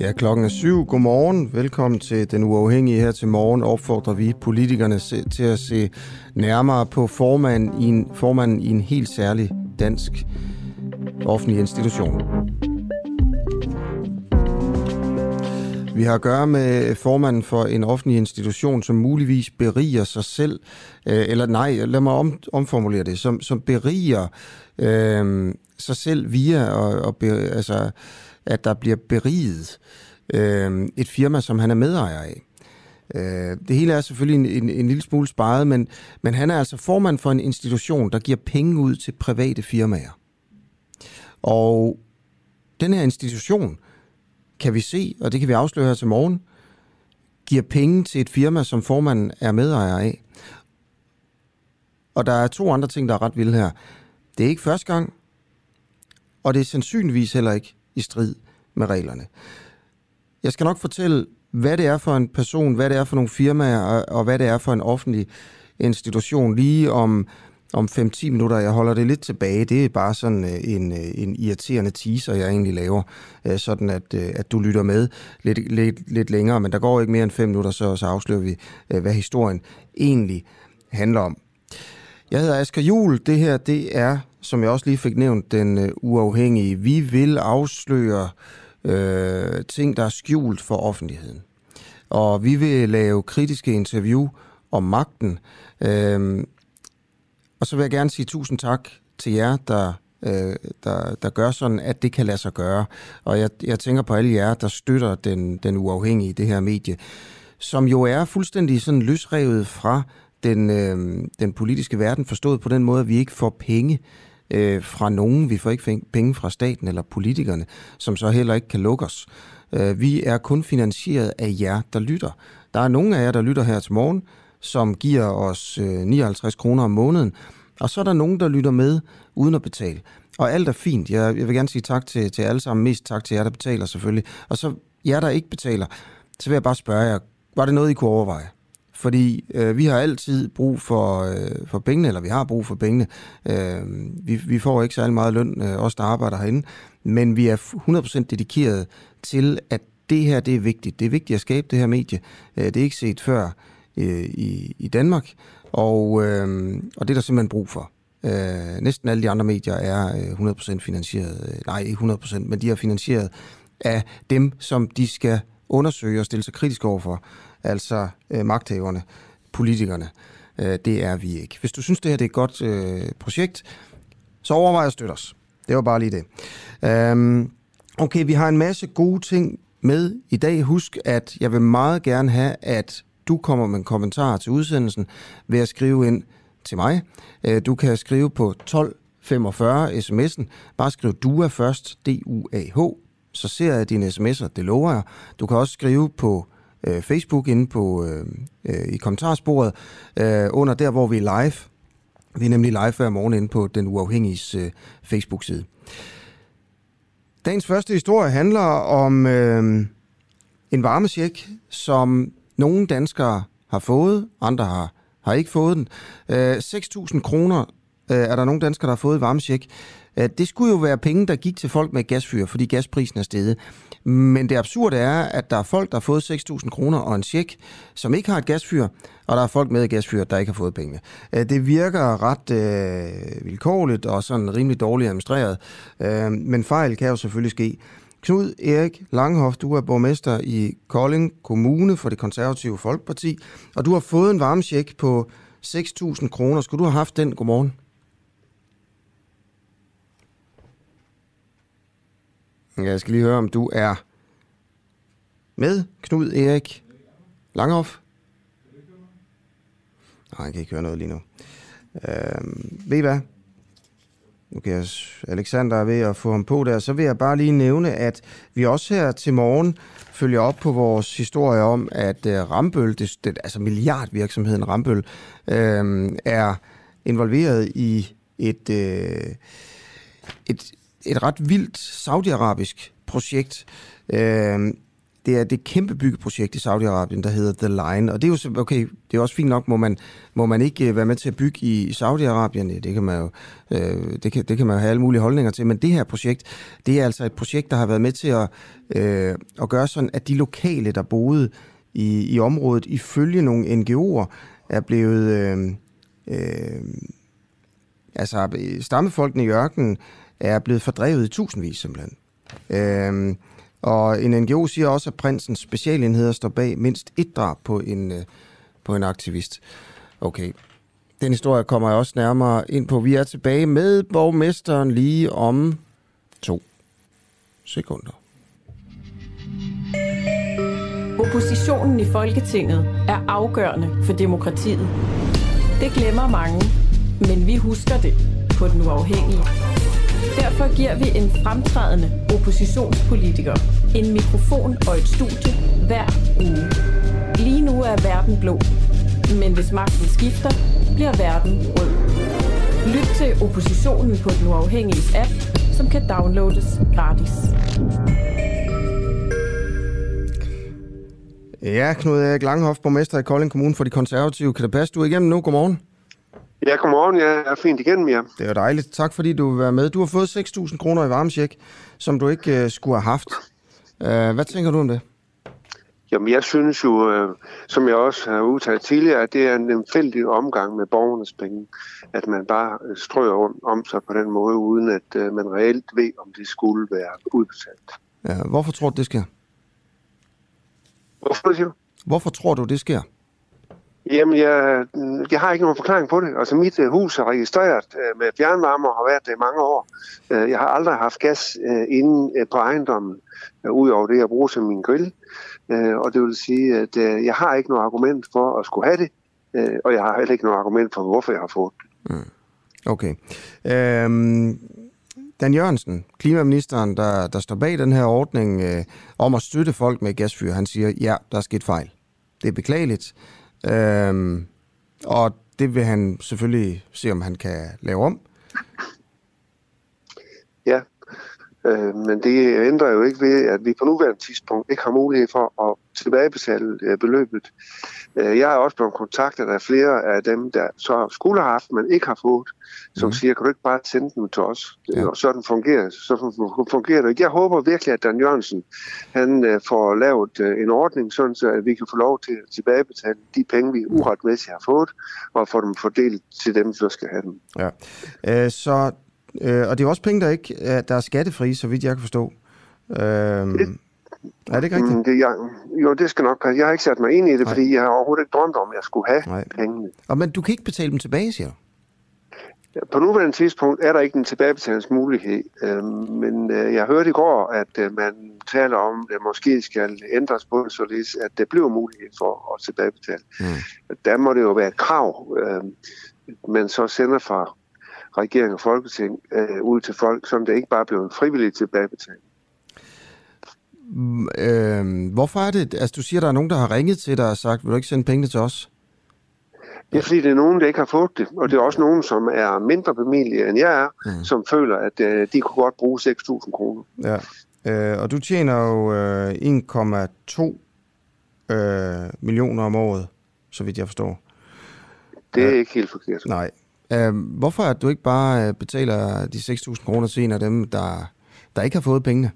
Ja, klokken er syv. Godmorgen. Velkommen til Den Uafhængige her til morgen. Opfordrer vi politikerne til at se nærmere på formanden i en, formanden i en helt særlig dansk offentlig institution. Vi har at gøre med formanden for en offentlig institution, som muligvis beriger sig selv, øh, eller nej, lad mig om, omformulere det, som, som beriger øh, sig selv via, og, og be, altså, at der bliver beriget øh, et firma, som han er medejer af. Øh, det hele er selvfølgelig en, en, en lille smule sparet, men, men han er altså formand for en institution, der giver penge ud til private firmaer. Og den her institution, kan vi se, og det kan vi afsløre her til morgen, giver penge til et firma, som formanden er medejer af. Og der er to andre ting, der er ret vilde her. Det er ikke første gang, og det er sandsynligvis heller ikke i strid med reglerne. Jeg skal nok fortælle, hvad det er for en person, hvad det er for nogle firmaer, og hvad det er for en offentlig institution, lige om om 5-10 minutter. Jeg holder det lidt tilbage. Det er bare sådan øh, en, øh, en irriterende teaser, jeg egentlig laver, øh, sådan at, at du lytter med lidt, lidt, lidt længere. Men der går ikke mere end 5 minutter, så, så afslører vi, hvad historien egentlig handler om. Jeg hedder Asger Jul. Det her, det er, som jeg også lige fik nævnt, den øh, uafhængige. Vi vil afsløre øh, ting, der er skjult for offentligheden. Og vi vil lave kritiske interview om magten. Øh, og så vil jeg gerne sige tusind tak til jer, der, øh, der, der gør sådan, at det kan lade sig gøre. Og jeg, jeg tænker på alle jer, der støtter den, den uafhængige, det her medie, som jo er fuldstændig sådan løsrevet fra den, øh, den politiske verden, forstået på den måde, at vi ikke får penge øh, fra nogen. Vi får ikke penge fra staten eller politikerne, som så heller ikke kan lukke os. Øh, vi er kun finansieret af jer, der lytter. Der er nogen af jer, der lytter her til morgen, som giver os øh, 59 kroner om måneden. Og så er der nogen, der lytter med uden at betale. Og alt er fint. Jeg, jeg vil gerne sige tak til, til alle sammen. Mest tak til jer, der betaler selvfølgelig. Og så jer, der ikke betaler, så vil jeg bare spørge jer, var det noget, I kunne overveje? Fordi øh, vi har altid brug for, øh, for pengene, eller vi har brug for pengene. Øh, vi, vi får ikke særlig meget løn, øh, os der arbejder herinde, men vi er 100% dedikeret til, at det her det er vigtigt. Det er vigtigt at skabe det her medie. Øh, det er ikke set før øh, i, i Danmark, og, øh, og det er der simpelthen brug for. Øh, næsten alle de andre medier er øh, 100% finansieret. Øh, nej, ikke 100%, men de er finansieret af dem, som de skal undersøge og stille sig kritisk overfor. Altså øh, magthaverne, politikerne. Øh, det er vi ikke. Hvis du synes, det her det er et godt øh, projekt, så overvej at støtte os. Det var bare lige det. Øhm, okay, vi har en masse gode ting med i dag. Husk, at jeg vil meget gerne have, at du kommer med en kommentar til udsendelsen ved at skrive ind til mig. Øh, du kan skrive på 1245 sms'en. Bare skriv DUA først, D-U-A-H. Så ser jeg dine sms'er, det lover jeg. Du kan også skrive på øh, Facebook inde på, øh, øh, i kommentarsporet øh, under der, hvor vi er live. Vi er nemlig live hver morgen inde på Den Uafhængige øh, Facebook-side. Dagens første historie handler om øh, en varmesjek, som nogle danskere har fået, andre har, har ikke fået den. Øh, 6.000 kroner øh, er der nogle danskere, der har fået varmesjek. Øh, det skulle jo være penge, der gik til folk med gasfyr, fordi gasprisen er steget. Men det absurde er, at der er folk, der har fået 6.000 kroner og en check, som ikke har et gasfyr, og der er folk med et gasfyr, der ikke har fået penge. Øh, det virker ret øh, vilkårligt og sådan rimelig dårligt administreret, øh, men fejl kan jo selvfølgelig ske. Knud Erik Langhoff, du er borgmester i Kolding Kommune for det konservative Folkeparti, og du har fået en varmesjek på 6.000 kroner. Skulle du have haft den? Godmorgen. Jeg skal lige høre, om du er med, Knud Erik Langhoff. Nej, jeg kan ikke høre noget lige nu. Øhm, ved I hvad? Nu kan jeg, Alexander er ved at få ham på der. Så vil jeg bare lige nævne, at vi også her til morgen følger op på vores historie om, at øh, Rambøl, det, det, altså milliardvirksomheden Rambøl, øh, er involveret i et, øh, et, et ret vildt saudiarabisk projekt. Øh, det er det kæmpe byggeprojekt i Saudi-Arabien, der hedder The Line. Og det er jo okay, det er også fint nok, må man, må man ikke øh, være med til at bygge i Saudi-Arabien. Det kan man jo, øh, det kan, det kan man jo have alle mulige holdninger til. Men det her projekt, det er altså et projekt, der har været med til at, øh, at gøre sådan, at de lokale, der boede i, i området, ifølge nogle NGO'er, er blevet... Øh, øh, altså stammefolkene i ørkenen er blevet fordrevet i tusindvis simpelthen. Øhm, og en NGO siger også, at prinsens specialenheder står bag mindst et drab på en, øh, på en aktivist. Okay, den historie kommer jeg også nærmere ind på. Vi er tilbage med borgmesteren lige om to sekunder. Oppositionen i Folketinget er afgørende for demokratiet. Det glemmer mange, men vi husker det på den uafhængige. Derfor giver vi en fremtrædende oppositionspolitiker en mikrofon og et studie hver uge. Lige nu er verden blå, men hvis magten skifter, bliver verden rød. Lyt til oppositionen på den uafhængige app, som kan downloades gratis. Ja, Knud Erik Langhoff, borgmester i Kolding Kommune for de konservative. Kan det passe, du er igennem nu? Godmorgen. Ja, godmorgen. Jeg er fint igennem, ja. Det er dejligt. Tak fordi du vil være med. Du har fået 6.000 kroner i varmesjek, som du ikke uh, skulle have haft. Uh, hvad tænker du om det? Jamen, jeg synes jo, uh, som jeg også har udtalt tidligere, at det er en fældig omgang med borgernes penge. At man bare strøger om, om sig på den måde, uden at uh, man reelt ved, om det skulle være udbetalt. Ja, hvorfor tror du, det sker? Hvorfor, siger du? Hvorfor tror du, det sker? Jamen, jeg, jeg har ikke nogen forklaring på det. Altså, mit øh, hus er registreret øh, med fjernvarme og har været det i mange år. Øh, jeg har aldrig haft gas inde på ejendommen, udover det, jeg bruger som min grill. Og det vil sige, at jeg har ikke noget argument for at skulle have det, og jeg har heller ikke noget argument for, hvorfor jeg har fået det. Mm. Okay. Øhm, Dan Jørgensen, klimaministeren, der, der står bag den her ordning øh, om at støtte folk med gasfyr, han siger, ja, der er sket fejl. Det er beklageligt. Øhm, og det vil han selvfølgelig se, om han kan lave om. Øh, men det ændrer jo ikke ved, at vi på nuværende tidspunkt ikke har mulighed for at tilbagebetale øh, beløbet. Øh, jeg har også blevet kontaktet af flere af dem, der så skulle have haft, men ikke har fået, som mm. siger, kan du ikke bare sende dem til os? Ja. Og sådan fungerer, så fungerer det. Jeg håber virkelig, at Dan Jørgensen han øh, får lavet en ordning, sådan så at vi kan få lov til at tilbagebetale de penge, vi uretmæssigt har fået, og få dem fordelt til dem, der skal have dem. Ja. Øh, så, øh, og det er også penge, der ikke der er skattefri, så vidt jeg kan forstå. Øh, det, er det ikke rigtigt? Mm, det, jeg, jo, det skal nok passe. Jeg har ikke sat mig ind i det, Nej. fordi jeg har overhovedet ikke drømt om, at jeg skulle have Nej. pengene. Og, men du kan ikke betale dem tilbage, siger du? På nuværende tidspunkt er der ikke en tilbagebetalingsmulighed, øh, men øh, jeg hørte i går, at øh, man taler om, at det måske skal ændres på det, således at det bliver mulighed for at tilbagebetale. Mm. Der må det jo være et krav, øh, man så sender fra regering og folketing øh, ud til folk, som det ikke bare bliver en frivillig tilbagebetaling. Øh, hvorfor er det, altså du siger, der er nogen, der har ringet til dig og sagt, vil du ikke sende pengene til os? Er fordi, det er nogen, der ikke har fået det. Og det er også nogen, som er mindre familie, end jeg er, mm. som føler, at øh, de kunne godt bruge 6.000 kroner. Ja, øh, og du tjener jo øh, 1,2 øh, millioner om året, så vidt jeg forstår. Det er øh, ikke helt forkert. Nej. Øh, hvorfor at du ikke bare øh, betaler de 6.000 kroner til en af dem, der, der ikke har fået pengene?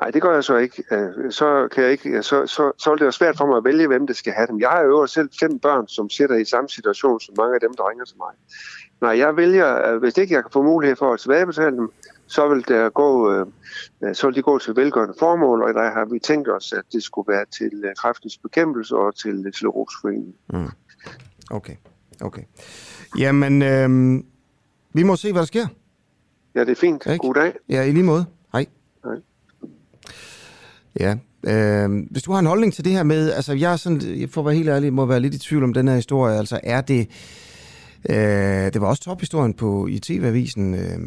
Nej, det gør jeg så ikke. Øh, så, kan jeg ikke så, så, så er det jo svært for mig at vælge, hvem det skal have dem. Jeg har jo selv fem børn, som sidder i samme situation som mange af dem, der ringer til mig. Nej, jeg vælger, hvis ikke jeg kan få mulighed for at tilbagebetale dem, så vil, der gå, øh, så vil de gå til velgørende formål, og der har vi tænkt os, at det skulle være til øh, kræftens bekæmpelse og til Sklerosforeningen. Mm. Okay, okay. Jamen, øh, vi må se, hvad der sker. Ja, det er fint. Ikke? God dag. Ja, i lige måde. Hej. Hej. Ja, øh, hvis du har en holdning til det her med, altså jeg er sådan, jeg får være helt ærlig, må være lidt i tvivl om den her historie, altså er det, øh, det var også tophistorien på i TV-avisen, øh,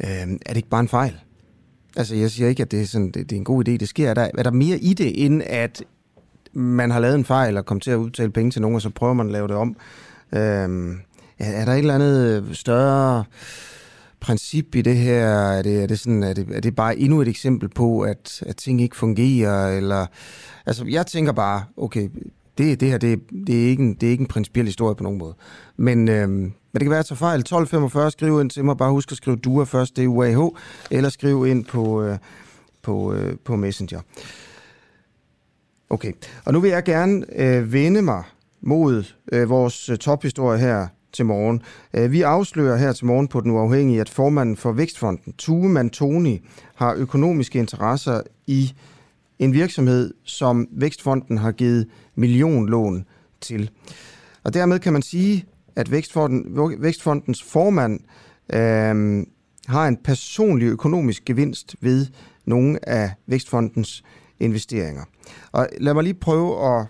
øh, er det ikke bare en fejl? Altså jeg siger ikke, at det er, sådan, det, det er en god idé, det sker. Er der, er der mere i det, end at man har lavet en fejl og kommet til at udtale penge til nogen, og så prøver man at lave det om? Øh, er der et eller andet større princip i det her? Er det, er det, sådan, er det, er det bare endnu et eksempel på, at, at ting ikke fungerer? Eller, altså, jeg tænker bare, okay, det, det her, det, det, er ikke en, det er ikke en principiel historie på nogen måde. Men, øhm, men det kan være, at jeg tager fejl. 1245, skriv ind til mig. Bare husk at skrive DUA først, det er UAH, eller skriv ind på, øh, på, øh, på Messenger. Okay, og nu vil jeg gerne øh, vende mig mod øh, vores øh, tophistorie her til morgen. Øh, vi afslører her til morgen på Den Uafhængige, at formanden for Vækstfonden, Tue Mantoni, har økonomiske interesser i en virksomhed, som Vækstfonden har givet millionlån til. Og dermed kan man sige, at Vækstfonden, Vækstfondens formand øh, har en personlig økonomisk gevinst ved nogle af Vækstfondens investeringer. Og lad mig lige prøve at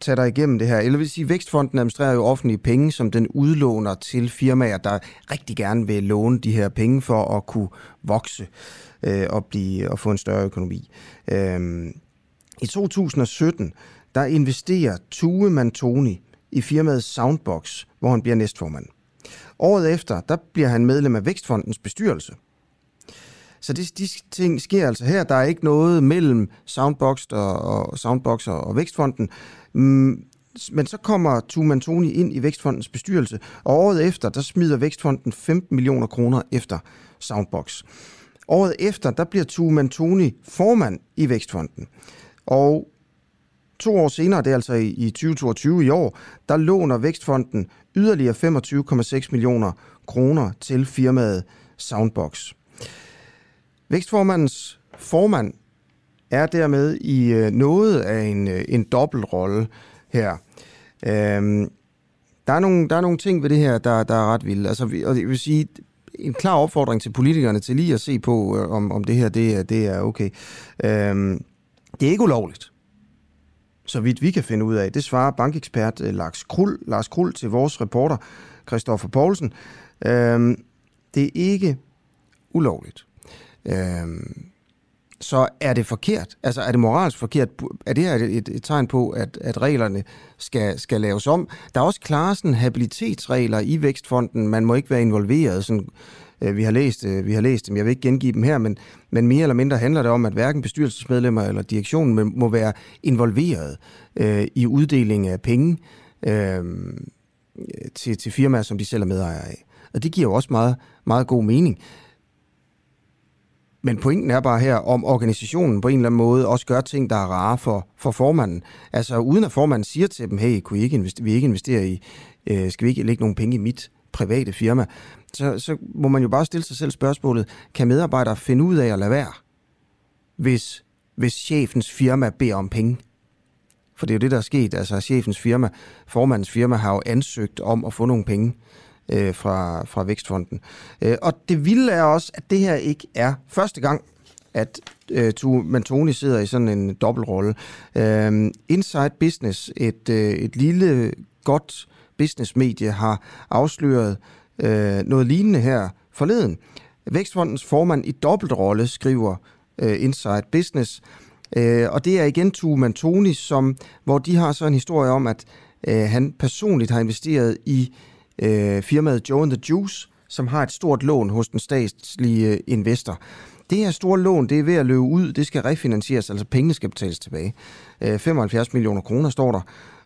tage dig igennem det her. Eller vil sige, Vækstfonden administrerer jo offentlige penge, som den udlåner til firmaer, der rigtig gerne vil låne de her penge for at kunne vokse øh, og, blive, og få en større økonomi. Øh, I 2017, der investerer Tue Mantoni i firmaet Soundbox, hvor han bliver næstformand. Året efter, der bliver han medlem af Vækstfondens bestyrelse. Så det, de ting sker altså her. Der er ikke noget mellem Soundbox og, og, Soundbox og, Vækstfonden. Mm, men så kommer Tuman Toni ind i Vækstfondens bestyrelse, og året efter, der smider Vækstfonden 15 millioner kroner efter Soundbox. Året efter, der bliver Tuman Toni formand i Vækstfonden. Og to år senere, det er altså i 2022 i år, der låner Vækstfonden yderligere 25,6 millioner kroner til firmaet Soundbox. Vækstformandens formand er dermed i øh, noget af en, øh, en dobbeltrolle her. Øhm, der, er nogle, der er nogle ting ved det her, der, der er ret vilde. Altså, og det vil sige, en klar opfordring til politikerne til lige at se på, øh, om, om det her det, det er okay. Øhm, det er ikke ulovligt, så vidt vi kan finde ud af. Det svarer bankekspert øh, Lars Krul, Lars Krul til vores reporter, Christoffer Poulsen. Øhm, det er ikke ulovligt øh, så er det forkert. Altså er det moralsk forkert? Er det her et, et, et tegn på, at, at reglerne skal, skal laves om? Der er også klare sådan, habilitetsregler i Vækstfonden. Man må ikke være involveret. Sådan, øh, vi, har læst, øh, vi har læst dem, jeg vil ikke gengive dem her, men, men mere eller mindre handler det om, at hverken bestyrelsesmedlemmer eller direktionen må være involveret øh, i uddeling af penge øh, til, til firmaer, som de selv er medejere af. Og det giver jo også meget, meget god mening. Men pointen er bare her, om organisationen på en eller anden måde også gør ting, der er rare for, for formanden. Altså uden at formanden siger til dem, hey, kunne I ikke investere, vi ikke investere i, øh, skal vi ikke lægge nogle penge i mit private firma? Så, så må man jo bare stille sig selv spørgsmålet, kan medarbejdere finde ud af at lade være, hvis, hvis chefens firma beder om penge? For det er jo det, der er sket. Altså chefens firma, formandens firma, har jo ansøgt om at få nogle penge øh, Øh, fra, fra Vækstfonden. Øh, og det vilde er også, at det her ikke er første gang, at øh, Mantoni sidder i sådan en dobbeltrolle. Øh, Inside Business, et, øh, et lille, godt businessmedie, har afsløret øh, noget lignende her forleden. Vækstfondens formand i dobbeltrolle skriver øh, Inside Business, øh, og det er igen Tue Mantoni, som, hvor de har så en historie om, at øh, han personligt har investeret i øh, Øh, firmaet Joe and the Juice, som har et stort lån hos den statslige øh, investor. Det her store lån, det er ved at løbe ud, det skal refinansieres, altså pengene skal betales tilbage. Øh, 75 millioner kroner står der.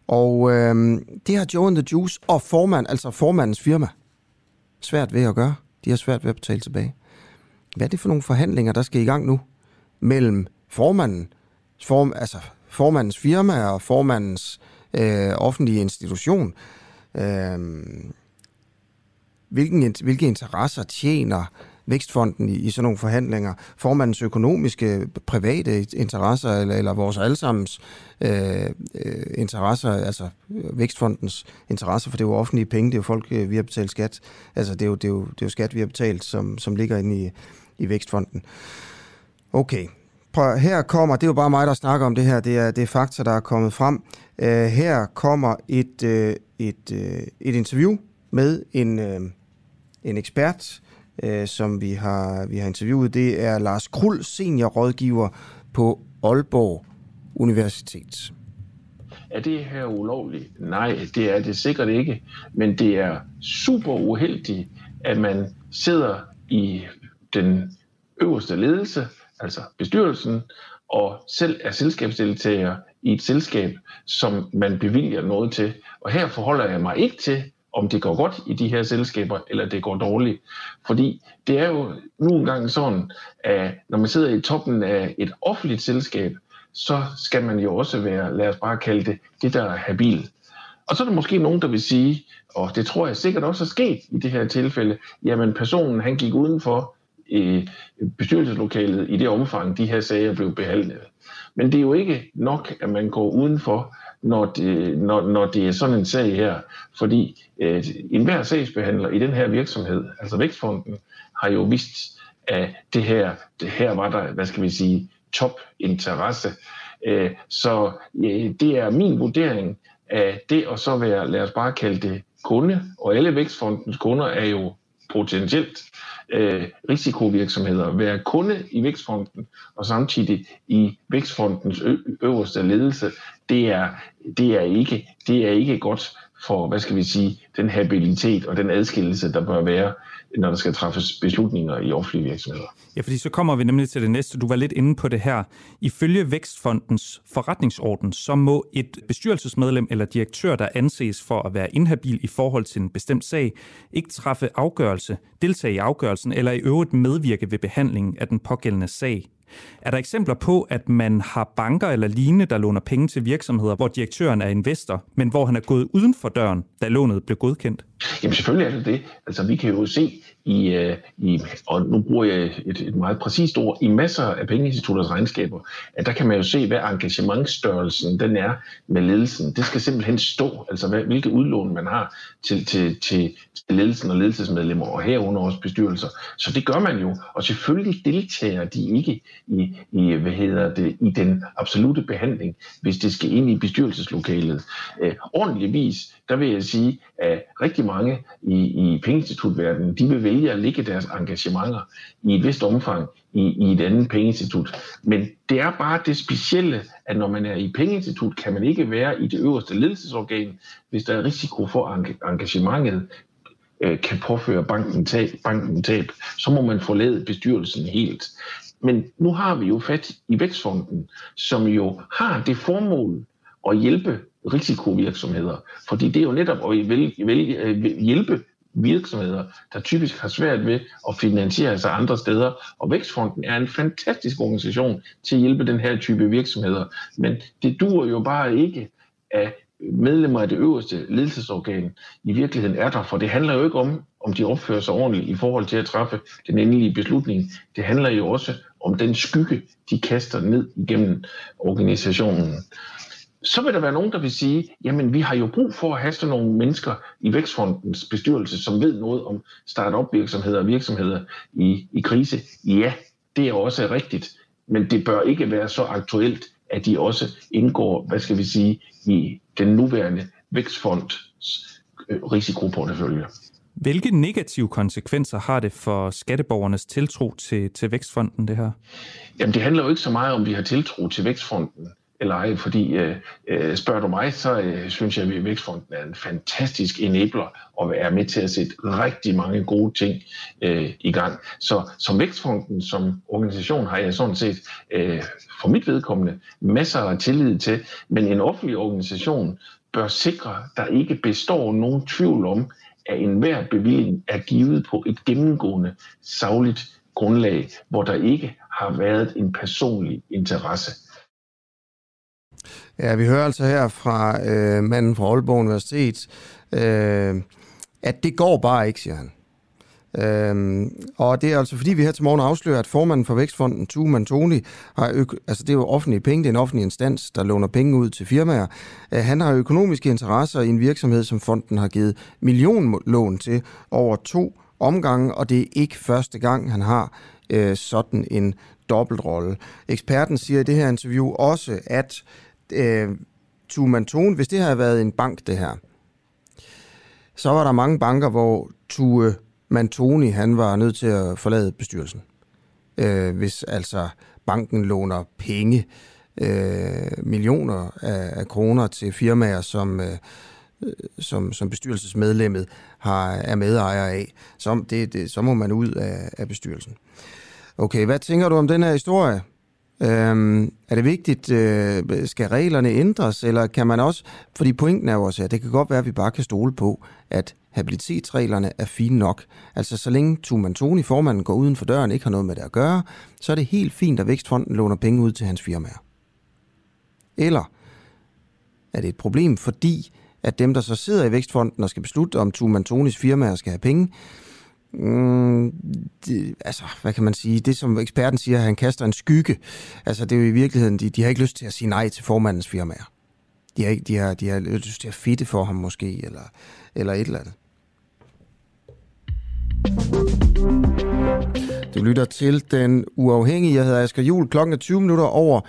Og øh, det har Joe and the Juice og formand, altså formandens firma, svært ved at gøre. De har svært ved at betale tilbage. Hvad er det for nogle forhandlinger, der skal i gang nu mellem formanden, form, altså formandens firma og formandens øh, offentlige institution? Øh, hvilken, hvilke interesser tjener Vækstfonden i, i sådan nogle forhandlinger, formandens økonomiske, private interesser, eller, eller vores allesammens øh, øh, interesser, altså Vækstfondens interesser, for det er jo offentlige penge, det er jo folk, øh, vi har betalt skat, altså det er jo, det er jo, det er jo skat, vi har betalt, som, som ligger inde i, i Vækstfonden. Okay, Prøv, her kommer, det er jo bare mig, der snakker om det her, det er, det er fakta, der er kommet frem. Uh, her kommer et, et, øh, et interview med en, øh, en ekspert, øh, som vi har, vi har interviewet, det er Lars Krul, seniorrådgiver på Aalborg Universitet. Er det her ulovligt? Nej, det er det sikkert ikke. Men det er super uheldigt, at man sidder i den øverste ledelse, altså bestyrelsen, og selv er selskabsdeltager i et selskab, som man bevilger noget til. Og her forholder jeg mig ikke til, om det går godt i de her selskaber, eller det går dårligt. Fordi det er jo nogle gange sådan, at når man sidder i toppen af et offentligt selskab, så skal man jo også være, lad os bare kalde det, det der er habil. Og så er der måske nogen, der vil sige, og det tror jeg sikkert også er sket i det her tilfælde, jamen personen han gik udenfor i bestyrelseslokalet i det omfang, de her sager blev behandlet. Men det er jo ikke nok, at man går udenfor når det, når, når det er sådan en sag her. Fordi øh, enhver sagsbehandler i den her virksomhed, altså Vækstfonden, har jo vist, at det her, det her var der, hvad skal vi sige, topinteresse. Øh, så øh, det er min vurdering af det og så være, lad os bare kalde det kunde, og alle Vækstfondens kunder er jo potentielt øh, risikovirksomheder, være kunde i Vækstfonden og samtidig i Vækstfondens øverste ledelse, det er, det er, ikke, det er ikke godt for, hvad skal vi sige, den habilitet og den adskillelse, der bør være, når der skal træffes beslutninger i offentlige virksomheder. Ja, fordi så kommer vi nemlig til det næste. Du var lidt inde på det her. Ifølge Vækstfondens forretningsorden, så må et bestyrelsesmedlem eller direktør, der anses for at være inhabil i forhold til en bestemt sag, ikke træffe afgørelse, deltage i afgørelsen eller i øvrigt medvirke ved behandlingen af den pågældende sag. Er der eksempler på, at man har banker eller lignende, der låner penge til virksomheder, hvor direktøren er investor, men hvor han er gået uden for døren, da lånet blev godkendt? Jamen selvfølgelig er det det. Altså vi kan jo se i, øh, i og nu bruger jeg et, et meget præcist ord, i masser af pengeinstitutters regnskaber, at der kan man jo se, hvad engagementstørrelsen den er med ledelsen. Det skal simpelthen stå, altså hvad, hvilke udlån man har til, til, til, til ledelsen og ledelsesmedlemmer, og herunder også bestyrelser. Så det gør man jo, og selvfølgelig deltager de ikke i, i, hvad hedder det, i den absolute behandling, hvis det skal ind i bestyrelseslokalet. Øh, ordentligvis, der vil jeg sige, at rigtig mange i, i pengeinstitutverdenen, de vil vælge at ligge deres engagementer i et vist omfang i, i et andet pengeinstitut. Men det er bare det specielle, at når man er i pengeinstitut, kan man ikke være i det øverste ledelsesorgan, hvis der er risiko for, engagementet øh, kan påføre banken tab, banken tab, så må man forlade bestyrelsen helt. Men nu har vi jo fat i Vækstfonden, som jo har det formål at hjælpe risikovirksomheder. Fordi det er jo netop at øh, hjælpe virksomheder, der typisk har svært ved at finansiere sig andre steder. Og Vækstfonden er en fantastisk organisation til at hjælpe den her type virksomheder. Men det dur jo bare ikke, at medlemmer af det øverste ledelsesorgan i virkeligheden er der, for det handler jo ikke om, om de opfører sig ordentligt i forhold til at træffe den endelige beslutning. Det handler jo også om den skygge, de kaster ned igennem organisationen så vil der være nogen, der vil sige, jamen vi har jo brug for at have sådan nogle mennesker i Vækstfondens bestyrelse, som ved noget om start-up virksomheder og virksomheder i, i krise. Ja, det er også rigtigt, men det bør ikke være så aktuelt, at de også indgår, hvad skal vi sige, i den nuværende Vækstfonds øh, risikoportefølje. Hvilke negative konsekvenser har det for skatteborgernes tiltro til, til Vækstfonden, det her? Jamen, det handler jo ikke så meget om, vi har tiltro til Vækstfonden eller ej, fordi øh, øh, spørger du mig, så øh, synes jeg, at Vækstfonden er en fantastisk enabler og er med til at sætte rigtig mange gode ting øh, i gang. Så som Vækstfonden som organisation har jeg sådan set øh, for mit vedkommende masser af tillid til, men en offentlig organisation bør sikre, at der ikke består nogen tvivl om, at enhver bevilling er givet på et gennemgående, savligt grundlag, hvor der ikke har været en personlig interesse. Ja, vi hører altså her fra øh, manden fra Aalborg Universitet, øh, at det går bare ikke, siger han. Øhm, og det er altså fordi, vi her til morgen afslører, at formanden for Vækstfonden, Tue Mantoni, har øk- altså det er jo offentlige penge, det er en offentlig instans, der låner penge ud til firmaer. Øh, han har økonomiske interesser i en virksomhed, som fonden har givet millionlån til over to omgange, og det er ikke første gang, han har øh, sådan en dobbeltrolle. Eksperten siger i det her interview også, at øh, Tue Mantoni, hvis det havde været en bank, det her, så var der mange banker, hvor Tue Mantoni, han var nødt til at forlade bestyrelsen. Øh, hvis altså banken låner penge, øh, millioner af, af kroner til firmaer, som, øh, som, som bestyrelsesmedlemmet har, er medejer af, så, det, det, så må man ud af, af bestyrelsen. Okay, hvad tænker du om den her historie? Øhm, er det vigtigt, øh, skal reglerne ændres, eller kan man også, fordi pointen er jo også, at det kan godt være, at vi bare kan stole på, at habilitetsreglerne er fine nok. Altså så længe Tumantoni, formanden, går uden for døren, ikke har noget med det at gøre, så er det helt fint, at Vækstfonden låner penge ud til hans firmaer. Eller er det et problem, fordi at dem, der så sidder i Vækstfonden og skal beslutte, om Tumantonis firmaer skal have penge, Mm, det, altså, hvad kan man sige? Det, som eksperten siger, at han kaster en skygge. Altså, det er jo i virkeligheden, de, de har ikke lyst til at sige nej til formandens firmaer. De har, ikke, de har, de har lyst til at fitte for ham måske, eller, eller et eller andet. Du lytter til Den Uafhængige. Jeg hedder Asger Jul. Klokken er 20 minutter over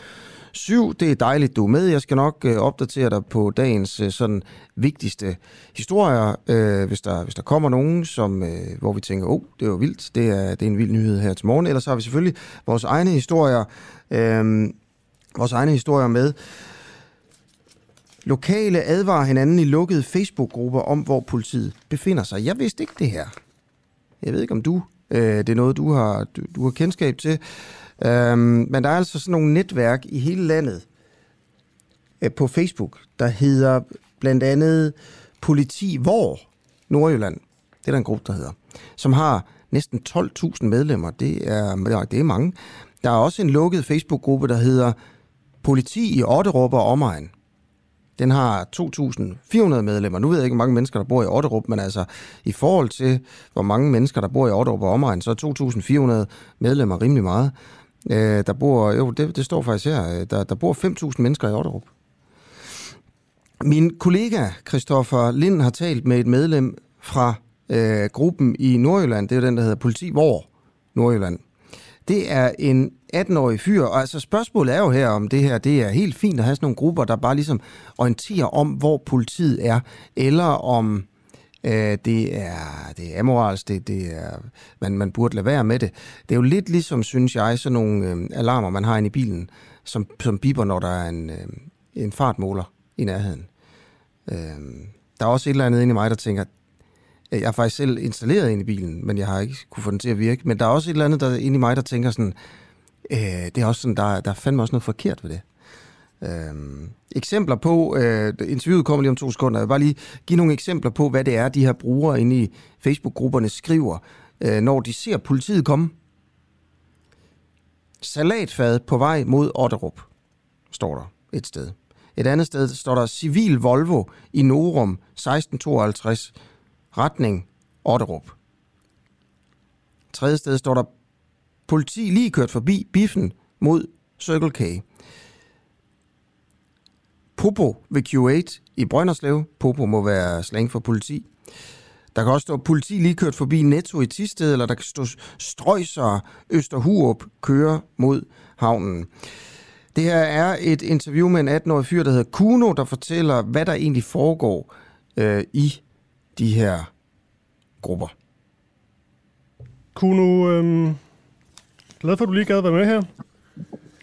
syv. Det er dejligt, du er med. Jeg skal nok øh, opdatere dig på dagens øh, sådan vigtigste historier, øh, hvis, der, hvis der kommer nogen, som, øh, hvor vi tænker, oh, det var vildt, det er, det er en vild nyhed her til morgen. Ellers har vi selvfølgelig vores egne historier, øh, vores egne historier med. Lokale advarer hinanden i lukkede Facebook-grupper om, hvor politiet befinder sig. Jeg vidste ikke det her. Jeg ved ikke, om du øh, det er noget, du har, du, du har kendskab til. Øhm, men der er altså sådan nogle netværk i hele landet øh, på Facebook, der hedder blandt andet Politi Hvor Nordjylland. Det er der en gruppe, der hedder. Som har næsten 12.000 medlemmer. Det er, ja, det er mange. Der er også en lukket Facebook-gruppe, der hedder Politi i Otterup og omegn. Den har 2.400 medlemmer. Nu ved jeg ikke, hvor mange mennesker, der bor i Otterup, men altså i forhold til, hvor mange mennesker, der bor i Otterup og omegn, så er 2.400 medlemmer rimelig meget. Øh, der bor, jo, det, det står faktisk her, øh, der, der bor 5.000 mennesker i Otterup. Min kollega Christoffer Lind har talt med et medlem fra øh, gruppen i Nordjylland. Det er den, der hedder Politi Hvor Nordjylland. Det er en 18-årig fyr, og altså spørgsmålet er jo her, om det her det er helt fint at have sådan nogle grupper, der bare ligesom orienterer om, hvor politiet er, eller om øh, det er det er amoralsk, det, det er, man, man burde lade være med det. Det er jo lidt ligesom, synes jeg, sådan nogle øh, alarmer, man har inde i bilen, som, som biber, når der er en, øh, en fartmåler i nærheden. Øh, der er også et eller andet inde i mig, der tænker, øh, jeg har faktisk selv installeret ind i bilen, men jeg har ikke kunne få den til at virke. Men der er også et eller andet der inde i mig, der tænker sådan, øh, det er også sådan, der, der er fandme også noget forkert ved det. Øh, eksempler på, øh, interviewet kommer lige om to sekunder, jeg vil bare lige give nogle eksempler på, hvad det er, de her brugere inde i Facebook-grupperne skriver, øh, når de ser politiet komme. Salatfad på vej mod Otterup, står der et sted. Et andet sted står der civil Volvo i Norum 1652 retning Otterup. Tredje sted står der politi lige kørt forbi biffen mod Circle K. Popo ved Q8 i Brønderslev. Popo må være slang for politi. Der kan også stå politi lige kørt forbi Netto i Tisted, eller der kan stå Strøjser Østerhuop kører mod havnen. Det her er et interview med en 18-årig fyr, der hedder Kuno, der fortæller, hvad der egentlig foregår øh, i de her grupper. Kuno, øh, glad for, at du lige gad være med her.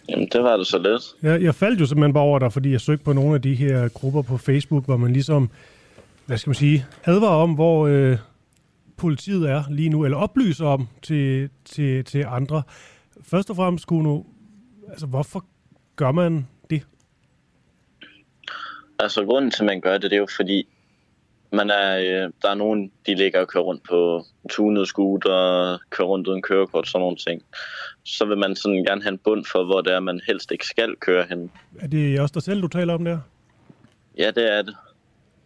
Jamen, det var det så lidt. Jeg, jeg faldt jo simpelthen bare over dig, fordi jeg søgte på nogle af de her grupper på Facebook, hvor man ligesom, hvad skal man sige, advarer om, hvor øh, politiet er lige nu, eller oplyser om til, til, til andre. Først og fremmest, Kuno, altså hvorfor gør man det? Altså, grunden til, at man gør det, det er jo fordi, man er, øh, der er nogen, de ligger og kører rundt på tunet scooter, kører rundt uden kørekort, sådan nogle ting. Så vil man sådan gerne have en bund for, hvor det er, man helst ikke skal køre hen. Er det også dig selv, du taler om der? Ja, det er det.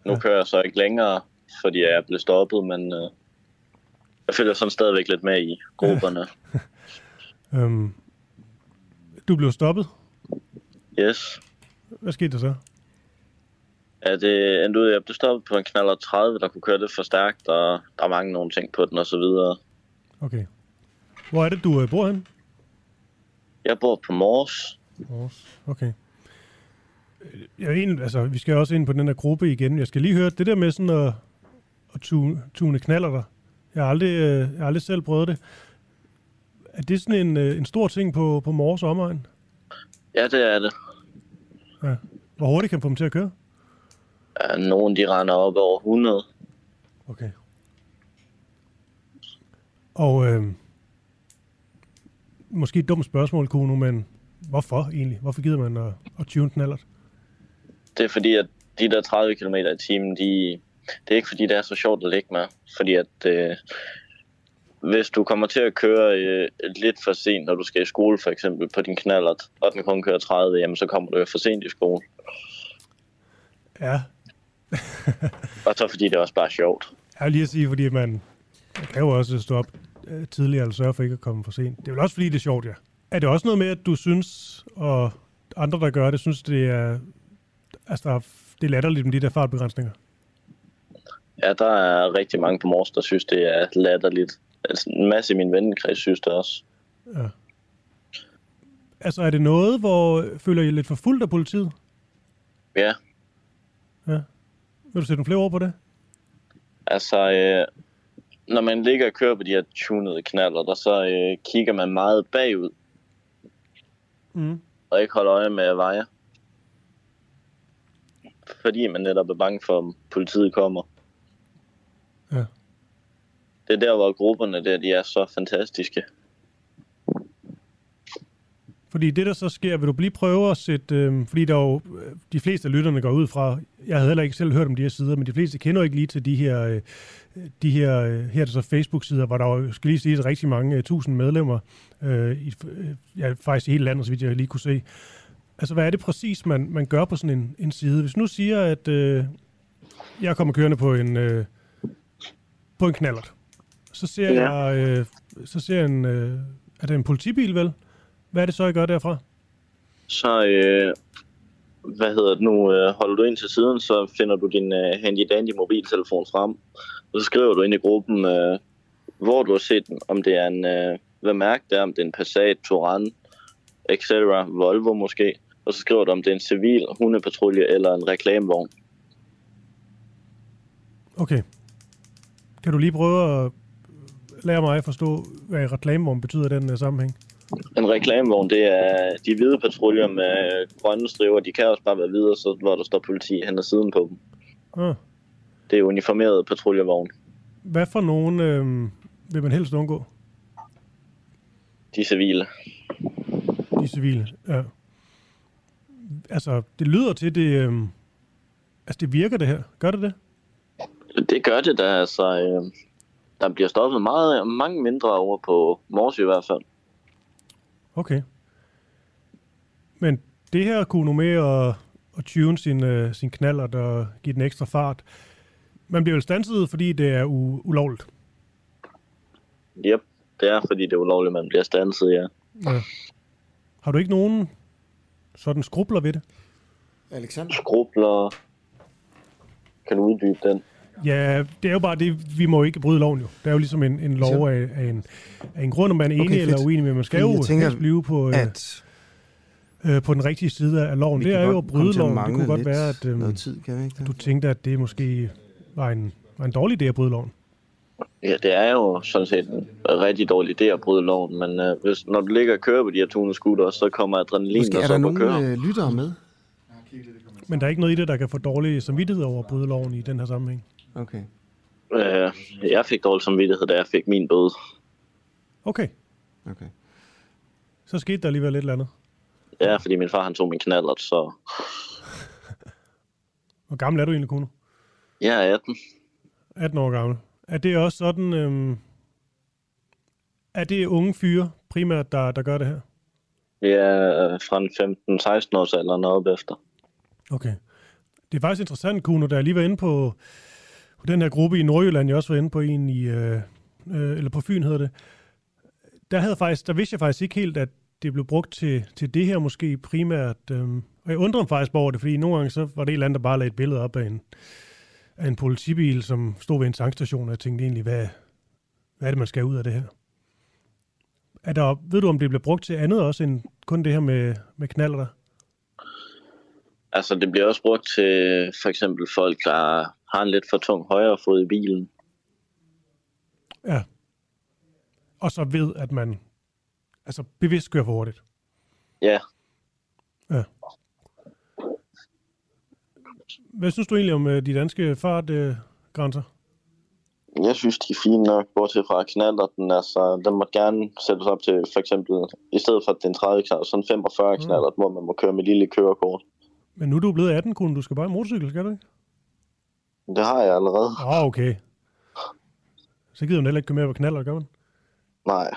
Nu Ja. kører jeg så ikke længere, fordi jeg er blevet stoppet, men øh, jeg følger sådan stadigvæk lidt med i grupperne. Øhm, du blev stoppet. Yes. Hvad skete der så? Ja, det endte ud, jeg blev stoppet på en knaller 30, der kunne køre lidt for stærkt, og der er mange nogle ting på den og så videre. Okay. Hvor er det, du øh, bor hen? Jeg bor på Mors. Mors. Okay. Jeg er en, altså, vi skal også ind på den her gruppe igen. Jeg skal lige høre det der med sådan at, at tune, tune knaller der. Jeg har, aldrig, øh, jeg har aldrig selv prøvet det. Er det sådan en, øh, en stor ting på, på Mors omegn? Ja, det er det. Ja. Hvor hurtigt kan man få dem til at køre? Ja, nogen de render op over 100. Okay. Og øh, måske et dumt spørgsmål, Kuno, men hvorfor egentlig? Hvorfor gider man at, at tune den allert? Det er fordi, at de der 30 km i timen, de, det er ikke fordi, det er så sjovt at ligge med. Fordi at øh, hvis du kommer til at køre øh, lidt for sent, når du skal i skole for eksempel på din knallert, og den kun kører 30, jamen så kommer du jo for sent i skole. Ja, Og så fordi det er også bare sjovt. jeg vil lige at sige, fordi man, man kan jo også stå op øh, tidligere eller sørge for ikke at komme for sent. Det er vel også fordi, det er sjovt, ja. Er det også noget med, at du synes, og andre, der gør det, synes, det er, altså, der er, det er latterligt med de der fartbegrænsninger? Ja, der er rigtig mange på Mors, der synes, det er latterligt. Altså, en masse i min vennekreds synes det også. Altså, er det noget, hvor føler I lidt for fuldt af politiet? Ja, Vil du sætte nogle flere ord på det? altså, øh, når man ligger og kører på de her tunede knaller, der så øh, kigger man meget bagud, Mm. og ikke holder øje med veje. Fordi man netop er bange for, om politiet kommer. Ja. Det er der, hvor grupperne der, de er så fantastiske. Fordi det, der så sker, vil du lige prøve at sætte, øh, fordi der er jo, øh, de fleste af lytterne går ud fra, jeg havde heller ikke selv hørt om de her sider, men de fleste kender jo ikke lige til de her, øh, de her, øh, her er det så Facebook-sider, hvor der jo, skal lige sige, rigtig mange øh, tusind medlemmer, øh, i, øh, ja, faktisk i hele landet, så vidt jeg lige kunne se. Altså, hvad er det præcis, man, man gør på sådan en, en side? Hvis nu siger, at øh, jeg kommer kørende på en, øh, på en knallert, så ser Ja. jeg, øh, så ser en, øh, er det en politibil, vel? Hvad er det så, I gør derfra? Så, øh, hvad hedder det nu, øh, holder du ind til siden, så finder du din øh, handy-dandy mobiltelefon frem, og så skriver du ind i gruppen, øh, hvor du har set den, om det er en, øh, hvad mærke det er, om det er en Passat, Touran, etc., Volvo måske, og så skriver du, om det er en civil hundepatrulje eller en reklamevogn. Okay. Kan du lige prøve at lære mig at forstå, hvad reklamevogn betyder i den uh, sammenhæng? En reklamevogn, det er de hvide patruljer med grønne striver. De kan også bare være hvide, så, hvor der står politi hen ad siden på dem. Ah. Det er uniformeret patruljevogn. Hvad for nogen øh, vil man helst undgå? De civile. De civile. Ja. Altså, det lyder til, det, øh, altså, det virker det her. Gør det det? Det gør det da, altså. Øh, der bliver stoppet meget, mange mindre over på Mors i hvert fald. Okay. Men det her kunne nu med at, at tune sin, øh, sin knallert og give den ekstra fart. Man bliver vel stanset, fordi det er u- ulovligt. Yep, det er fordi det er ulovligt, man bliver stanset, ja. Ja. Har du ikke nogen sådan skrubler ved det? Alexander? Skrubler. Kan du uddybe den? Ja, det er jo bare det, vi må jo ikke bryde loven jo. Det er jo ligesom en, en lov af, af, en, af en grund, om man er enig Okay, eller uenig, men man skal jo tænker, helst blive på, øh, At øh, på den rigtige side af loven. Det er jo at bryde loven. Det kunne godt være, at øh, noget tid, kan vi ikke det? du tænkte, at det måske var en, var en dårlig idé at bryde loven. Ja, det er jo sådan set en rigtig dårlig idé at bryde loven, men øh, hvis, når du ligger og kører på de her tunede scooter, så kommer adrenalin Måske er også der op og nogle kører. øh, lyttere med? Men der er ikke noget i det, der kan få dårlig samvittighed over at bryde loven i den her sammenhæng. Okay. Øh, jeg fik dårlig samvittighed, da jeg fik min bøde. Okay, okay. så skete der alligevel et eller andet. Ja, fordi min far han tog min knallert, så Hvor gammel er du egentlig, Kuno? Jeg er 18. 18 år gammel. Er det også sådan... Øhm, er det unge fyre primært, der, der gør det her? Er fra en 15-16 års alder og op efter. Okay. Det er faktisk interessant, Kuno, da jeg lige var inde på, på den her gruppe i Nordjylland, jeg også var inde på en i, øh, øh, eller på Fyn hedder det, der, havde faktisk, der vidste jeg faktisk ikke helt, at det blev brugt til, til det her måske primært. Øh, og jeg undrer mig faktisk over det, fordi nogle gange så var det et eller andet, der bare lagde et billede op af en, af en politibil, som stod ved en tankstation, og jeg tænkte egentlig, hvad, hvad er det, man skal ud af det her? Er der, ved du, om det bliver brugt til andet også, end kun det her med, med knaller? Altså, det bliver også brugt til for eksempel folk, der har en lidt for tung højre fod i bilen. Ja. Og så ved, at man altså bevidst kører for hurtigt. Ja, Ja. Hvad synes du egentlig om øh, de danske fartgrænser? jeg synes, de er fine nok, bortset fra knaller den. Altså, den må gerne sættes op til, for eksempel, i stedet for den 30 knaller, sådan 45 Mm. knaller, hvor man må køre med lille kørekort. Men nu er du blevet 18, kun du skal bare i motorcykel, skal du ikke? Det har jeg allerede. Oh, okay. Så gider man heller ikke køre mere på knaller, gør man? Nej.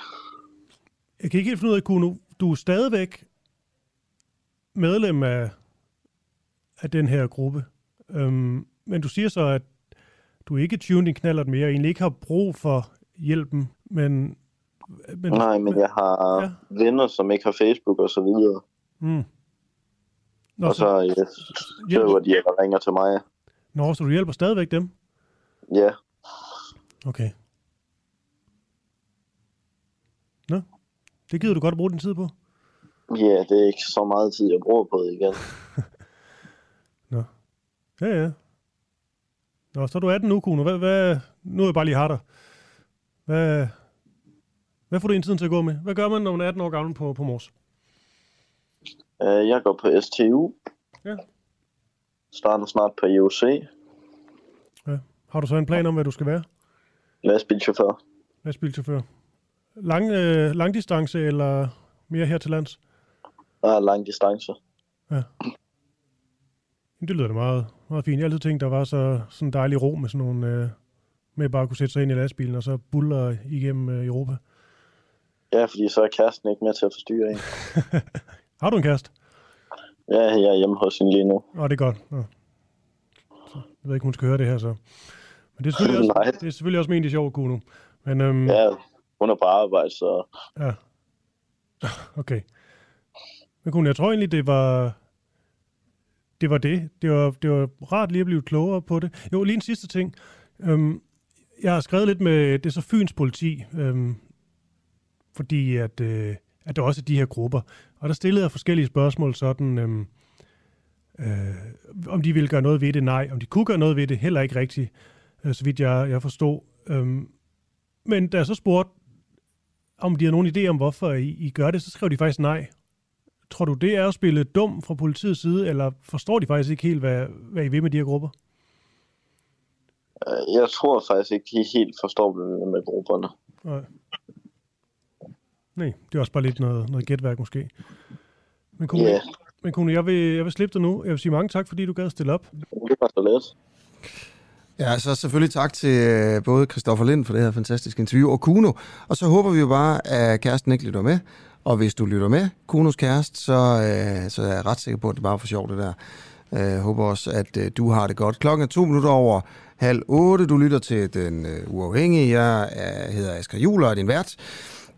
Jeg kan ikke helt finde ud af, Kuno, du er stadigvæk medlem af, af den her gruppe. Øhm, men du siger så, at du ikke tuner din knaller mere, egentlig ikke har brug for hjælpen, men... men Nej, men jeg har Ja. ja. venner, som ikke har Facebook og så videre. Mm. Nå, og så, så jeg skriver de eller ringer til mig. Nå, så du hjælper stadigvæk dem? Ja, Okay. Nå, det gider du godt at bruge din tid på. ja, det er ikke så meget tid, jeg bruger på det igen. Ja, ja. Nå, så er du 18 nu, Kuno. Hvad, hvad, nu er jeg bare lige har dig. Hvad, hvad får du en tiden til at gå med? Hvad gør man, når man er 18 år gammel på, på Mors? Øh, Jeg går på STU. Ja. Starter snart på IOC. Har du så en plan om, hvad du skal være? Lastbilchauffør. Lastbilchauffør. Lang, øh, langdistance eller mere her til lands? Der er lang distance. Det lyder da meget, meget fint. Jeg har altid tænkt, der var så sådan en dejlig ro med sådan nogle... Øh, med bare at kunne sætte sig ind i lastbilen og så buller igennem øh, Europa. Ja, fordi så er kæresten ikke med til at forstyrre en. Har du en kæreste? Ja, jeg er hjemme hos hende lige nu. Åh, det er godt. Så, jeg ved ikke, hun skal høre det her, så. Men det er selvfølgelig Nej. også, det er selvfølgelig også ment i sjov, Kuno. Men øhm, Ja, hun er på arbejde, så ja. Okay. Men Kuno, jeg tror egentlig, det var det. Var det. Det, var, det var rart lige at blive klogere på det. Jo, lige en sidste ting. Øhm, jeg har skrevet lidt med, det er så Fyns politi, øhm, fordi at, øh, at der også er de her grupper. Og der stillede jeg forskellige spørgsmål, sådan... Øhm, øh, om de ville gøre noget ved det, nej. Om de kunne gøre noget ved det, heller ikke rigtigt, øh, så vidt jeg, jeg forstod. Øhm, men da jeg så spurgte, om de har nogen idé om, hvorfor I, I gør det, så skrev de faktisk nej. Tror du, det er at spille dum fra politiets side, eller forstår de faktisk ikke helt, hvad, hvad I vil med de her grupper? øh, jeg tror faktisk ikke, de helt forstår det med grupperne. Nej. Nej, det er også bare lidt noget, noget gætværk måske. Men kunne, Ja, men kunne jeg, vil, jeg vil slippe dig nu. Jeg vil sige mange tak, fordi du gad stille op. det var så let. Ja, så selvfølgelig tak til øh, både Christoffer Lind for det her fantastiske interview, og Kuno. Og så håber vi jo bare, at kæresten ikke lytter med. Og hvis du lytter med, Kunos kæreste, så, øh, så er jeg ret sikker på, at det bare er for sjovt det der. Jeg håber også, at øh, du har det godt. Klokken er to minutter over halv otte. Du lytter til Den øh, Uafhængige. Jeg er, hedder Asger Juhl og er din vært.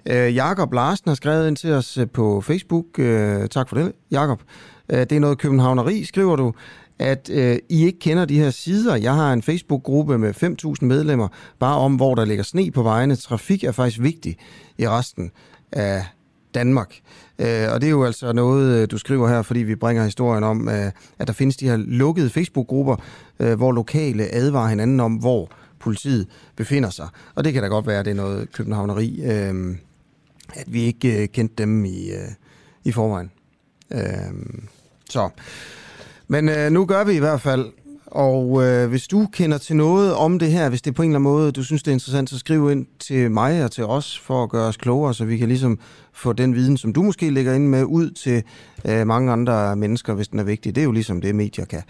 Øh, Jakob Larsen har skrevet ind til os øh, på Facebook. Øh, tak for det, Jakob. Øh, det er noget københavneri, skriver du at øh, I ikke kender de her sider. Jeg har en Facebook-gruppe med 5.000 medlemmer, bare om, hvor der ligger sne på vejene. Trafik er faktisk vigtig i resten af Danmark. Øh, og det er jo altså noget, øh, du skriver her, fordi vi bringer historien om, øh, at der findes de her lukkede Facebook-grupper, øh, hvor lokale advarer hinanden om, hvor politiet befinder sig. Og det kan da godt være, at det er noget københavneri, øh, at vi ikke øh, kendte dem i, øh, i forvejen. Øh, så... Men øh, nu gør vi i hvert fald, og øh, hvis du kender til noget om det her, hvis det på en eller anden måde, du synes, det er interessant, så skriv ind til mig og til os for at gøre os klogere, så vi kan ligesom få den viden, som du måske lægger ind med, ud til øh, mange andre mennesker, hvis den er vigtig. Det er jo ligesom det, medier kan.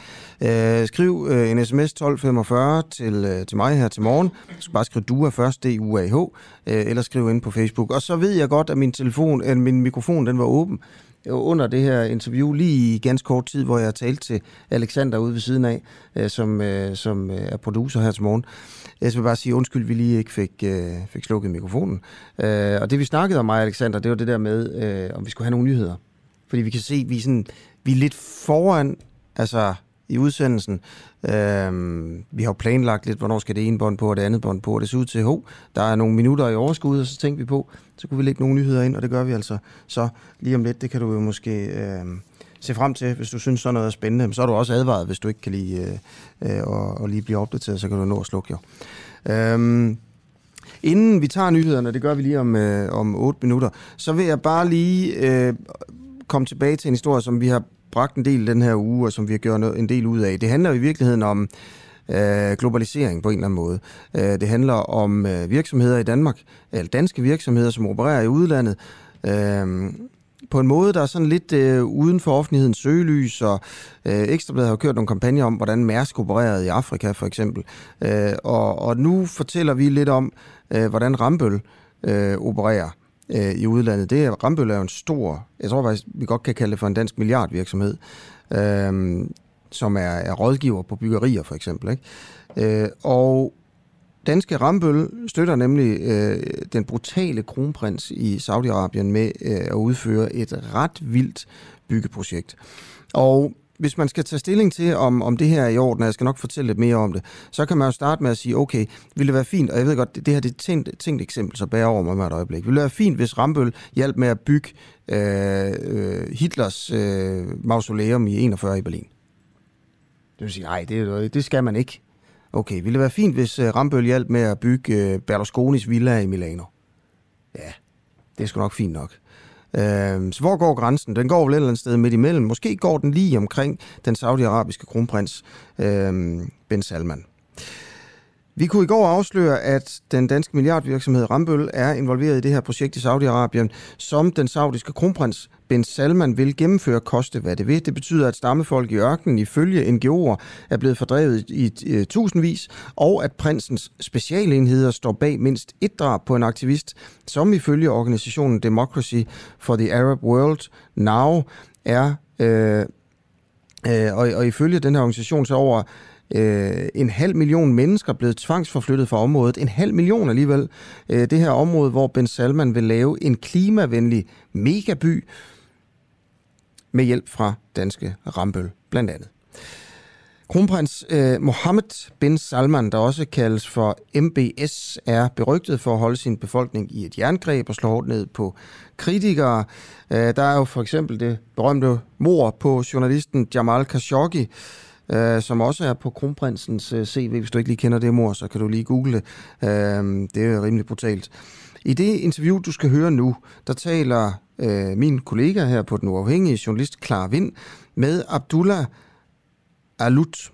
Øh, skriv øh, en sms 1245 til, øh, til mig her til morgen. Du skal bare skrive DUA først, D-U-A-H, øh, eller skriv ind på Facebook. Og så ved jeg godt, at min telefon, øh, min mikrofon den var åben, Øh, under det her interview, lige i ganske kort tid, hvor jeg talte til Alexander ude ved siden af, øh, som, øh, som øh, er producer her til morgen. Jeg skal bare sige undskyld, vi lige ikke fik, øh, fik slukket mikrofonen. Og det vi snakkede om mig, Alexander, det var det der med, om vi skulle have nogle nyheder. Fordi vi kan se, at vi er, sådan, vi er lidt foran, altså i udsendelsen. Øhm, vi har planlagt lidt, hvornår skal det ene bånd på og det andet bånd på, og det ser ud til, ho, der er nogle minutter i overskud, og så tænkte vi på, så kunne vi lægge nogle nyheder ind, og det gør vi altså så lige om lidt. Det kan du jo måske øhm, se frem til, hvis du synes, sådan noget er spændende. Men så er du også advaret, hvis du ikke kan lide øh, øh, og, og lige blive opdateret, så kan du nå at slukke jo. Øhm, Inden vi tager nyhederne, det gør vi lige om, øh, om 8 minutter, så vil jeg bare lige øh, komme tilbage til en historie, som vi har bragt en del den her uge, og som vi har gjort en del ud af. Det handler i virkeligheden om øh, globalisering på en eller anden måde. Øh, det handler om øh, virksomheder i Danmark, eller danske virksomheder, som opererer i udlandet, øh, på en måde, der er sådan lidt øh, uden for offentlighedens søgelys, og øh, Ekstrabladet har kørt nogle kampagner om, hvordan Mærsk opererede i Afrika for eksempel. Øh, og, og nu fortæller vi lidt om, øh, hvordan Rambøl øh, opererer øh, i udlandet. Det er, Rambøl er jo en stor, jeg tror faktisk, vi godt kan kalde det for en dansk milliardvirksomhed, øh, som er, er rådgiver på byggerier for eksempel. Ikke? Øh, og danske Rambøl støtter nemlig øh, den brutale kronprins i Saudi-Arabien med øh, at udføre et ret vildt byggeprojekt. Og hvis man skal tage stilling til, om, om det her er i orden, og jeg skal nok fortælle lidt mere om det, så kan man jo starte med at sige, okay, ville det være fint, og jeg ved godt, det, det her det er et tænkt, tænkt eksempel, så bærer over mig med et øjeblik. Ville det være fint, hvis Rambøl hjalp med at bygge øh, øh Hitlers øh, mausoleum i 41 i Berlin? Det vil sige, nej, det, det skal man ikke. Okay, ville det være fint, hvis øh, Rambøl hjalp med at bygge øh, Berlusconis villa i Milano? Ja, det er sgu nok fint nok. Øh, så hvor går grænsen? Den går vel et eller andet sted midt imellem. Måske går den lige omkring den saudiarabiske kronprins øh, Ben Salman. Vi kunne i går afsløre, at den danske milliardvirksomhed Rambøl er involveret i det her projekt i Saudi-Arabien, som den saudiske kronprins Ben Salman vil gennemføre koste hvad det vil. Det betyder, at stammefolk i ørkenen ifølge NGO'er er blevet fordrevet i, i, tusindvis, og at prinsens specialenheder står bag mindst et drab på en aktivist, som ifølge organisationen Democracy for the Arab World Now er, øh, øh, og, og ifølge den her organisation så over øh, en halv million mennesker blevet tvangsforflyttet fra området. En halv million alligevel. Øh, det her område, hvor Ben Salman vil lave en klimavenlig megaby med hjælp fra danske Rambøl blandt andet. Kronprins øh, Mohammed bin Salman, der også kaldes for MBS, er berygtet for at holde sin befolkning i et jerngreb og slå hårdt ned på kritikere. Øh, der er jo for eksempel det berømte mor på journalisten Jamal Khashoggi, øh, som også er på kronprinsens øh, CV. Hvis du ikke lige kender det mor, så kan du lige google det. Øh, det er rimelig brutalt. I det interview, du skal høre nu, der taler øh, min kollega her på Den Uafhængige journalist Clara Vind med Abdullah Alut.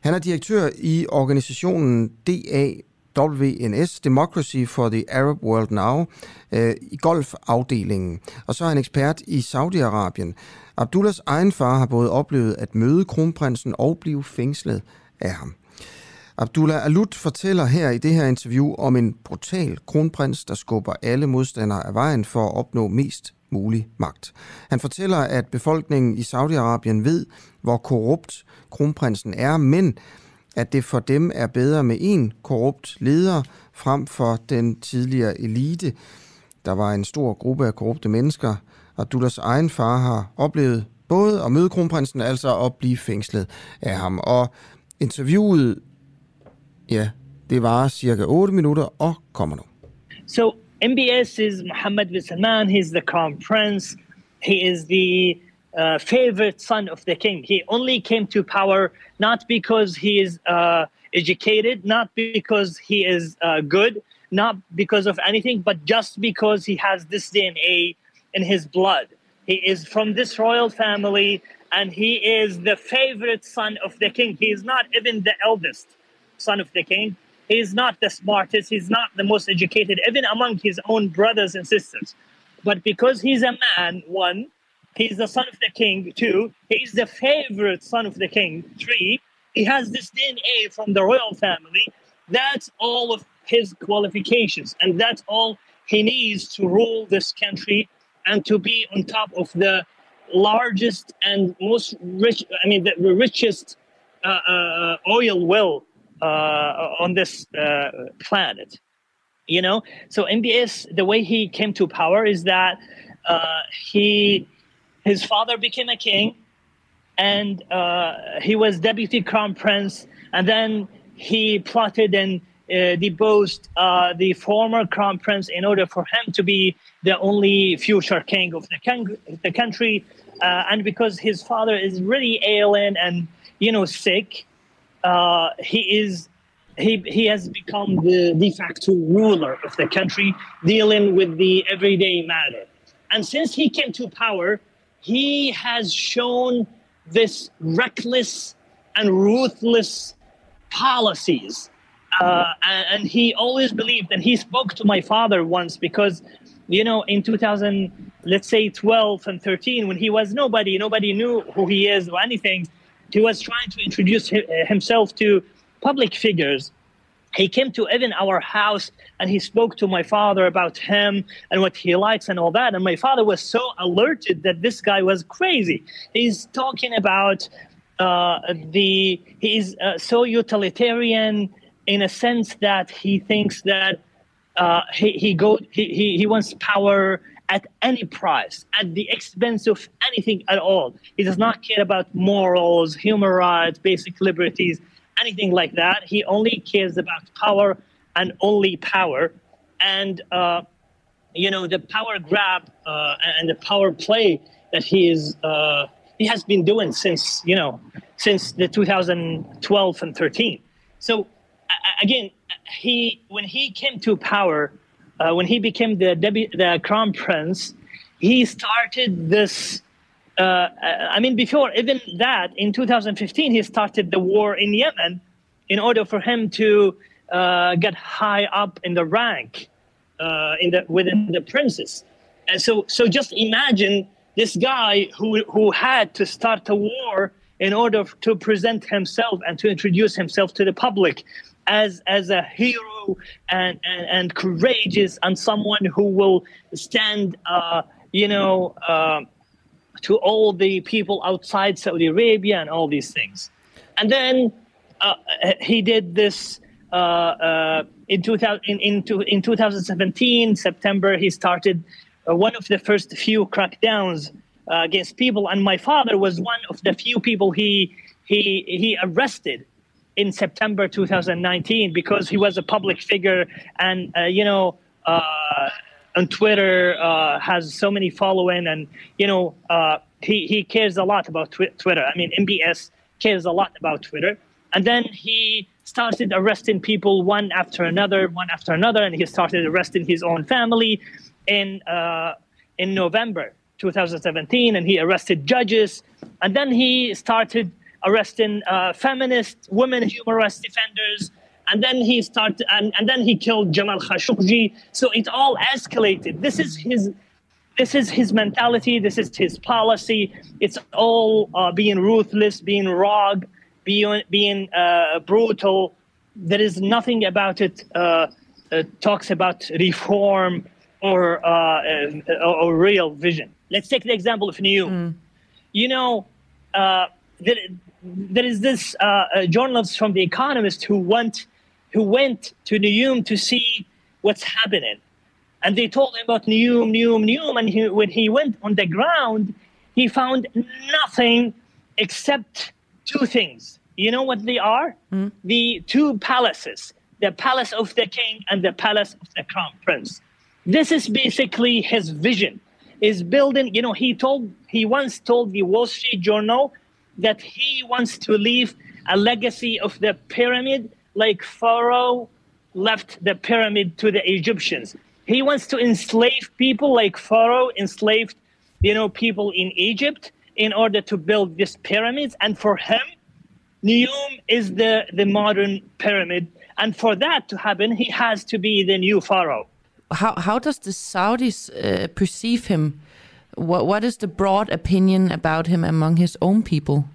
Han er direktør i organisationen DA WNS, Democracy for the Arab World Now, øh, i golfafdelingen. Og så er han ekspert i Saudi-Arabien. Abdullahs egen far har både oplevet at møde kronprinsen og blive fængslet af ham. Abdullah Alut fortæller her i det her interview om en brutal kronprins, der skubber alle modstandere af vejen for at opnå mest mulig magt. Han fortæller, at befolkningen i Saudi-Arabien ved, hvor korrupt kronprinsen er, men at det for dem er bedre med en korrupt leder frem for den tidligere elite. Der var en stor gruppe af korrupte mennesker. Abdullahs egen far har oplevet både at møde kronprinsen, altså at blive fængslet af ham. Og interviewet Ja, det var cirka 8 minutter og kommer nu. So MBS is Mohammed bin Salman. He's the crown prince. He is the uh, favorite son of the king. He only came to power not because he is uh, educated, not because he is uh, good, not because of anything, but just because he has this DNA in his blood. He is from this royal family, and he is the favorite son of the king. He is not even the eldest son of the king. He is not the smartest. He's not the most educated, even among his own brothers and sisters. But because he's a man, one, he's the son of the king, two, he's the favorite son of the king, three, he has this DNA from the royal family. That's all of his qualifications, and that's all he needs to rule this country and to be on top of the largest and most rich, I mean, the richest uh, uh, oil well uh, on this uh, planet. You know, so MBS, the way he came to power is that uh, he, his father became a king, and uh, he was deputy crown prince, and then he plotted and uh, deposed uh, the former crown prince in order for him to be the only future king of the, king, the country. Uh, and because his father is really ailing and you know sick, uh, he is he he has become the de facto ruler of the country, dealing with the everyday matter. And since he came to power, he has shown this reckless and ruthless policies. Uh, and, he always believed, and he spoke to my father once because, you know, in 2000, let's say 12 and 13, when he was nobody, nobody knew who he is or anything, he was trying to introduce himself to public figures. He came to even our house and he spoke to my father about him and what he likes and all that. And my father was so alerted that this guy was crazy. He's talking about uh, the, he's uh, so utilitarian in a sense that he thinks that uh, he, he, go, he, he, he wants power at any price, at the expense of anything at all. He does not care about morals, human rights, basic liberties anything like that. He only cares about power and only power. And, uh, you know, the power grab uh, and the power play that he is, uh, he has been doing since, you know, since the 2012 and 13. So again, he, when he came to power, uh, when he became the, the crown prince, he started this uh, I mean, before even that, in 2015, he started the war in Yemen in order for him to uh, get high up in the rank uh, in the, within the princes. And so, so just imagine this guy who, who had to start a war in order to present himself and to introduce himself to the public as, as a hero and, and, and courageous and someone who will stand, uh, you know, uh, to all the people outside Saudi Arabia and all these things. And then uh, he did this uh, uh, in, 2000, in, in, in 2017, September, he started uh, one of the first few crackdowns uh, against people. And my father was one of the few people he, he, he arrested in September 2019 because he was a public figure and, uh, you know, on Twitter uh, has so many following, and you know uh, he he cares a lot about twi- Twitter. I mean, MBS cares a lot about Twitter, and then he started arresting people one after another, one after another, and he started arresting his own family in uh, in November 2017, and he arrested judges, and then he started arresting uh, feminist women human rights defenders and then he started and, and then he killed Jamal Khashoggi. So it all escalated. This is his this is his mentality. This is his policy. It's all uh, being ruthless being raw being being uh, brutal. There is nothing about it uh, uh talks about reform or, uh, uh, or real vision. Let's take the example of New. mm. you know there, there is this journalist from the economist who went who went to Neom to see what's happening. And they told him about Neom, Neom, Neom. And he, when he went on the ground, he found nothing except two things. You know what they are? Mm. The two palaces the palace of the king and the palace of the crown prince. This is basically his vision. Is building, you know, he told he once told the Wall Street Journal that he wants to leave a legacy of the pyramid like Pharaoh left the pyramid to the Egyptians. He wants to enslave people like Pharaoh enslaved, you know, people in Egypt. in order to build these pyramids. And for him, Neom is the, the modern pyramid. And for that to happen, he has to be the new pharaoh. How, how does the Saudis uh, perceive him? What, what is the broad opinion about him among his own people?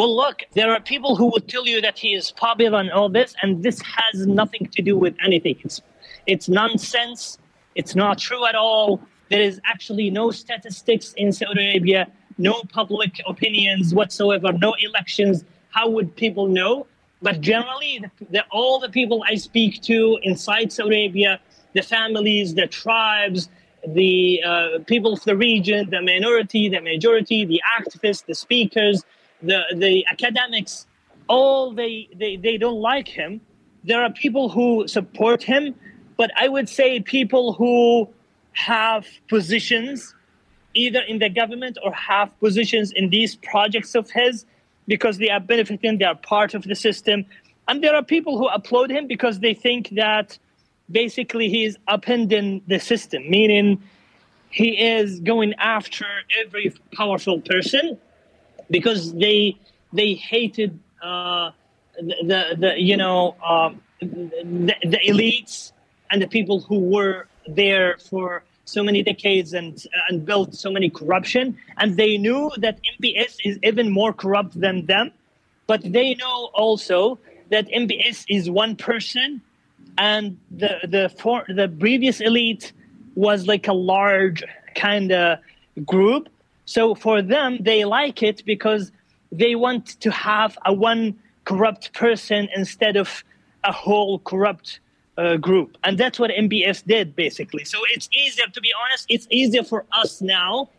Well, look, there are people who will tell you that he is popular and all this, and this has nothing to do with anything. It's, it's nonsense. It's not true at all. There is actually no statistics in Saudi Arabia, no public opinions whatsoever, no elections. How would people know? But generally, the, the, all the people I speak to inside Saudi Arabia, the families, the tribes, the uh, people of the region, the minority, the majority, the activists, the speakers, the, the academics, all they, they, they don't like him. There are people who support him, but I would say people who have positions either in the government or have positions in these projects of his because they are benefiting, they are part of the system. And there are people who applaud him because they think that basically he is upending the system, meaning he is going after every powerful person because they they hated uh, the, the you know uh, the, the elites and the people who were there for so many decades and and built so many corruption. And they knew that MBS is even more corrupt than them. But they know also that MBS is one person. And the the for the previous elite was like a large kind of group so for them they like it because they want to have a one corrupt person instead of a whole corrupt uh, group. And that's what MBS did, basically. So it's easier, to be honest, it's easier for us now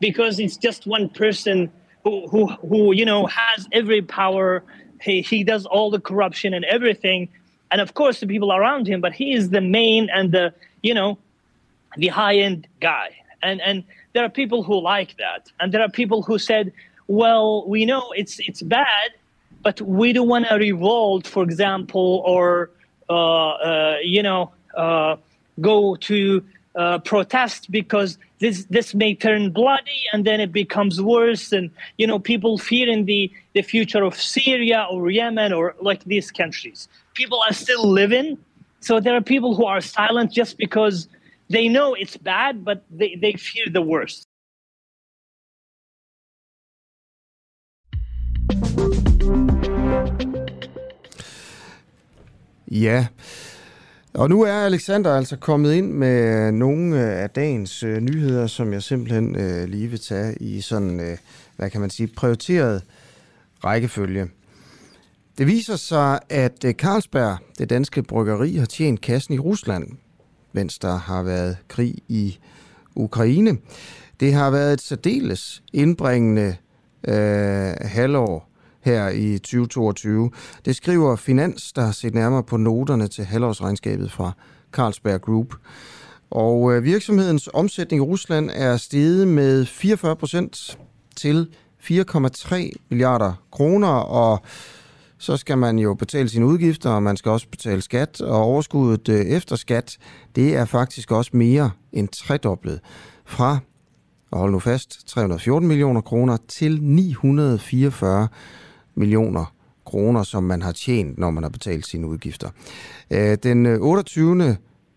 because it's just one person who, who, who you know, has every power. He, he does all the corruption and everything. And of course, the people around him, but he is the main and the, you know, the high end guy. And, and there are people who like that. And there are people who said, well, we know it's, it's bad, but we don't want to revolt, for example, or uh, uh, you know, uh, go to protest because this this may turn bloody and then it becomes worse and you know people fearing the the future of Syria or Yemen or like these countries. People are still living, so there are people who are silent just because they know it's bad, but they, they fear the worst. Ja, og nu er Alexander altså kommet ind med nogle øh, af dagens øh, nyheder, som jeg simpelthen øh, lige vil tage i sådan, øh, hvad kan man sige, prioriteret rækkefølge. Det viser sig, at øh, Carlsberg, det danske bryggeri, har tjent kassen i Rusland, mens der har været krig i Ukraine. Det har været et særdeles indbringende øh, halvår her i 2022. Det skriver Finans, der har set nærmere på noterne til halvårsregnskabet fra Carlsberg Group. Og øh, virksomhedens omsætning i Rusland er steget med 44 procent til 4,3 milliarder kroner, og så skal man jo betale sine udgifter, og man skal også betale skat, og overskuddet øh, efter skat, det er faktisk også mere end tredoblet fra, og hold nu fast, 314 millioner kroner til 944 millioner kroner, som man har tjent, når man har betalt sine udgifter. Øh, den øh, 28.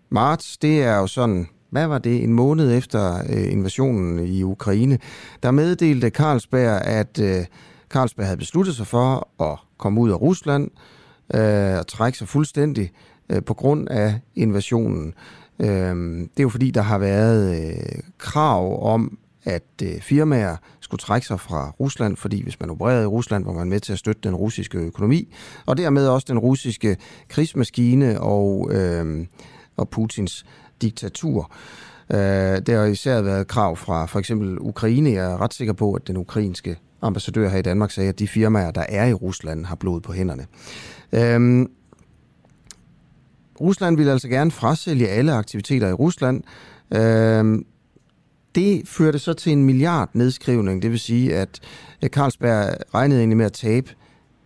Marts, det er jo sådan, hvad var det, en måned efter øh, invasionen i Ukraine, der meddelte Carlsberg, at øh, Carlsberg havde besluttet sig for at komme ud af Rusland øh, og trække sig fuldstændig øh, på grund af invasionen. Øh, det er jo fordi, der har været krav om, at firmaer skulle trække sig fra Rusland, fordi hvis man opererede i Rusland, var man med til at støtte den russiske økonomi, og dermed også den russiske krigsmaskine og, øh, og Putins diktatur. Øh, der har især været krav fra for eksempel Ukraine. Jeg er ret sikker på, at den ukrainske ambassadør her i Danmark sagde, at de firmaer, der er i Rusland, har blod på hænderne. Øhm, Rusland vil altså gerne frasælge alle aktiviteter i Rusland. Øhm, det førte så til en milliard nedskrivning, det vil sige, at Carlsberg regnede egentlig med at tabe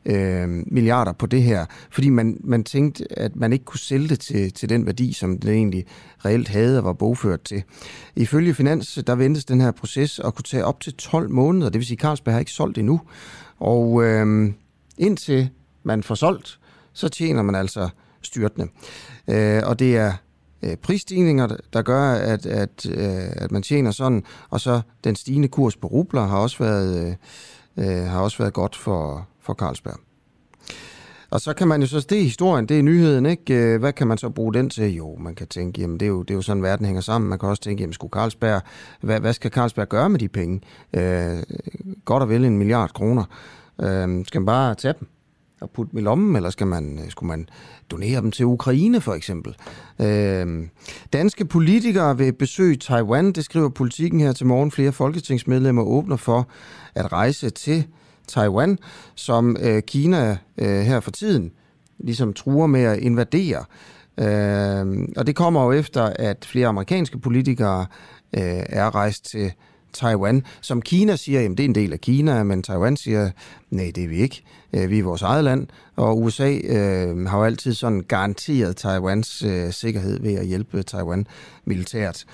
øh, milliarder på det her, fordi man, man tænkte, at man ikke kunne sælge det til, til den værdi, som det egentlig reelt havde og var bogført til. Ifølge Finans, der ventes den her proces at kunne tage op til 12 måneder, det vil sige, at Carlsberg har ikke solgt endnu. Og øh, indtil man får solgt, så tjener man altså styrtende. Øh, og det er øh, prisstigninger, der gør, at, at, øh, at man tjener sådan, og så den stigende kurs på rubler har også været, øh, øh har også været godt for, for Carlsberg. Og så kan man jo så, det er historien, det er nyheden, ikke? Øh, hvad kan man så bruge den til? Jo, man kan tænke, jamen det er jo, det er jo sådan, verden hænger sammen. Man kan også tænke, jamen skulle Carlsberg, hvad, hvad skal Carlsberg gøre med de penge? Øh, godt og vel en milliard kroner. Øh, skal man bare tage dem? og putte dem i lommen, eller skal man, øh, skulle man donere dem til Ukraine for eksempel? Øh, danske politikere vil besøge Taiwan, det skriver politikken her til morgen. Flere folketingsmedlemmer åbner for at rejse til Taiwan, som øh, Kina øh, her for tiden ligesom truer med at invadere. Øh, og det kommer jo efter, at flere amerikanske politikere øh, er rejst til Taiwan, som Kina siger, jamen det er en del af Kina, men Taiwan siger, nej, det er vi ikke. Øh, vi er vores eget land, og USA øh, har jo altid sådan garanteret Taiwans øh, sikkerhed ved at hjælpe Taiwan militært.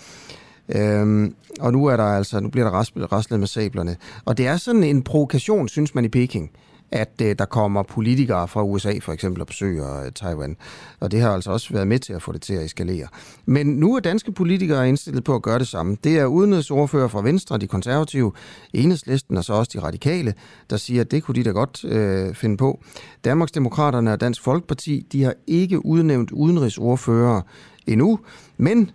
Øhm, og nu er der altså, nu bliver der raslet med sablerne. Og det er sådan en provokation, synes man i Peking at øh, der kommer politikere fra USA for eksempel og besøger øh, Taiwan. Og det har altså også været med til at få det til at eskalere. Men nu er danske politikere indstillet på at gøre det samme. Det er udenrigsordfører fra Venstre, de konservative, Enhedslisten og så også de radikale, der siger, at det kunne de da godt øh, finde på. Danmarksdemokraterne og Dansk Folkeparti, de har ikke udnævnt udenrigsordfører endnu, men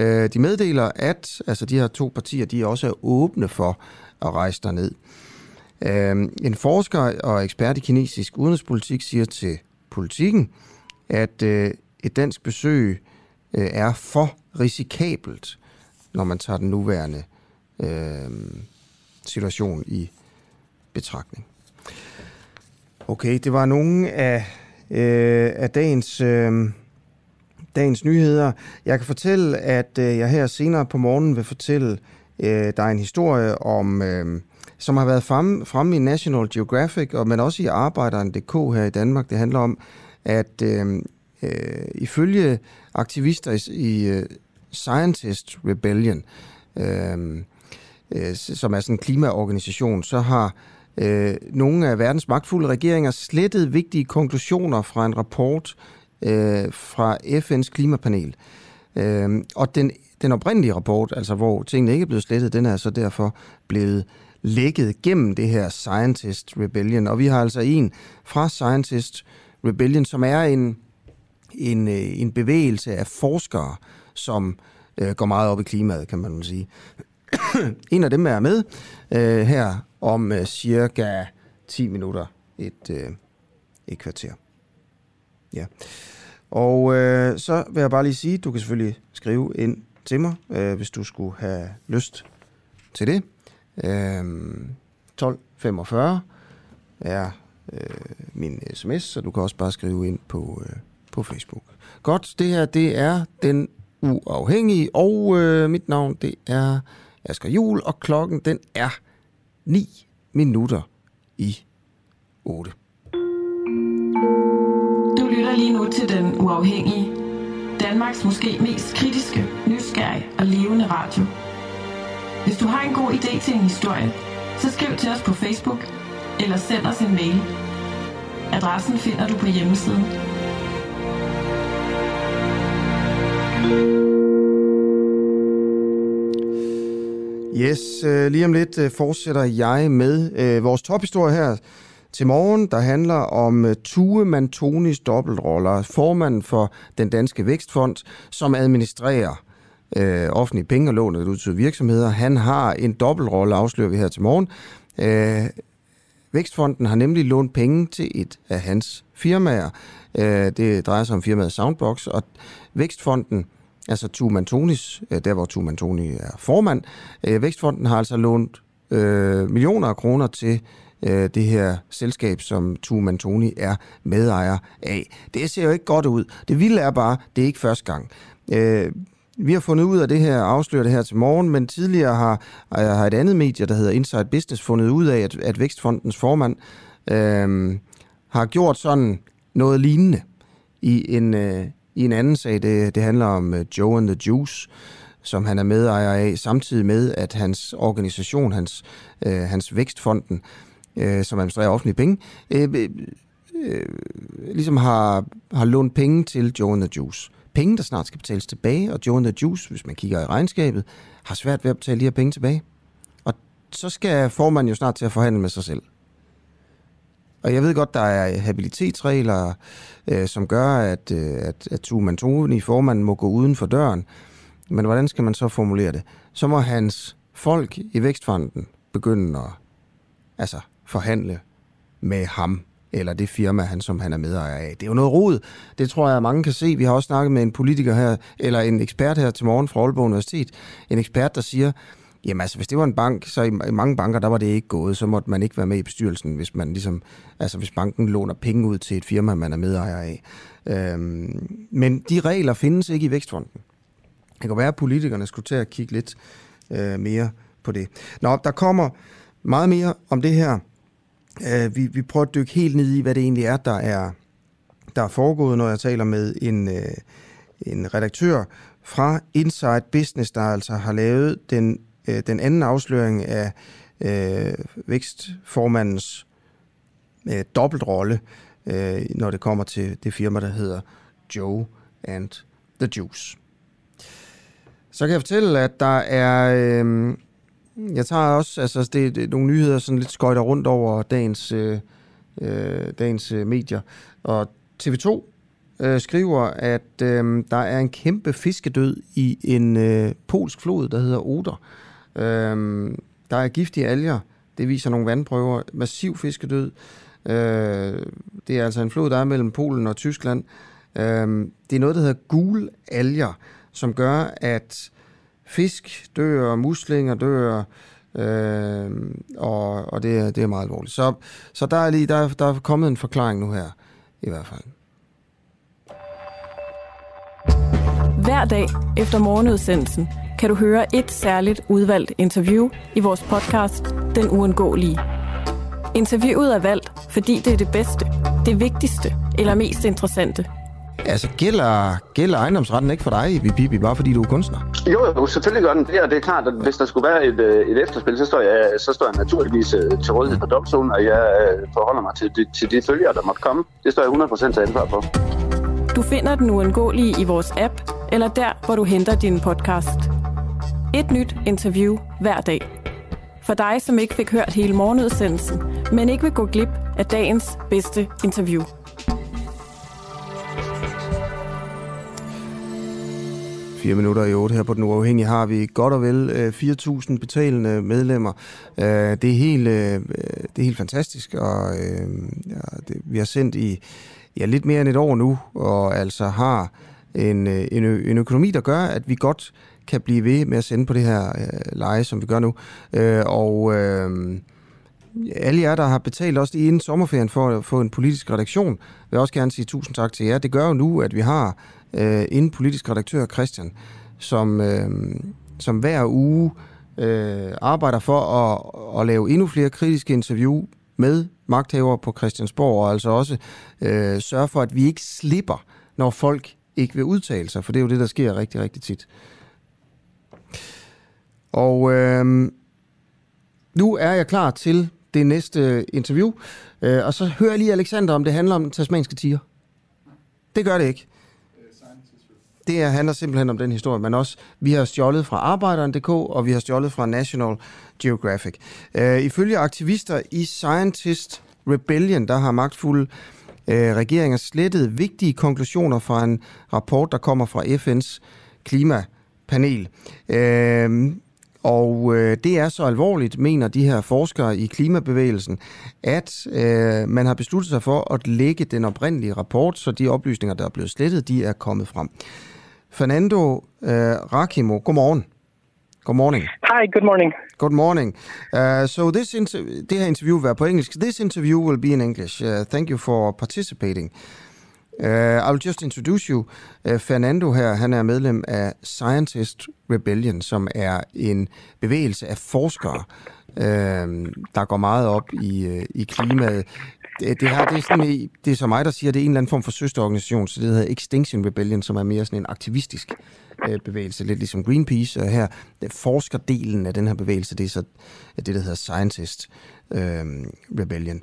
øh, de meddeler, at altså de her to partier, de også er åbne for at rejse derned. Øh, en forsker og ekspert i kinesisk udenrigspolitik siger til politikken, at øh, et dansk besøg øh, er for risikabelt, når man tager den nuværende øh, situation i betragtning. Okay, det var nogle af, øh, af dagens, øh, dagens nyheder. Jeg kan fortælle, at øh, jeg her senere på morgenen vil fortælle øh, dig en historie om... Øh, som har været fremme, fremme i National Geographic, og men også i Arbejderen.dk her i Danmark. Det handler om, at øh, øh, ifølge aktivister i, i uh, Scientist Rebellion, øh, øh, som er sådan en klimaorganisation, så har øh, nogle af verdens magtfulde regeringer slettet vigtige konklusioner fra en rapport øh, fra FN's klimapanel. Øh, og den, den oprindelige rapport, altså hvor tingene ikke er blevet slettet, den er så derfor blevet lækket gennem det her Scientist Rebellion. Og vi har altså en fra Scientist Rebellion, som er en, en, øh, en bevægelse af forskere, som øh, går meget op i klimaet, kan man sige. en af dem er med øh, her om øh, cirka 10 minutter, et, øh, et kvarter. Ja. Og øh, så vil jeg bare lige sige, du kan selvfølgelig skrive ind til mig, øh, hvis du skulle have lyst til det. Øh, 1245 er øh, min sms, så du kan også bare skrive ind på, øh, på Facebook. Godt, det her det er den uafhængige, og øh, mit navn det er Asger Jul, og klokken den er 9 minutter i 8. til den uafhængige, Danmarks måske mest kritiske, nysgerrige og levende radio. Hvis du har en god idé til en historie, så skriv til os på Facebook eller send os en mail. Adressen finder du på hjemmesiden. Yes, øh, lige om lidt øh, fortsætter jeg med øh, vores tophistorie her til morgen, der handler om øh, Tue Mantonis dobbeltroller, formanden for den danske vækstfond, som administrerer øh, offentlige penge og lånet ud til virksomheder. Han har en dobbeltrolle, afslører vi her til morgen. Øh, Vækstfonden har nemlig lånt penge til et af hans firmaer. Øh, det drejer sig om firmaet Soundbox, og Vækstfonden, altså Tue Mantonis, øh, der hvor Tue Mantoni er formand, øh, Vækstfonden har altså lånt øh, millioner af kroner til øh, det her selskab, som Tuman Tony er medejer af. Det ser jo ikke godt ud. Det vilde er bare, det er ikke første gang. Øh, vi har fundet ud af det her, afslører det her til morgen, men tidligere har, øh, har et andet medie, der hedder Inside Business, fundet ud af, at, at Vækstfondens formand øh, har gjort sådan noget lignende i en, øh, i en anden sag. Det, det handler om øh, Joe and the Juice, som han er medejer af, samtidig med, at hans organisation, hans, øh, hans vækstfonden, øh, Øh, som administrerer offentlige penge, øh, øh, øh, ligesom har, har lånt penge til Joe and the Juice. Penge, der snart skal betales tilbage, og Joe and the Juice, hvis man kigger i regnskabet, har svært ved at betale de her penge tilbage. Og så skal formanden jo snart til at forhandle med sig selv. Og jeg ved godt, der er habilitetsregler, øh, som gør, at, øh, at, at Tuman Toni, formanden, må gå uden for døren. Men hvordan skal man så formulere det? Så må hans folk i Vækstfonden begynde at altså, forhandle med ham, eller det firma, han, som han er medejer af. Det er jo noget rod. Det tror jeg, mange kan se. Vi har også snakket med en politiker her, eller en ekspert her til morgen fra Aalborg Universitet. En ekspert, der siger, Jamen altså, hvis det var en bank, så i, i mange banker, der var det ikke gået. Så måtte man ikke være med i bestyrelsen, hvis man ligesom, altså hvis banken låner penge ud til et firma, man er medejer af. Øhm, men de regler findes ikke i Vækstfonden. Det kan være, at politikerne skulle til at kigge lidt øh, mere på det. Nå, der kommer meget mere om det her. Øh, vi, vi prøver at dykke helt ned i, hvad det egentlig er, der er, der er foregået, når jeg taler med en, øh, en redaktør fra Inside Business, der altså har lavet den øh, den anden afsløring af øh, vækstformandens øh, dobbeltrolle, øh, når det kommer til det firma, der hedder Joe and the Juice. Så kan jeg fortælle, at der er... Øh, jeg tager også... Altså, det, det er nogle nyheder, sådan lidt skøjter rundt over dagens, øh, øh dagens øh, medier. Og TV2 øh, skriver, at øh, der er en kæmpe fiskedød i en øh, polsk flod, der hedder Oder. Øh, der er giftige alger. Det viser nogle vandprøver. Massiv fiskedød. Øh, det er altså en flod, der er mellem Polen og Tyskland. Øh, det er noget, der hedder gule alger, som gør, at fisk dør, muslinger dør, øh, og, og det, er, det er meget alvorligt. Så, så der, er lige, der, der er kommet en forklaring nu her, i hvert fald. Hver dag efter morgenudsendelsen kan du høre et særligt udvalgt interview i vores podcast Den Uundgåelige. Interviewet er valgt, fordi det er det bedste, det vigtigste eller mest interessante. Altså, gælder, gælder ejendomsretten ikke for dig, Bibi, bare fordi du er kunstner? Jo, jo, selvfølgelig gør den det, og det er klart, at hvis der skulle være et, øh, et efterspil, så står, jeg, så står jeg naturligvis øh, til rådighed for domstolen, og jeg øh, forholder mig til de, til de følger, der måtte komme. Det står jeg 100% til ansvar for. Du finder den uundgåelige i vores app, eller der, hvor du henter din podcast. Et nyt interview hver dag. For dig, som ikke fik hørt hele morgenudsendelsen, men ikke vil gå glip af dagens bedste interview. Fire minutter i otte her på Den Uafhængige har vi godt og vel øh, 4.000 betalende medlemmer. Øh, det er helt, øh, det er helt fantastisk, og ja, det, vi har sendt i ja, lidt mere end et år nu, og altså har en, en, en økonomi, der gør, at vi godt kan blive ved med at sende på det her øh, leje, som vi gør nu. Øh, og øh, alle jer, der har betalt også inden sommerferien for at få en politisk redaktion, vil jeg også gerne sige tusind tak til jer. Det gør jo nu, at vi har øh, en politisk redaktør, Christian, som, øh, som hver uge øh, arbejder for at, at lave endnu flere kritiske interview med magthavere på Christiansborg, og altså også øh, sørge for, at vi ikke slipper, når folk ikke vil udtale sig, for det er jo det, der sker rigtig, rigtig tit. Og øh, nu er jeg klar til det næste interview. Øh, og så hører jeg lige Alexander, om det handler om tasmanske tiger. Det gør det ikke. Det er, handler simpelthen om den historie, men også, vi har stjålet fra Arbejderen.dk, og vi har stjålet fra National Geographic. Øh, ifølge aktivister i Scientist Rebellion, der har magtfulde øh, regeringer slettet vigtige konklusioner fra en rapport, der kommer fra FN's klimapanel. Øh, og øh, det er så alvorligt, mener de her forskere i klimabevægelsen, at øh, man har besluttet sig for at lægge den oprindelige rapport, så de oplysninger, der er blevet slettet, de er kommet frem. Fernando øh, Rakimo, godmorgen. Good morning. Hi, good morning. Good morning. Uh, so this inter- det her interview være på engelsk. This interview will be in English. Uh, thank you for participating. Uh, I will just introduce you. Uh, Fernando her, han er medlem af Scientist Rebellion, som er en bevægelse af forskere, uh, der går meget op i, uh, i klimaet det, her, det er, sådan, det er så mig, der siger, det er en eller anden form for søsterorganisation, så det hedder Extinction Rebellion, som er mere sådan en aktivistisk øh, bevægelse, lidt ligesom Greenpeace. Og her, forskerdelen af den her bevægelse, det er så det, der hedder Scientist øh, Rebellion.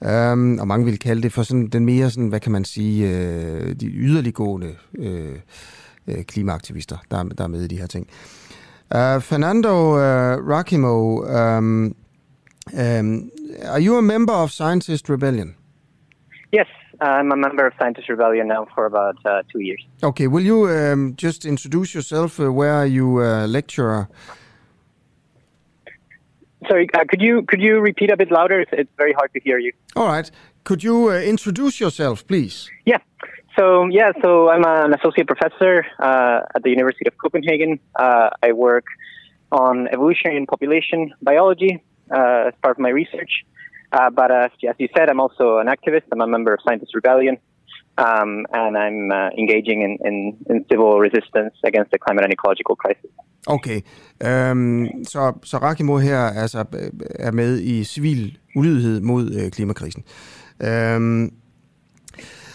Um, og mange vil kalde det for sådan den mere, sådan, hvad kan man sige, øh, de yderliggående øh, øh, klimaaktivister, der, der er med i de her ting. Uh, Fernando uh, Rakimo, um, um, are you a member of Scientist Rebellion? Yes, I'm a member of Scientist Rebellion now for about uh, two years. Okay, will you um, just introduce yourself? Uh, where are you a lecturer? Sorry, uh, could you could you repeat a bit louder? It's, it's very hard to hear you. All right. Could you uh, introduce yourself, please? Yeah. So yeah, so I'm an associate professor uh, at the University of Copenhagen. Uh, I work on evolutionary and population biology uh, as part of my research. Uh, but as you said, I'm also an activist. I'm a member of Scientist Rebellion, um, and I'm engaging in, in, in civil resistance against the climate and ecological crisis. Okay, um, så, så Rakimo her altså, er med i civil ulydighed mod øh, klimakrisen. Um,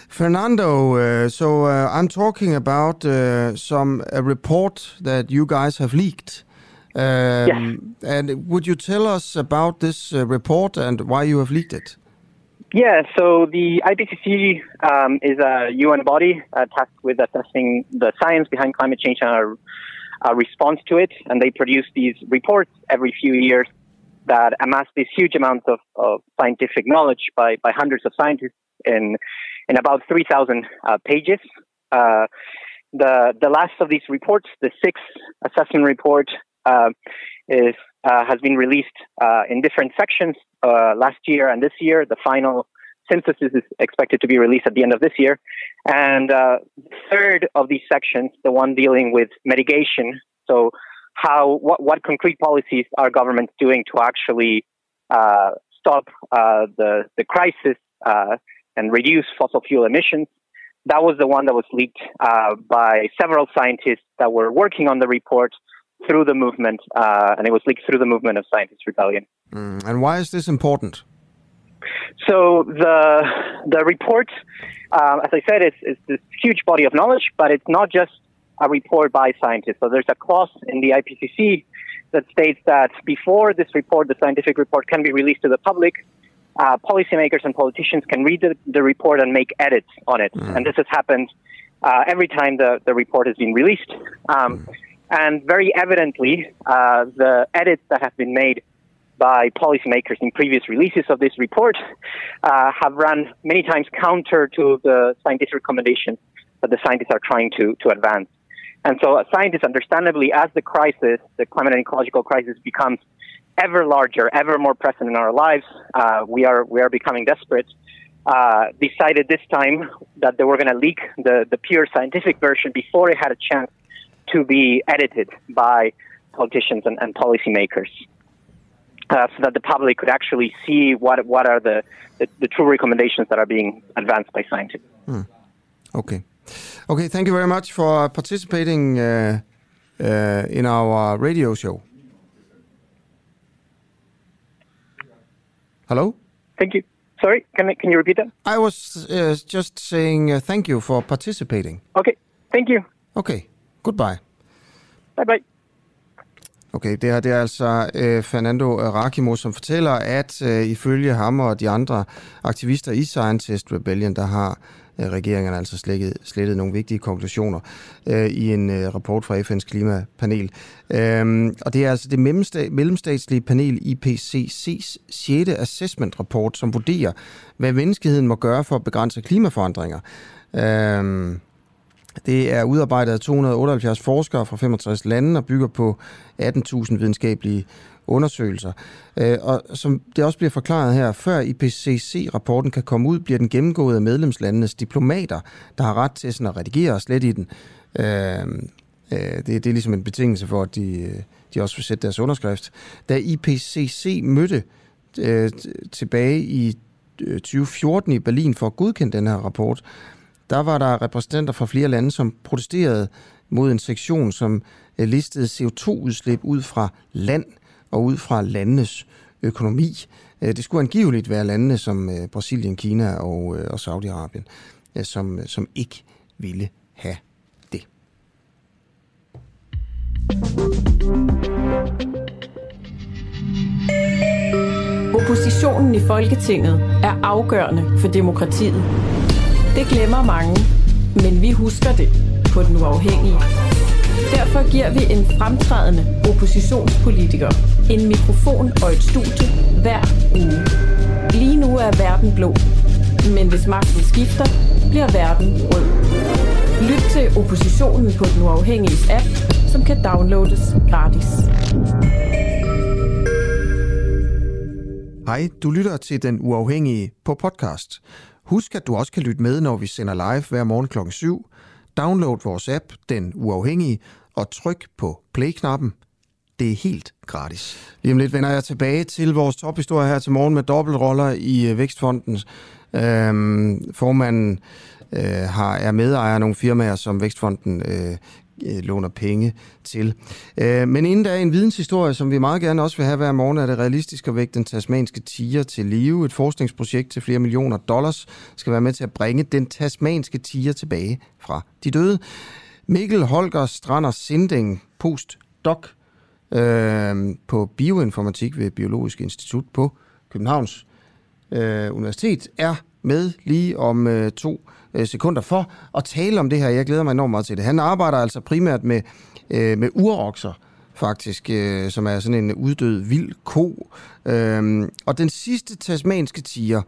Fernando, uh, so uh, I'm talking about uh, some a report that you guys have leaked. Um, yes. And would you tell us about this uh, report and why you have leaked it? Yeah, so the IPCC um, is a UN body uh, tasked with assessing the science behind climate change and our, our response to it. And they produce these reports every few years that amass these huge amounts of, of scientific knowledge by, by hundreds of scientists in in about 3,000 uh, pages. Uh, the the last of these reports, the sixth assessment report, is uh, has been released uh, in different sections uh, last year and this year. The final synthesis is expected to be released at the end of this year. And the third of these sections, the one dealing with mitigation, so how what what concrete policies are governments doing to actually stop the the crisis and reduce fossil fuel emissions. That was the one that was leaked uh, by several scientists that were working on the report through the movement, uh, and it was leaked through the movement of Scientist Rebellion. Mm. And why is this important? So the the report, uh, as I said, is, is this huge body of knowledge, but it's not just a report by scientists. So there's a clause in the IPCC that states that before this report, the scientific report can be released to the public, uh, policymakers and politicians can read the, the, report and make edits on it. Mm. And this has happened uh, every time the, the report has been released. Um, mm. And very evidently, uh, the edits that have been made by policymakers in previous releases of this report uh, have run many times counter to the scientific recommendations that the scientists are trying to, to advance. And so, scientists, understandably, as the crisis, the climate and ecological crisis, becomes ever larger, ever more present in our lives. Uh, we are we are becoming desperate. Uh, decided this time that they were going to leak the the pure scientific version before it had a chance to be edited by politicians and, and policymakers. Uh, so that the public could actually see what what are the, the, the true recommendations that are being advanced by scientists. Hmm. Okay, okay. Thank you very much for participating uh, uh, in our radio show. Hello? Thank you. Sorry, can, I, can you repeat that? I was uh, just saying uh, thank you for participating. Okay, thank you. Okay, goodbye. Bye bye. Okay, det er, det er altså uh, Fernando Rakimo, som fortæller, at uh, ifølge ham og de andre aktivister i Scientist Rebellion, der har uh, regeringerne altså slettet, slettet nogle vigtige konklusioner uh, i en uh, rapport fra FN's klimapanel. Um, og det er altså det mellemstatslige panel IPCC's 6. assessment-rapport, som vurderer, hvad menneskeheden må gøre for at begrænse klimaforandringer. Um, det er udarbejdet af 278 forskere fra 65 lande og bygger på 18.000 videnskabelige undersøgelser. Øh, og som det også bliver forklaret her, før IPCC-rapporten kan komme ud, bliver den gennemgået af medlemslandenes diplomater, der har ret til sådan at redigere og slet i den. Øh, øh, det, det er ligesom en betingelse for, at de, de også vil sætte deres underskrift. Da IPCC mødte tilbage i 2014 i Berlin for at godkende den her rapport, der var der repræsentanter fra flere lande, som protesterede mod en sektion, som øh, listede CO2-udslip ud fra land og ud fra landenes økonomi. Øh, det skulle angiveligt være landene som øh, Brasilien, Kina og, og Saudi-Arabien, som, som ikke ville have det. Oppositionen i Folketinget er afgørende for demokratiet. Det glemmer mange, men vi husker det på den uafhængige. Derfor giver vi en fremtrædende oppositionspolitiker en mikrofon og et studie hver uge. Lige nu er verden blå, men hvis magten skifter, bliver verden rød. Lyt til oppositionen på den uafhængige app, som kan downloades gratis. Hej, du lytter til Den Uafhængige på podcast. Husk, at du også kan lytte med, når vi sender live hver morgen kl. 7. Download vores app, Den Uafhængige, og tryk på play-knappen. Det er helt gratis. Lige om lidt vender jeg tilbage til vores tophistorie her til morgen med dobbeltroller i øh, Vækstfonden. Øhm, formanden øh, har, er medejer af nogle firmaer, som Vækstfonden øh, Øh, låner penge til. Øh, men inden der er en videnshistorie, som vi meget gerne også vil have hver morgen, er det realistisk at vække den tasmanske tiger til live. Et forskningsprojekt til flere millioner dollars skal være med til at bringe den tasmanske tiger tilbage fra de døde. Mikkel Holger Strander Sinding, postdoc øh, på bioinformatik ved Biologisk Institut på Københavns øh, Universitet, er med lige om øh, to øh, sekunder for at tale om det her. Jeg glæder mig enormt meget til det. Han arbejder altså primært med, øh, med urokser, faktisk, øh, som er sådan en uddød vild ko. Øh, og den sidste tasmanske tiger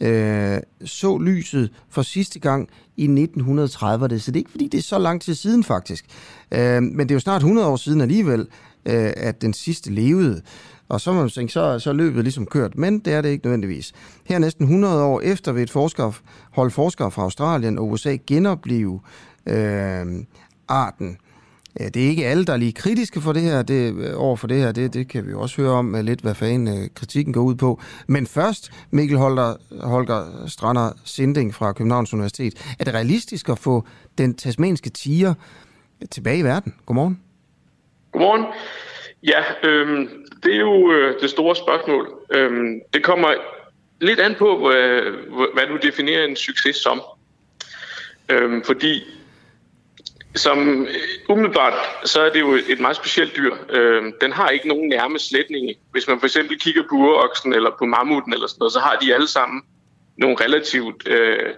øh, så lyset for sidste gang i 1930'erne, så det er ikke fordi, det er så lang tid siden faktisk. Øh, men det er jo snart 100 år siden alligevel, øh, at den sidste levede. Og så må man tænke, så, så er løbet ligesom kørt, men det er det ikke nødvendigvis. Her næsten 100 år efter vil et forsker, hold forskere fra Australien og USA genopleve øh, arten. Det er ikke alle, der er lige kritiske for det her, det, øh, over for det her. Det, det kan vi jo også høre om øh, lidt, hvad fanden øh, kritikken går ud på. Men først, Mikkel Holger, Holger Strander Sinding fra Københavns Universitet. Er det realistisk at få den tasmanske tiger tilbage i verden? Godmorgen. Godmorgen. Ja, øhm, det er jo øh, det store spørgsmål. Øhm, det kommer lidt an på, hvad, hvad du definerer en succes som. Øhm, fordi som øh, umiddelbart, så er det jo et meget specielt dyr. Øhm, den har ikke nogen nærme slætninge. Hvis man for eksempel kigger på uroksen eller på mammuten eller sådan noget, så har de alle sammen nogle relativt øh,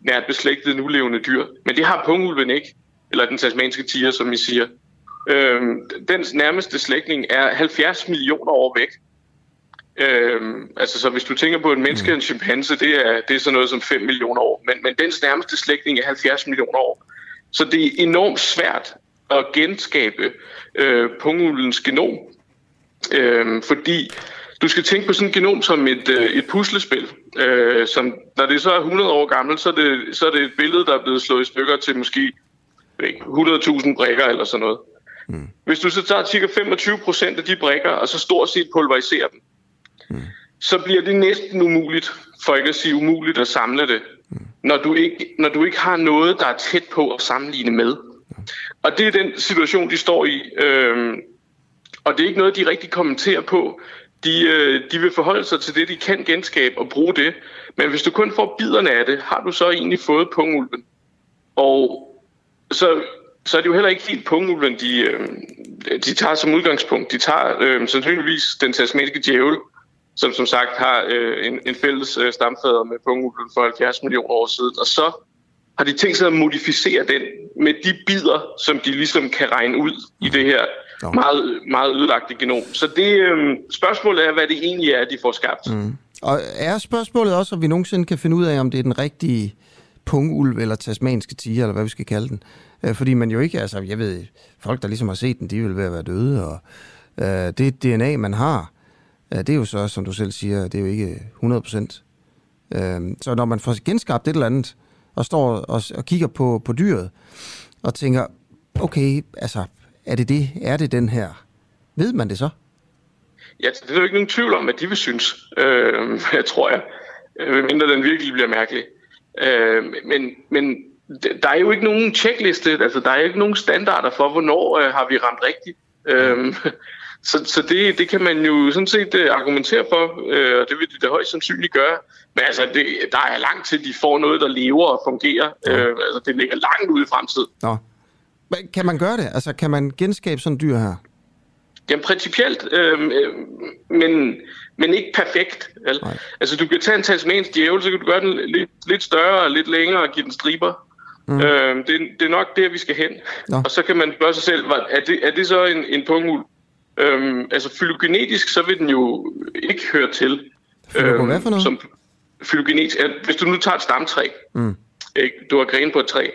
nært beslægtede nulevende dyr. Men det har pungulven ikke, eller den tasmanske tiger, som I siger. Øhm, dens nærmeste slægtning er 70 millioner år væk. Øhm, altså, så hvis du tænker på en menneske og en chimpanse, det er, det er sådan noget som 5 millioner år. Men, men dens nærmeste slægtning er 70 millioner år. Så det er enormt svært at genskabe øh, pungulens genom. Øh, fordi du skal tænke på sådan et genom som et, øh, et puslespil. Øh, som, når det så er 100 år gammelt, så er, det, så er det et billede, der er blevet slået i stykker til måske 100.000 brikker eller sådan noget. Mm. Hvis du så tager cirka 25 procent af de brikker, og så stort set pulveriserer dem, mm. så bliver det næsten umuligt, for ikke at sige umuligt, at samle det, mm. når, du ikke, når du ikke har noget, der er tæt på at sammenligne med. Og det er den situation, de står i. Øhm, og det er ikke noget, de rigtig kommenterer på. De, øh, de vil forholde sig til det, de kan genskabe og bruge det. Men hvis du kun får biderne af det, har du så egentlig fået pungulven. Og så så er det jo heller ikke helt pungulven, de, øh, de tager som udgangspunkt. De tager øh, sandsynligvis den tasmaniske djævel, som som sagt har øh, en, en fælles øh, stamfader med pungulven for 70 millioner år siden. Og så har de tænkt sig at modificere den med de bider, som de ligesom kan regne ud i det her meget, meget ødelagte genom. Så det øh, spørgsmålet er, hvad det egentlig er, de får skabt. Mm. Og er spørgsmålet også, om vi nogensinde kan finde ud af, om det er den rigtige pungulv eller tasmanske tiger, eller hvad vi skal kalde den? Øh, fordi man jo ikke, altså jeg ved, folk der ligesom har set den, de vil være døde, og øh, det DNA, man har, øh, det er jo så, som du selv siger, det er jo ikke 100 procent. Øh, så når man får genskabt et eller andet, og står og, og kigger på, på dyret, og tænker, okay, altså, er det det? Er det den her? Ved man det så? Ja, det er jo ikke nogen tvivl om, at de vil synes, øh, jeg tror jeg, øh, mindre den virkelig bliver mærkelig. Øh, men, men der er jo ikke nogen checkliste, altså der er ikke nogen standarder for, hvornår øh, har vi ramt rigtigt. Øhm, så, så det, det kan man jo sådan set uh, argumentere for, uh, og det vil de da højst sandsynligt gøre. Men altså, det, der er langt til, de får noget, der lever og fungerer. Ja. Uh, altså, det ligger langt ude i fremtiden. Nå. Men kan man gøre det? Altså, kan man genskabe sådan dyr her? Jamen, principielt, øh, men, men ikke perfekt. Vel? Altså, du kan tage en tasmansk djævel, så kan du gøre den lidt, lidt større og lidt længere og give den striber. Mm. Øh, det, det er nok der, vi skal hen. Nå. Og så kan man spørge sig selv, er det, er det så en, en pungul? Øhm, altså, fylogenetisk, så vil den jo ikke høre til. Fylogen, hvad for noget? Som, fylogenetisk, hvis du nu tager et stamtræ, mm. ikke? du har grene på et træ,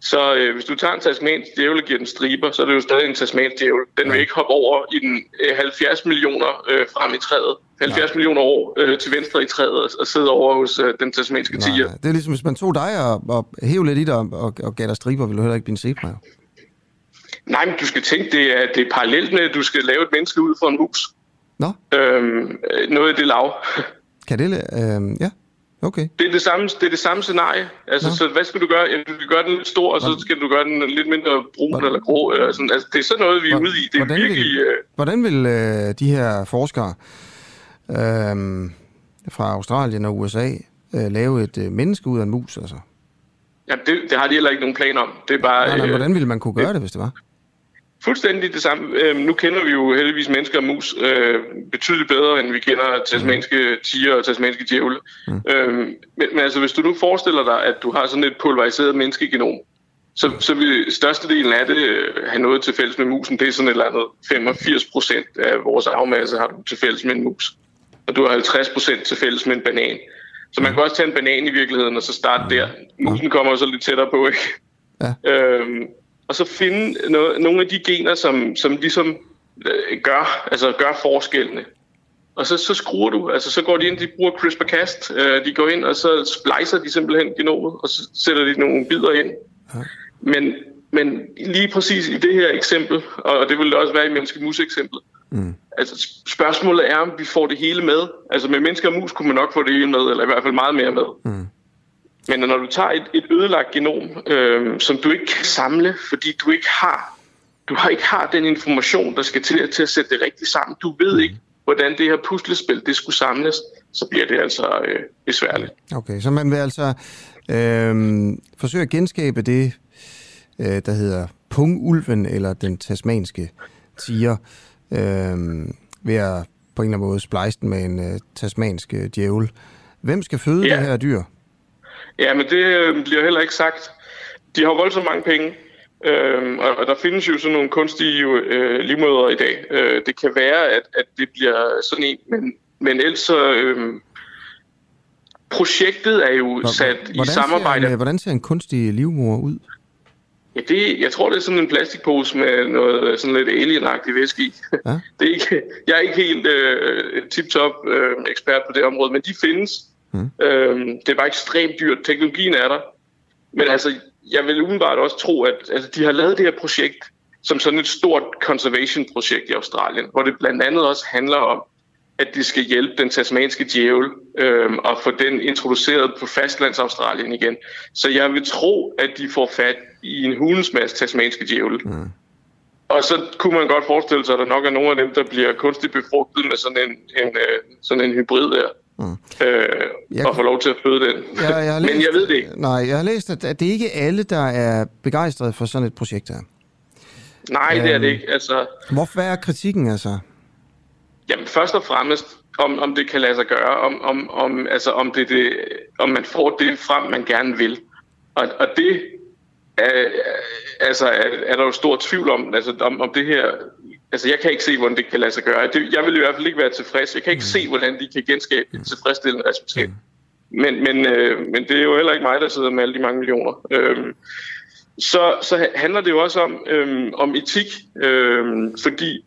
så øh, hvis du tager en tasmansk djævel og giver den striber, så er det jo stadig en tasmansk djævel. Den vil ikke hoppe over i den øh, 70 millioner øh, frem i træet. 70 ja. millioner år øh, til venstre i træet og sidde over hos øh, den tasmanske tiger. Det er ligesom, hvis man tog dig og, og hævde lidt i dig og, og, gav dig striber, ville du heller ikke blive en zebra. Nej, men du skal tænke, det er, det er parallelt med, at du skal lave et menneske ud for en mus. Nå. Øhm, noget af det lav. Kan det... Øh, ja. Okay. Det er det samme, det er det samme scenarie. Altså, Nå. så hvad skal du gøre? Ja, du skal gøre den lidt stor, og så skal du gøre den lidt mindre brun hvordan, eller grå. Eller sådan. Altså, det er sådan noget, vi er ude i. Det er hvordan virkelig... Vil, øh... Hvordan vil øh, de her forskere øh, fra Australien og USA øh, lave et øh, menneske ud af en mus, altså? Ja, det, det har de heller ikke nogen plan om. Det er bare... Nej, nej, øh, hvordan ville man kunne gøre det, det hvis det var? Fuldstændig det samme. Øh, nu kender vi jo heldigvis mennesker og mus øh, betydeligt bedre, end vi kender tasmanske tiger og tasmanske djævle. Mm. Øh, men, men altså, hvis du nu forestiller dig, at du har sådan et pulveriseret menneskegenom, så, så vil størstedelen af det øh, have noget til fælles med musen. Det er sådan et eller andet 85 procent af vores arvemasse har du til fælles med en mus. Og du har 50 procent til fælles med en banan. Så man kan også tage en banan i virkeligheden, og så starte der. Musen kommer så lidt tættere på, ikke? Ja. Øhm, og så finde noget, nogle af de gener, som, som ligesom øh, gør, altså gør forskellene. Og så, så skruer du, altså så går de ind, de bruger CRISPR-Cas, øh, de går ind, og så splicer de simpelthen genomet, og så sætter de nogle bidder ind. Ja. Men, men lige præcis i det her eksempel, og det vil det også være i menneske-mus-eksemplet, mm. altså spørgsmålet er, om vi får det hele med. Altså med mennesker og mus kunne man nok få det hele med, eller i hvert fald meget mere med. Mm. Men når du tager et, et ødelagt genom, øh, som du ikke kan samle, fordi du ikke har du har ikke har den information, der skal til, til at sætte det rigtigt sammen. Du ved ikke, hvordan det her puslespil det skulle samles, så bliver det altså øh, besværligt. Okay, så man vil altså øh, forsøge at genskabe det, øh, der hedder pungulven eller den tasmanske tiger, øh, ved at på en eller anden måde splice den med en øh, tasmansk øh, djævel. Hvem skal føde ja. det her dyr? Ja, men det øh, bliver heller ikke sagt. De har voldsomt mange penge, øh, og, der findes jo sådan nogle kunstige øh, livmøder i dag. Øh, det kan være, at, at det bliver sådan en, men, men ellers så... Øh, projektet er jo sat hvordan i samarbejde... Ser en, hvordan ser en kunstig livmor ud? Ja, det, jeg tror, det er sådan en plastikpose med noget sådan lidt alienagtigt væske i. Ja? Det er ikke, jeg er ikke helt øh, tip-top øh, ekspert på det område, men de findes. Mm. Øhm, det er bare ekstremt dyrt. Teknologien er der. Men altså, jeg vil umiddelbart også tro, at altså, de har lavet det her projekt som sådan et stort conservation-projekt i Australien, hvor det blandt andet også handler om, at de skal hjælpe den tasmanske djævel øhm, og få den introduceret på fastlands-Australien igen. Så jeg vil tro, at de får fat i en hulens masse tasmanske djævel. Mm. Og så kunne man godt forestille sig, at der nok er nogle af dem, der bliver kunstigt befrugtet med sådan en, en, øh, sådan en hybrid der. Mm. Øh, jeg, og få lov til at føde den. Jeg, jeg læst, Men jeg ved det ikke. Nej, jeg har læst, at, at det ikke alle, der er begejstrede for sådan et projekt her. Nej, øh, det er det øhm, ikke. Altså, hvorfor er kritikken altså? Jamen, først og fremmest, om, om det kan lade sig gøre, om, om, om, altså, om, det, det, om man får det frem, man gerne vil. Og, og det er, altså, er, er der jo stor tvivl om, altså, om, om det her Altså, jeg kan ikke se, hvordan det kan lade sig gøre. Det, jeg vil i hvert fald ikke være tilfreds. Jeg kan ikke mm. se, hvordan de kan genskabe et tilfredsstillende resultat. Mm. Men, men, øh, men det er jo heller ikke mig, der sidder med alle de mange millioner. Øhm, så, så handler det jo også om, øhm, om etik, øhm, fordi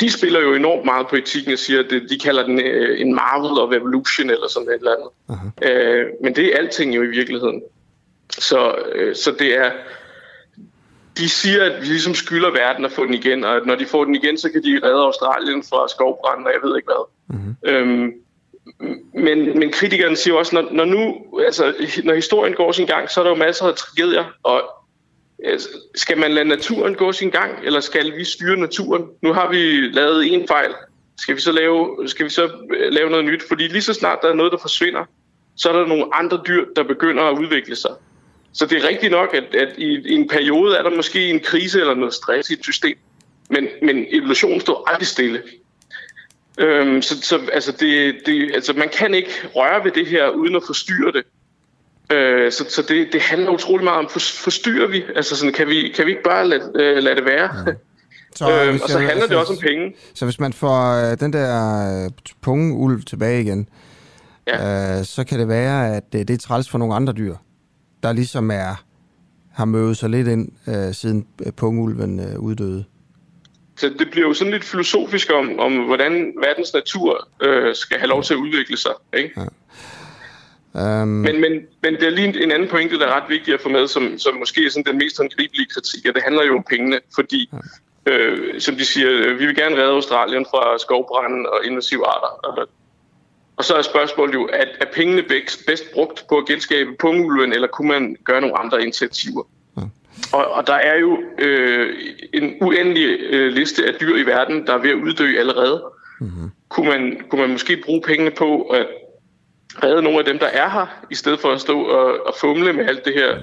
de spiller jo enormt meget på etikken og siger, at det, de kalder den øh, en marvel of evolution eller sådan et eller andet. Uh-huh. Øh, men det er alting jo i virkeligheden. Så, øh, så det er de siger, at vi ligesom skylder verden at få den igen, og at når de får den igen, så kan de redde Australien fra skovbranden, og jeg ved ikke hvad. Mm-hmm. Øhm, men, men kritikerne siger også, når, når nu, altså, når historien går sin gang, så er der jo masser af tragedier, og Altså, skal man lade naturen gå sin gang, eller skal vi styre naturen? Nu har vi lavet en fejl. Skal vi så lave, skal vi så øh, lave noget nyt? Fordi lige så snart der er noget, der forsvinder, så er der nogle andre dyr, der begynder at udvikle sig. Så det er rigtigt nok, at, at i, i en periode er der måske en krise eller noget stress i et system. Men, men evolutionen står aldrig stille. Øhm, så så altså det, det, altså man kan ikke røre ved det her uden at forstyrre det. Øh, så så det, det handler utrolig meget om, forstyrrer vi? Altså sådan, kan, vi, kan vi ikke bare lade, øh, lade det være? Ja. Så, øhm, og så handler altså, det også om penge. Så hvis man får øh, den der øh, punge ulv tilbage igen, ja. øh, så kan det være, at det, det er træls for nogle andre dyr, der ligesom er har mødet sig lidt ind, øh, siden pungulven øh, uddøde. Så det bliver jo sådan lidt filosofisk om, om hvordan verdens natur øh, skal have lov til at udvikle sig. Ikke? Ja. Um... Men, men, men det er lige en anden pointe, der er ret vigtig at få med, som, som måske er sådan den mest håndgribelige kritik, og det handler jo om pengene, fordi, ja. øh, som de siger, øh, vi vil gerne redde Australien fra skovbranden og invasive arter. Og, og så er spørgsmålet jo, at er pengene bedst, brugt på at genskabe pungulven, eller kunne man gøre nogle andre initiativer? Og, og der er jo øh, en uendelig øh, liste af dyr i verden, der er ved at uddø allerede. Mm-hmm. Kunne, man, kunne man måske bruge pengene på at redde nogle af dem, der er her, i stedet for at stå og, og fumle med alt det her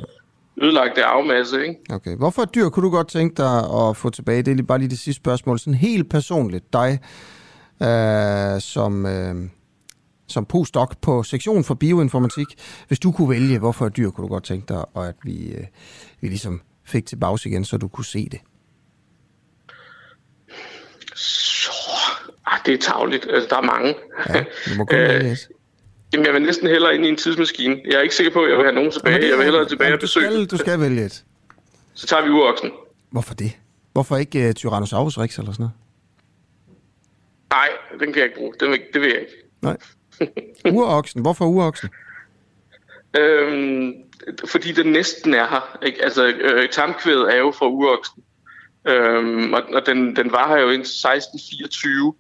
ødelagte afmasse, ikke? Okay. Hvorfor dyr kunne du godt tænke dig at få tilbage? Det er bare lige det sidste spørgsmål. Sådan helt personligt, dig øh, som, øh, som postdoc på sektion for bioinformatik. Hvis du kunne vælge, hvorfor et dyr kunne du godt tænke dig, og at vi, øh, vi ligesom fik til bags igen, så du kunne se det? Så... Ah, det er tavligt. Altså, der er mange. Ja, du må kun vælge Jamen, jeg vil næsten hellere ind i en tidsmaskine. Jeg er ikke sikker på, at jeg vil have nogen tilbage. Jeg vil hellere tilbage og besøge. Skal, du skal vælge et. Så tager vi uroksen. Hvorfor det? Hvorfor ikke uh, Tyrannosaurus rex eller sådan noget? Nej, den kan jeg ikke bruge. Den, det vil jeg ikke. Nej. Uroksen. Hvorfor uroksen? Øhm, fordi den næsten er her. Ikke? Altså, øh, tamkvædet er jo fra uroksen. Øhm, og, og den, den var her jo indtil 1624.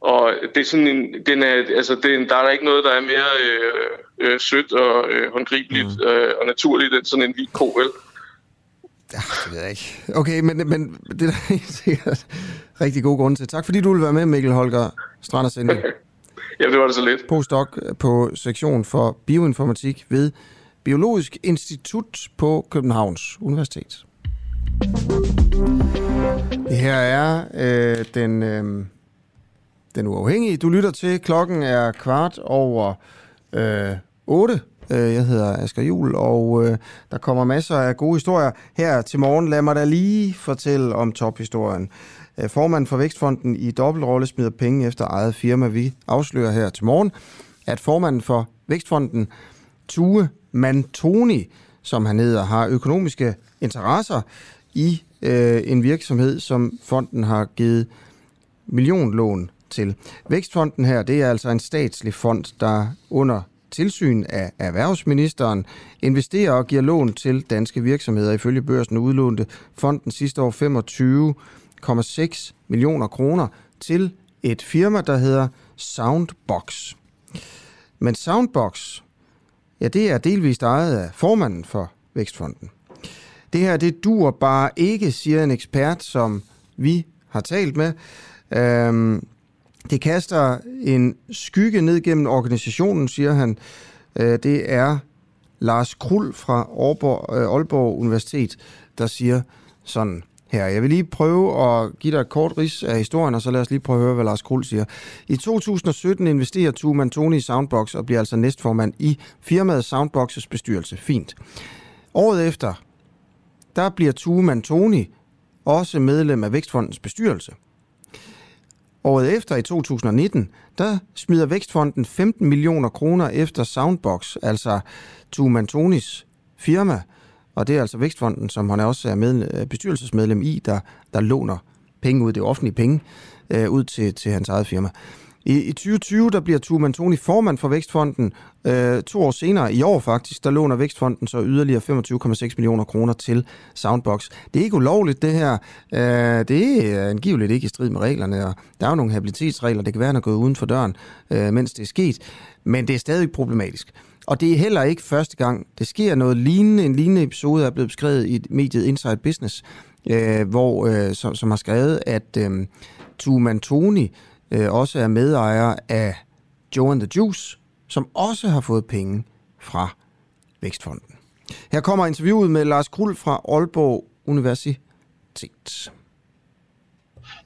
Og det er sådan en, den er, altså den, der er der ikke noget, der er mere øh, øh, sødt og øh, håndgribeligt mm. øh, og naturligt end sådan en hvid ko, vel? Ja, det ved jeg ikke. Okay, men, men det er der helt sikkert rigtig god grund til. Tak fordi du ville være med, Mikkel Holger Stranders Ja, det var det så lidt. Postdoc øh, på sektion for bioinformatik ved Biologisk Institut på Københavns Universitet. Det her er øh, den... Øh, den Uafhængige. Du lytter til, klokken er kvart over øh, 8. Øh, jeg hedder Asger Jul, og øh, der kommer masser af gode historier her til morgen. Lad mig da lige fortælle om tophistorien. Øh, formanden for Vækstfonden i dobbeltrolle smider penge efter eget firma. Vi afslører her til morgen, at formanden for Vækstfonden, Tue Mantoni, som han hedder, har økonomiske interesser i øh, en virksomhed, som fonden har givet millionlån til. Vækstfonden her, det er altså en statslig fond, der under tilsyn af erhvervsministeren investerer og giver lån til danske virksomheder. Ifølge børsen udlånte fonden sidste år 25 1,6 millioner kroner til et firma, der hedder Soundbox. Men Soundbox, ja, det er delvist ejet af formanden for Vækstfonden. Det her, det dur bare ikke, siger en ekspert, som vi har talt med. Øhm, det kaster en skygge ned gennem organisationen, siger han. Øh, det er Lars Krul fra Aalborg, øh, Aalborg Universitet, der siger sådan her. Jeg vil lige prøve at give dig et kort ris af historien, og så lad os lige prøve at høre, hvad Lars Krul siger. I 2017 investerer Tuman Tony i Soundbox og bliver altså næstformand i firmaet Soundboxes bestyrelse. Fint. Året efter, der bliver Tuman Tony også medlem af Vækstfondens bestyrelse. Året efter, i 2019, der smider Vækstfonden 15 millioner kroner efter Soundbox, altså Tumantonis firma, og det er altså Vækstfonden, som han også er med, øh, bestyrelsesmedlem i, der, der låner penge ud, det offentlige penge, øh, ud til, til hans eget firma. I, I 2020 der bliver Tue Mantoni formand for Vækstfonden. Øh, to år senere, i år faktisk, der låner Vækstfonden så yderligere 25,6 millioner kroner til Soundbox. Det er ikke ulovligt, det her. Øh, det er angiveligt ikke i strid med reglerne, og der er jo nogle habilitetsregler. Det kan være, at han er gået uden for døren, øh, mens det er sket. Men det er stadig problematisk. Og det er heller ikke første gang. Det sker noget lignende. En lignende episode er blevet beskrevet i mediet Inside Business, øh, hvor, øh, som, som har skrevet, at øh, Tuman Tony øh, også er medejer af Joe and the Juice, som også har fået penge fra Vækstfonden. Her kommer interviewet med Lars Krull fra Aalborg Universitet.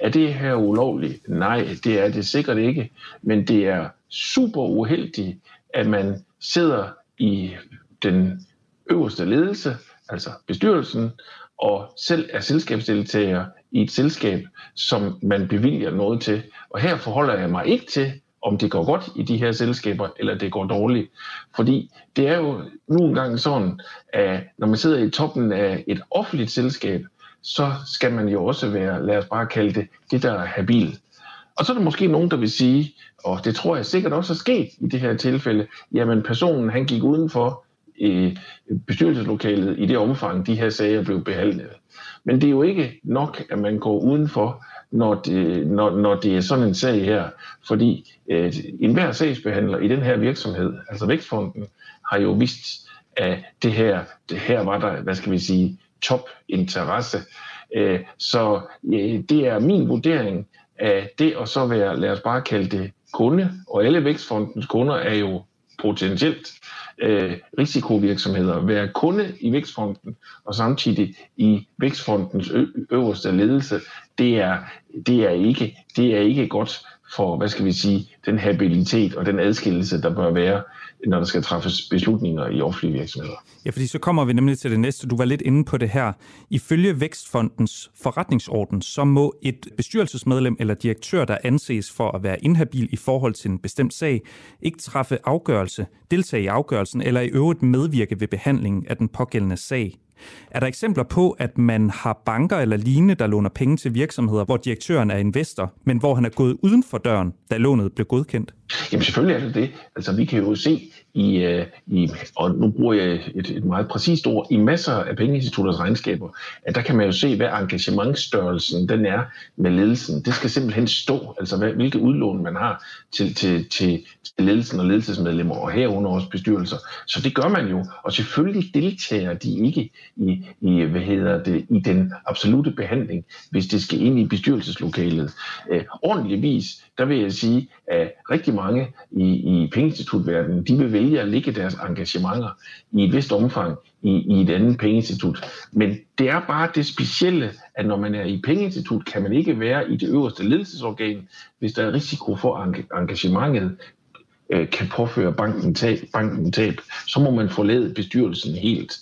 Er det her ulovligt? Nej, det er det sikkert ikke. Men det er super uheldigt, at man sidder i den øverste ledelse, altså bestyrelsen, og selv er selskabsdeltager i et selskab, som man bevilger noget til. Og her forholder jeg mig ikke til, om det går godt i de her selskaber, eller det går dårligt. Fordi det er jo nu engang sådan, at når man sidder i toppen af et offentligt selskab, så skal man jo også være, lad os bare kalde det, det der er habil. Og så er der måske nogen, der vil sige, og det tror jeg sikkert også er sket i det her tilfælde, jamen personen han gik udenfor i bestyrelseslokalet i det omfang, de her sager blev behandlet. Men det er jo ikke nok, at man går udenfor, når det, når, når det er sådan en sag her. Fordi øh, enhver sagsbehandler i den her virksomhed, altså Vækstfonden, har jo vist, at det her, det her var der, hvad skal vi sige, topinteresse. Øh, så øh, det er min vurdering af det at så være, lad os bare kalde det kunde, og alle Vækstfondens kunder er jo potentielt øh, risikovirksomheder, være kunde i Vækstfonden og samtidig i Vækstfondens øverste ledelse, det er, det er, ikke, det er ikke godt for, hvad skal vi sige, den habilitet og den adskillelse, der bør være, når der skal træffes beslutninger i offentlige virksomheder. Ja, fordi så kommer vi nemlig til det næste. Du var lidt inde på det her. Ifølge Vækstfondens forretningsorden, så må et bestyrelsesmedlem eller direktør, der anses for at være inhabil i forhold til en bestemt sag, ikke træffe afgørelse, deltage i afgørelsen eller i øvrigt medvirke ved behandlingen af den pågældende sag. Er der eksempler på, at man har banker eller lignende, der låner penge til virksomheder, hvor direktøren er investor, men hvor han er gået uden for døren, da lånet blev godkendt? Jamen selvfølgelig er det det. Altså vi kan jo se i, øh, i og nu bruger jeg et, et meget præcist ord, i masser af pengeinstitutters regnskaber, at der kan man jo se, hvad engagementstørrelsen den er med ledelsen. Det skal simpelthen stå, altså hvad, hvilke udlån man har til, til, til, til ledelsen og ledelsesmedlemmer, og herunder også bestyrelser. Så det gør man jo, og selvfølgelig deltager de ikke i, i, hvad hedder det, i den absolute behandling, hvis det skal ind i bestyrelseslokalet. Øh, ordentligvis, der vil jeg sige, at rigtig mange i, i pengeinstitutverdenen, de vil vælge at lægge deres engagementer i et vist omfang i, i et andet pengeinstitut. Men det er bare det specielle, at når man er i pengeinstitut, kan man ikke være i det øverste ledelsesorgan, hvis der er risiko for, at engagementet øh, kan påføre banken tab, banken tab, så må man forlade bestyrelsen helt.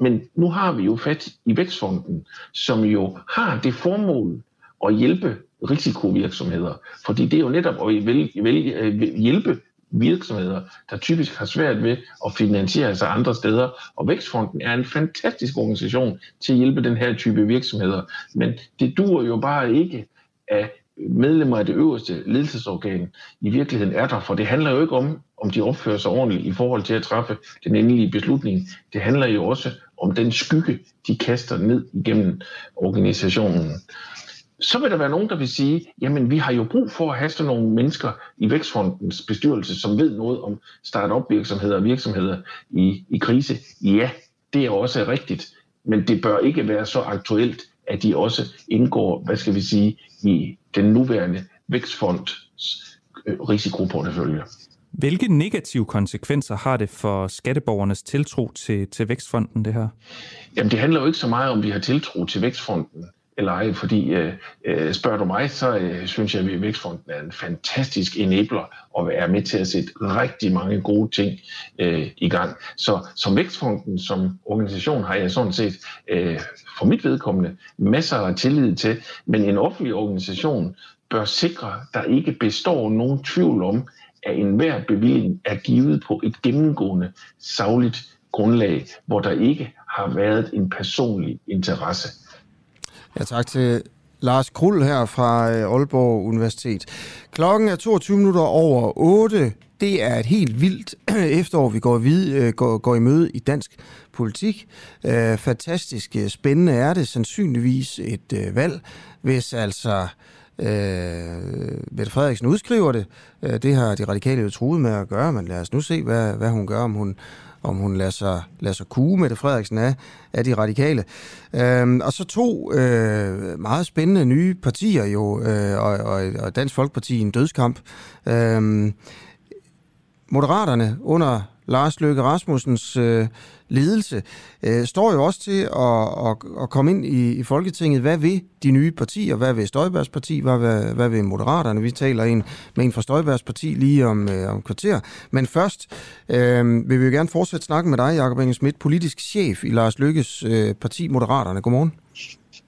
Men nu har vi jo fat i Vækstfonden, som jo har det formål at hjælpe risikovirksomheder. Fordi det er jo netop at vælge, vil øh, hjælpe virksomheder, der typisk har svært ved at finansiere sig andre steder. Og Vækstfonden er en fantastisk organisation til at hjælpe den her type virksomheder. Men det dur jo bare ikke, at medlemmer af det øverste ledelsesorgan i virkeligheden er der, for det handler jo ikke om, om de opfører sig ordentligt i forhold til at træffe den endelige beslutning. Det handler jo også om den skygge, de kaster ned igennem organisationen så vil der være nogen, der vil sige, jamen vi har jo brug for at have sådan nogle mennesker i Vækstfondens bestyrelse, som ved noget om start-up virksomheder og virksomheder i, i krise. Ja, det er også rigtigt, men det bør ikke være så aktuelt, at de også indgår, hvad skal vi sige, i den nuværende Vækstfonds øh, risikoportefølje. Hvilke negative konsekvenser har det for skatteborgernes tiltro til, til Vækstfonden, det her? Jamen, det handler jo ikke så meget om, vi har tiltro til Vækstfonden eller ej, fordi øh, øh, spørger du mig, så øh, synes jeg, at Vækstfonden er en fantastisk enabler og er med til at sætte rigtig mange gode ting øh, i gang. Så som Vækstfonden, som organisation, har jeg sådan set øh, for mit vedkommende masser af tillid til, men en offentlig organisation bør sikre, at der ikke består nogen tvivl om, at enhver bevilling er givet på et gennemgående, savligt grundlag, hvor der ikke har været en personlig interesse. Ja, tak til Lars Krull her fra øh, Aalborg Universitet. Klokken er 22 minutter over 8. Det er et helt vildt efterår, vi går, vid, øh, går, går i møde i dansk politik. Øh, fantastisk spændende er det sandsynligvis et valg, hvis altså øh, Mette Frederiksen udskriver det. Øh, det har de radikale jo truet med at gøre, men lad os nu se, hvad, hvad hun gør, om hun, om hun lader sig, lader sig kue Mette Frederiksen af, af de radikale. Øhm, og så to øh, meget spændende nye partier jo, øh, og, og, og Dansk Folkeparti i en dødskamp. Øhm, Moderaterne under Lars Løkke Rasmussens øh, ledelse, øh, står jo også til at, at, at komme ind i, i Folketinget. Hvad vil de nye partier? Hvad vil Støjbergs parti? Hvad, hvad, hvad vil Moderaterne? Vi taler en, med en fra Støjbergs parti lige om, øh, om kvarter. Men først øh, vil vi jo gerne fortsætte snakken med dig, Jacob Inge Schmidt, politisk chef i Lars Lykkes øh, parti Moderaterne. Godmorgen.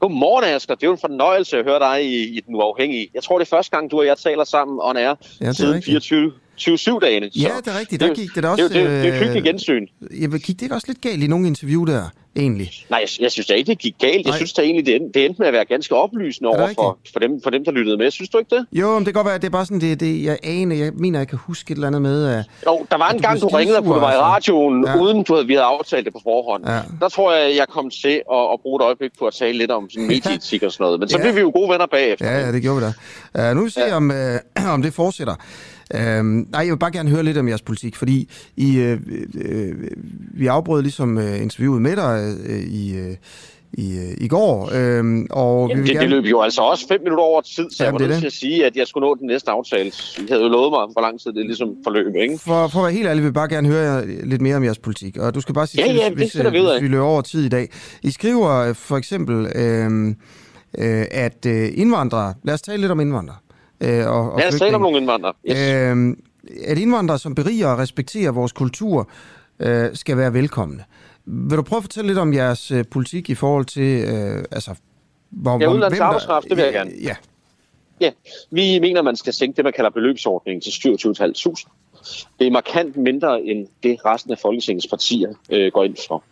Godmorgen, Asger. Det er jo en fornøjelse at høre dig i, i Den Uafhængige. Jeg tror, det er første gang, du og jeg taler sammen on air ja, siden 24, 27-dagene. Ja, det er rigtigt. Der gik det da også... Det, det, det, det er et hyggeligt gensyn. Jamen, gik det ikke også lidt galt i nogle interview der, egentlig? Nej, jeg, jeg synes da ikke, det gik galt. Jeg Nej. synes da egentlig, det det endte med at være ganske oplysende over for, for, dem, for dem, der lyttede med. Synes du ikke det? Jo, men det kan godt være, det er bare sådan, det, det jeg aner, jeg mener, jeg kan huske et eller andet med... At, jo, der var en gang, du ringede og puttede mig i radioen, ja. uden du havde, vi havde aftalt det på forhånd. Ja. Der tror jeg, jeg kom til at, at bruge et øjeblik på at tale lidt om sådan medieetik og sådan noget. Men så ja. blev vi jo gode venner bagefter. Ja, ja det gjorde vi da. Uh, nu vil vi se, ja. om, uh, om det fortsætter. Øhm, nej, jeg vil bare gerne høre lidt om jeres politik, fordi I, øh, øh, vi afbrød ligesom øh, interviewet med dig øh, i, øh, i, øh, i går. Øhm, og Jamen, vi det, gerne... det løb jo altså også fem minutter over tid, så Jamen, jeg var nødt til at sige, at jeg skulle nå den næste aftale. I havde jo lovet mig, hvor lang tid det ligesom forløb, ikke? For, for at være helt ærlig, vil jeg bare gerne høre lidt mere om jeres politik. Og du skal bare sige, ja, ja, hvis, hvis, hvis vi løber over tid i dag. I skriver øh, for eksempel, øh, øh, at øh, indvandrere... Lad os tale lidt om indvandrere. Øh, og, og Lad os tale om nogle indvandrere. Yes. Øh, at indvandrere, som beriger og respekterer vores kultur, øh, skal være velkomne. Vil du prøve at fortælle lidt om jeres øh, politik i forhold til, øh, altså, hvor, ja, udlandets arbejdskraft, det vil jeg gerne. Ja. Ja, vi mener, man skal sænke det, man kalder beløbsordningen til 27.500. Det er markant mindre end det resten af Folketingets partier øh, går ind for.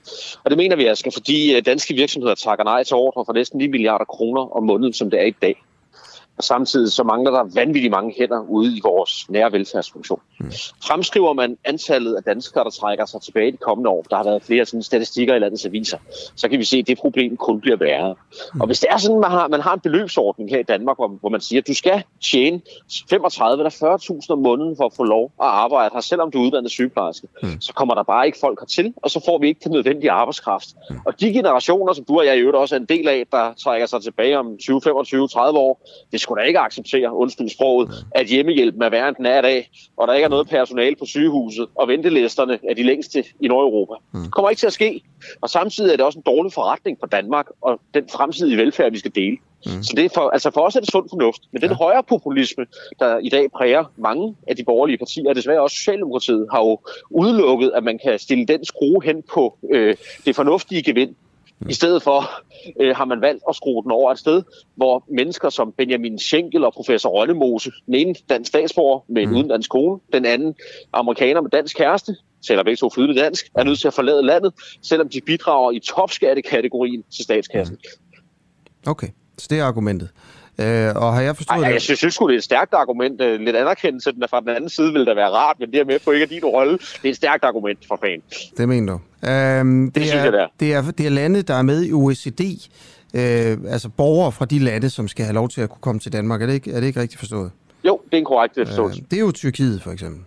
Og det mener vi altså, fordi øh, danske virksomheder takker nej til ordre for næsten 9 milliarder kroner om måneden, som det er i dag. Og samtidig så mangler der vanvittigt mange hænder ude i vores nære velfærdsfunktion. Mm. Fremskriver man antallet af danskere, der trækker sig tilbage de kommende år, der har været flere sådan statistikker i landets aviser, så kan vi se, at det problem kun bliver værre. Mm. Og hvis det er sådan, man har, man har en beløbsordning her i Danmark, hvor, hvor man siger, at du skal tjene 35 eller 40.000 om måneden for at få lov at arbejde her, selvom du er uddannet sygeplejerske, mm. så kommer der bare ikke folk hertil, og så får vi ikke den nødvendige arbejdskraft. Mm. Og de generationer, som du og jeg i øvrigt også er en del af, der trækker sig tilbage om 20, 25, 30 år, det skulle da ikke acceptere, undskyld sproget, at hjemmehjælpen er værre end den er i dag, og der ikke er noget personale på sygehuset, og ventelisterne er de længste i Nordeuropa. Mm. Det kommer ikke til at ske. Og samtidig er det også en dårlig forretning for Danmark, og den fremtidige velfærd, vi skal dele. Mm. Så det er for, altså for os er det sund fornuft. Men den ja. højere populisme, der i dag præger mange af de borgerlige partier, og desværre også Socialdemokratiet, har jo udelukket, at man kan stille den skrue hen på øh, det fornuftige gevind. I stedet for øh, har man valgt at skrue den over et sted, hvor mennesker som Benjamin Schenkel og professor Rønnemose, den ene dansk statsborger med en mm. udenlandsk kone, den anden amerikaner med dansk kæreste, taler begge to flydende dansk, er nødt til at forlade landet, selvom de bidrager i topskattekategorien til statskassen. Mm. Okay, så det er argumentet. Øh, og har jeg forstået Ej, det? Jeg synes, jeg synes det er et stærkt argument. Øh, lidt anerkendelse den fra den anden side vil det være rart, men det er med på ikke at din rolle. Det er et stærkt argument for fan. Det mener du. Øhm, det, det, synes er, jeg, det er. Det er, det er lande, der er med i OECD, øh, altså borgere fra de lande, som skal have lov til at kunne komme til Danmark. Er det ikke, er det ikke rigtigt forstået? Jo, det er en korrekt øh, forståelse. Øh, det er jo Tyrkiet, for eksempel.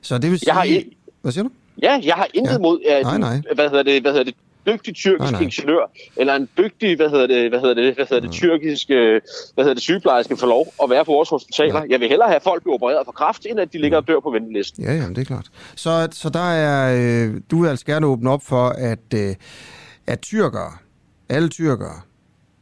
Så det vil sige... Jeg har i... Hvad siger du? Ja, jeg har intet ja. mod, at, nej, nej. hvad hedder det, hvad hedder det, dygtig tyrkisk nej. ingeniør, eller en dygtig, hvad hedder det, hvad hedder det, hvad hedder det, tyrkiske, hvad hedder det, sygeplejerske får lov at være på vores hospitaler. Ja. Jeg vil hellere have folk blive opereret for kræft, end at de ligger og dør på ventelisten. Ja, ja, det er klart. Så, så der er, øh, du vil altså gerne åbne op for, at, øh, at tyrkere, alle tyrkere,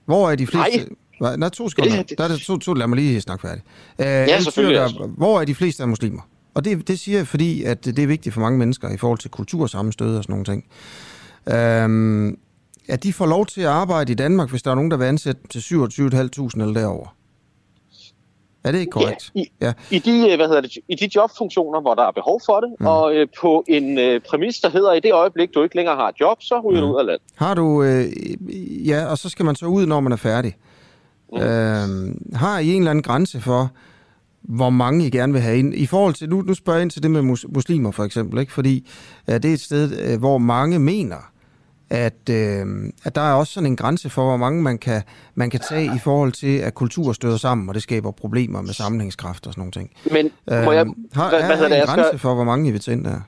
hvor er de fleste... Nej. Nej, to sekunder. Der er to, to, lad mig lige snakke færdig. Uh, ja, selvfølgelig. Tyrker, hvor er de fleste af muslimer? Og det, det siger jeg, fordi at det er vigtigt for mange mennesker i forhold til kultursammenstød og sådan nogle ting. Øhm, at de får lov til at arbejde i Danmark, hvis der er nogen, der vil ansætte til 27.500 eller derover. Er det ikke korrekt? Ja, i, ja. I, de, øh, hvad hedder det, I de jobfunktioner, hvor der er behov for det, mm. og øh, på en øh, præmis, der hedder, i det øjeblik, du ikke længere har et job, så ryger mm. du ud af landet. Har du, øh, ja, og så skal man så ud, når man er færdig. Mm. Øhm, har I en eller anden grænse for, hvor mange I gerne vil have ind. I forhold til, nu, nu spørger jeg ind til det med mus, muslimer for eksempel, ikke? fordi uh, det er et sted, uh, hvor mange mener, at, øh, at der er også sådan en grænse for, hvor mange man kan, man kan tage i forhold til, at kultur støder sammen, og det skaber problemer med sammenhængskraft og sådan nogle ting. Men må jeg... Har, hvad, er hvad det, en jeg grænse skal... for, hvor mange I vil tage ind der?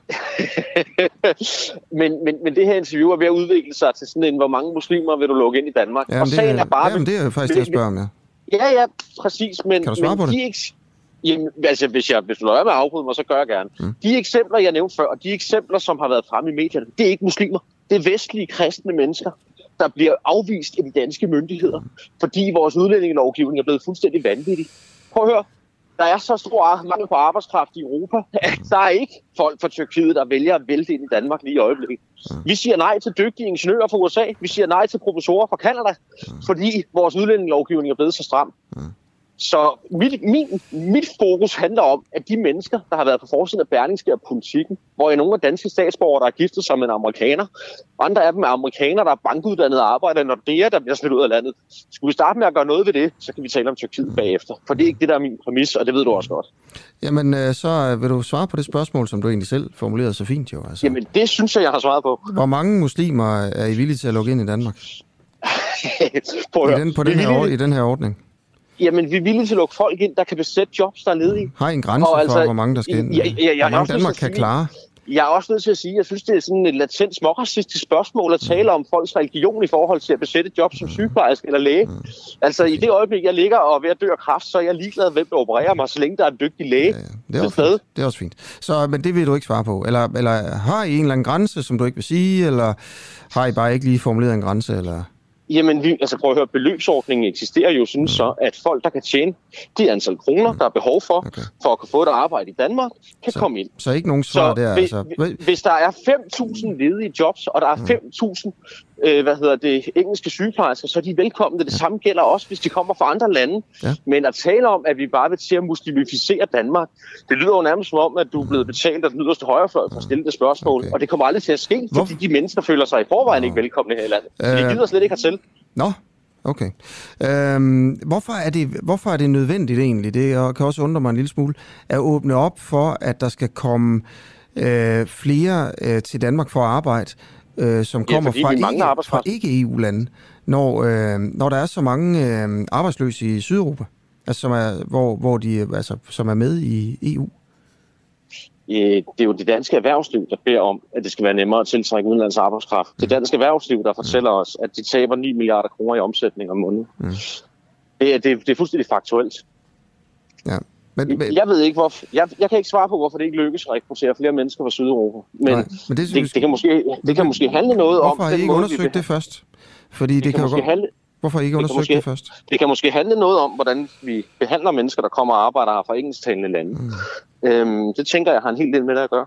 men, men, men det her interview er ved at udvikle sig til sådan en, hvor mange muslimer vil du lukke ind i Danmark? Jamen, og det, sagen er bare... jamen, det er faktisk det, jeg spørger om, ja. Ja, ja, præcis. Men, Kan du svare men på det? De eks- Jamen, altså, hvis, jeg, hvis du lader med at afbryde mig, så gør jeg gerne. Mm. De eksempler, jeg nævnte før, og de eksempler, som har været fremme i medierne, det er ikke muslimer. Det er vestlige kristne mennesker, der bliver afvist af de danske myndigheder, fordi vores udlændingelovgivning er blevet fuldstændig vanvittig. Prøv at høre. Der er så stor mangel på arbejdskraft i Europa, at der er ikke folk fra Tyrkiet, der vælger at vælte ind i Danmark lige i øjeblikket. Vi siger nej til dygtige ingeniører fra USA. Vi siger nej til professorer fra Kanada, fordi vores udlændingelovgivning er blevet så stram. Så mit, min, mit fokus handler om, at de mennesker, der har været på forsiden af Berlingske og politikken, hvor i nogle af danske statsborgere, der har giftet med en amerikaner, og andre af dem er amerikanere, der er bankuddannede arbejder, når det er, der bliver smidt ud af landet. Skulle vi starte med at gøre noget ved det, så kan vi tale om Tyrkiet bagefter. For det er ikke det, der er min præmis, og det ved du også godt. Jamen, øh, så øh, vil du svare på det spørgsmål, som du egentlig selv formulerede så fint jo. Altså. Jamen, det synes jeg, jeg har svaret på. Hvor mange muslimer er I villige til at lukke ind i Danmark? At I den, på den er her, I den her ordning? Jamen, vi er villige til at lukke folk ind, der kan besætte jobs, der er ledige. Har I en grænse Og for, altså, hvor mange der skal ind? Ja, ja, ja, jeg hvor mange Danmark kan sige- klare? Jeg er også nødt til at sige, at jeg synes, det er sådan et latent småracistisk spørgsmål at tale om folks religion i forhold til at besætte et job som sygeplejerske eller læge. Altså i det øjeblik, jeg ligger og er ved at dø af kræft, så er jeg ligeglad, hvem der opererer mig, så længe der er en dygtig læge. Det er, også fint. det er også fint. Så, men det vil du ikke svare på? Eller, eller har I en eller anden grænse, som du ikke vil sige? Eller har I bare ikke lige formuleret en grænse? Eller? Jamen, vi, altså prøv at høre, beløbsordningen eksisterer jo sådan så, at folk, der kan tjene det antal kroner, der er behov for, okay. for at kunne få et arbejde i Danmark, kan Så- komme ind. Så ikke nogen svar Så der? hvis, altså. hvis der er 5.000 ledige jobs, og der er 5.000 øh, hvad hedder det, engelske sygeplejersker, så er de velkomne. Det samme gælder også, hvis de kommer fra andre lande. Ja. Men at tale om, at vi bare vil til at muslimificere Danmark, det lyder jo nærmest som om, at du er blevet betalt af den yderste højrefløj for at stille det spørgsmål. Okay. Og det kommer aldrig til at ske, fordi de mennesker føler sig i forvejen ikke velkomne her i landet. Så de Øh, gider slet ikke hertil. Nå, okay. Øhm, hvorfor, er det, hvorfor er det nødvendigt egentlig, det jeg kan også undre mig en lille smule, at åbne op for, at der skal komme øh, flere øh, til Danmark for at arbejde, øh, som Ja, kommer fordi fra, ikke, fra ikke-EU-lande, når, øh, når der er så mange øh, arbejdsløse i Sydeuropa, altså, som, er, hvor, hvor de, altså, som er med i EU? Det er jo det danske erhvervsliv, der beder om, at det skal være nemmere at tiltrække udenlands arbejdskraft. Det danske erhvervsliv, der fortæller os, at de taber 9 milliarder kroner i omsætning om måneden. Mm. Det, er, det, er- det er fuldstændig faktuelt. Ja. Men, men, Jeg ved ikke, hvorfor. Jeg, jeg kan ikke svare på, hvorfor det ikke lykkes at rekruttere flere mennesker fra Sydeuropa. Men, Nej, men det det, synes det, det, kan måske, det kan måske handle noget om... hvorfor har I ikke måde, undersøgt behandler- det først? Fordi det, Det kan, kan måske godt... handle- Hvorfor har I ikke det undersøgt måske- det først? Det kan måske handle noget om, hvordan vi behandler mennesker, der kommer og arbejder her fra engelsktalende lande. Mm. Øhm, det tænker jeg har en hel del med det at gøre.